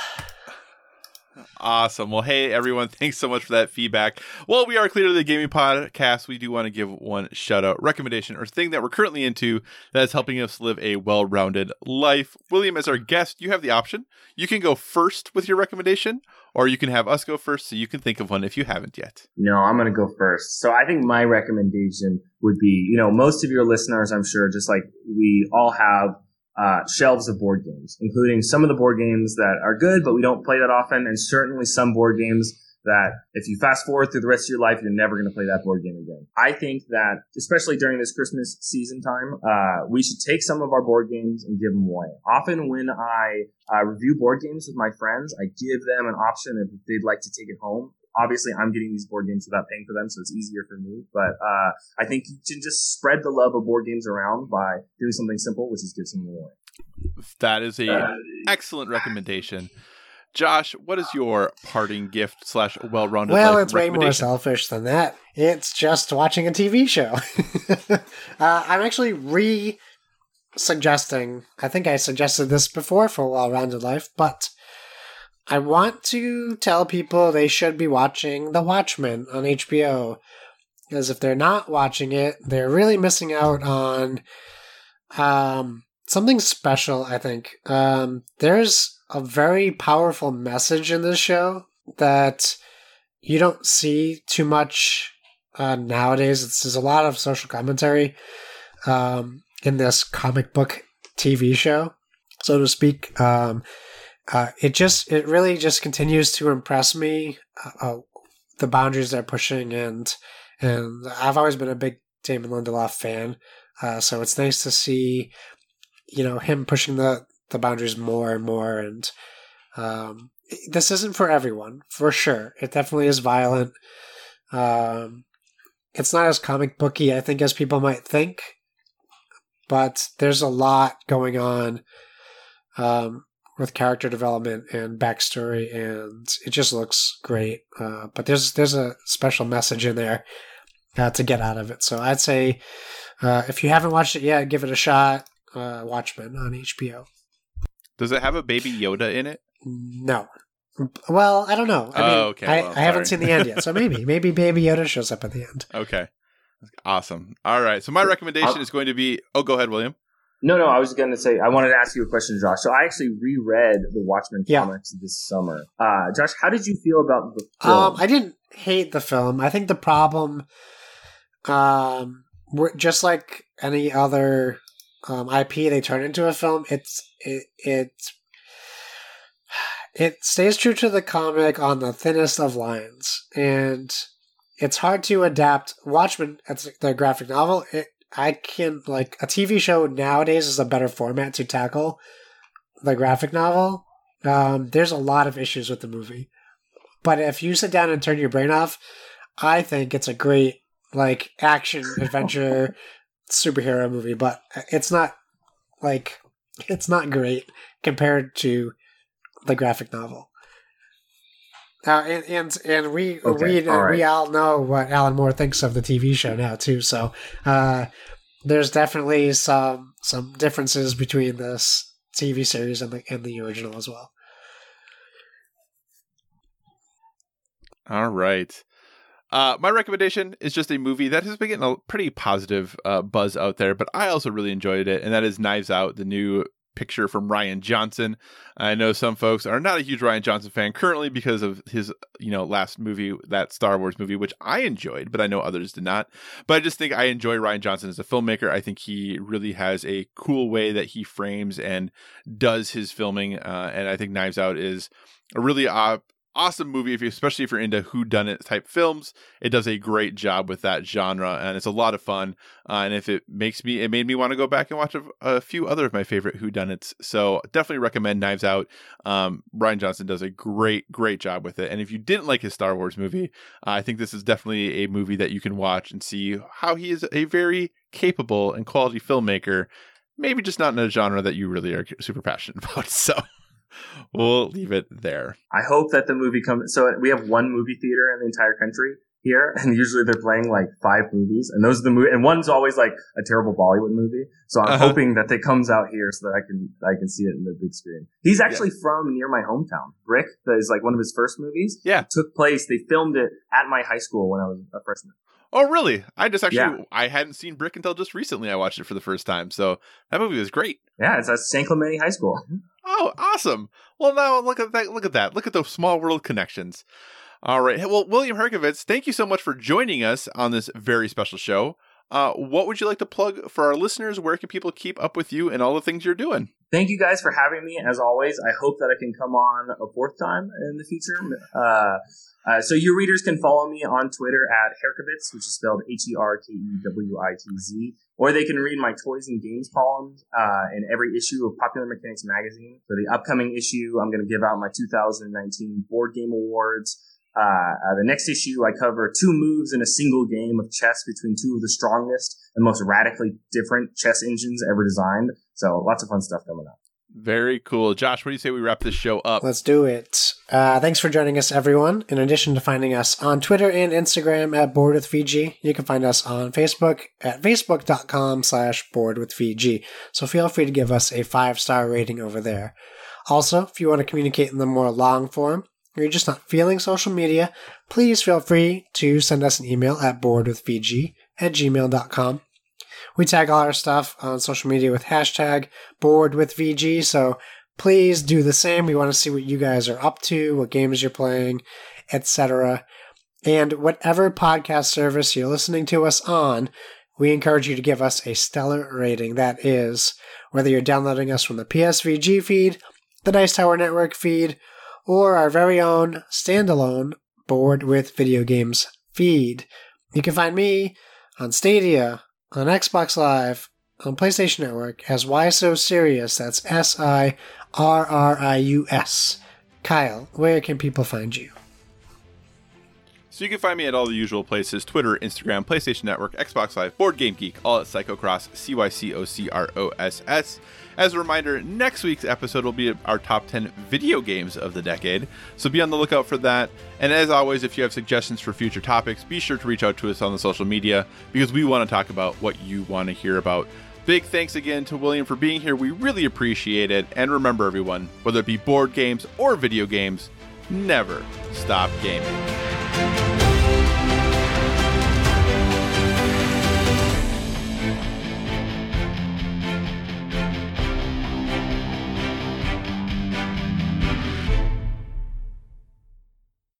Awesome. Well, hey everyone, <laughs> thanks so much for that feedback. Well, we are clear clearly the gaming podcast. We do want to give one shout out, recommendation, or thing that we're currently into that is helping us live a well-rounded life. William, as our guest, you have the option. You can go first with your recommendation, or you can have us go first, so you can think of one if you haven't yet. No, I'm going to go first. So I think my recommendation would be, you know, most of your listeners, I'm sure, just like we all have uh, shelves of board games, including some of the board games that are good, but we don't play that often, and certainly some board games that if you fast forward through the rest of your life, you're never going to play that board game again. I think that, especially during this Christmas season time, uh, we should take some of our board games and give them away. Often when I uh, review board games with my friends, I give them an option if they'd like to take it home. Obviously, I'm getting these board games without paying for them, so it's easier for me. But uh, I think you can just spread the love of board games around by doing something simple, which is give some away. That is a excellent recommendation. Josh, what is your parting gift slash well-rounded Well, life it's way more selfish than that. It's just watching a TV show. <laughs> uh, I'm actually re suggesting, I think I suggested this before for Well Rounded Life, but I want to tell people they should be watching The Watchmen on HBO. Because if they're not watching it, they're really missing out on um, something special, I think. Um, there's a very powerful message in this show that you don't see too much uh, nowadays. It's, there's a lot of social commentary um, in this comic book TV show, so to speak. Um, uh, it just, it really just continues to impress me. Uh, uh, the boundaries they're pushing, and and I've always been a big Damon Lindelof fan, uh, so it's nice to see, you know, him pushing the the boundaries more and more. And um, this isn't for everyone, for sure. It definitely is violent. Um, it's not as comic booky, I think, as people might think, but there's a lot going on um, with character development and backstory, and it just looks great. Uh, but there's there's a special message in there uh, to get out of it. So I'd say uh, if you haven't watched it yet, give it a shot. Uh, Watchmen on HBO. Does it have a baby Yoda in it? No. Well, I don't know. I mean, Oh, okay. I, Well, I haven't seen the end yet, so maybe <laughs> maybe Baby Yoda shows up at the end. Okay. Awesome. All right. So my recommendation is going to be Oh, go ahead, William. No, no, I was going to say, I wanted to ask you a question, Josh. So I actually reread the Watchmen Yeah. comics this summer. Uh, Josh, how did you feel about the film? Um, I didn't hate the film. I think the problem, um, just like any other um, IP they turn into a film, it's it it it stays true to the comic on the thinnest of lines, and it's hard to adapt. Watchmen, it's the graphic novel. It I can like a TV show nowadays is a better format to tackle the graphic novel. Um, there's a lot of issues with the movie. But if you sit down and turn your brain off, I think it's a great like action adventure <laughs> superhero movie. But it's not like it's not great compared to the graphic novel. Uh, and, and and we Okay, we all right. we all know what Alan Moore thinks of the TV show now too. So uh, there's definitely some some differences between this TV series and the and the original as well. All right. Uh, my recommendation is just a movie that has been getting a pretty positive uh, buzz out there, but I also really enjoyed it, and that is Knives Out, the new picture from Rian Johnson. I know some folks are not a huge Rian Johnson fan currently because of his, you know, last movie, that Star Wars movie, which I enjoyed, but I know others did not. But I just think I enjoy Rian Johnson as a filmmaker. I think he really has a cool way that he frames and does his filming, uh, and I think Knives Out is a really uh, awesome movie if you especially if you're into who done it type films. It does a great job with that genre and it's a lot of fun uh, and if it makes me it made me want to go back and watch a, a few other of my favorite who done so definitely recommend knives out. Um, rian johnson does a great great job with it and if you didn't like his star wars movie uh, i think this is definitely a movie that you can watch and see how he is a very capable and quality filmmaker maybe just not in a genre that you really are super passionate <laughs> about so we'll leave it there I hope that the movie comes. So we have one movie theater in the entire country here, <laughs> and usually they're playing like five movies, and those are the movie. And one's always like a terrible Bollywood movie. So I'm Uh-huh. hoping that it comes out here so that I can I can see it in the big screen. He's actually from near my hometown. Brick that is like one of his first movies. Yeah. took place. They filmed it at my high school when I was a freshman. Oh, really? I just actually Yeah. I hadn't seen Brick until just recently. I watched it for the first time, so that movie was great. Yeah, it's at San Clemente High School. Oh, awesome! Well, now look at that. Look at that. Look at those small world connections. All right. Well, William Herkewitz, thank you so much for joining us on this very special show. Uh, what would you like to plug for our listeners? Where can people keep up with you and all the things you're doing? Thank you guys for having me. As always, I hope that I can come on a fourth time in the future. Uh, uh, so your readers can follow me on Twitter at Herkewitz, which is spelled H E R K E W I T Z, or they can read my toys and games columns uh, in every issue of Popular Mechanics magazine. For the upcoming issue, I'm going to give out my 2019 board game awards. Uh, uh, the next issue, I cover two moves in a single game of chess between two of the strongest and most radically different chess engines ever designed. So lots of fun stuff coming up. Very cool, Josh. What do you say we wrap this show up? Let's do it. Uh, thanks for joining us, everyone. In addition to finding us on Twitter and Instagram at Board with VG, you can find us on Facebook at facebook.com slash Board with VG. So feel free to give us a five star rating over there. Also, if you want to communicate in the more long form, or you're just not feeling social media, please feel free to send us an email at boardwithvg at gmail.com. We tag all our stuff on social media with hashtag board with VG. so please do the same. We want to see what you guys are up to, what games you're playing, etc. And whatever podcast service you're listening to us on, we encourage you to give us a stellar rating. That is, whether you're downloading us from the PSVG feed, the Dice Tower Network feed, or our very own standalone Board with Video Games feed. You can find me on Stadia, on Xbox Live, on PlayStation Network as Why So Serious. That's S I R R I U S. Kyle, where can people find you? So you can find me at all the usual places Twitter, Instagram, PlayStation Network, Xbox Live, Board Game Geek, all at Cycocross, C Y C O C R O S S. As a reminder, next week's episode will be our top 10 video games of the decade, so be on the lookout for that. And as always, if you have suggestions for future topics, be sure to reach out to us on the social media because we want to talk about what you want to hear about. Big thanks again to William for being here. We really appreciate it. And remember, everyone, whether it be board games or video games, never stop gaming.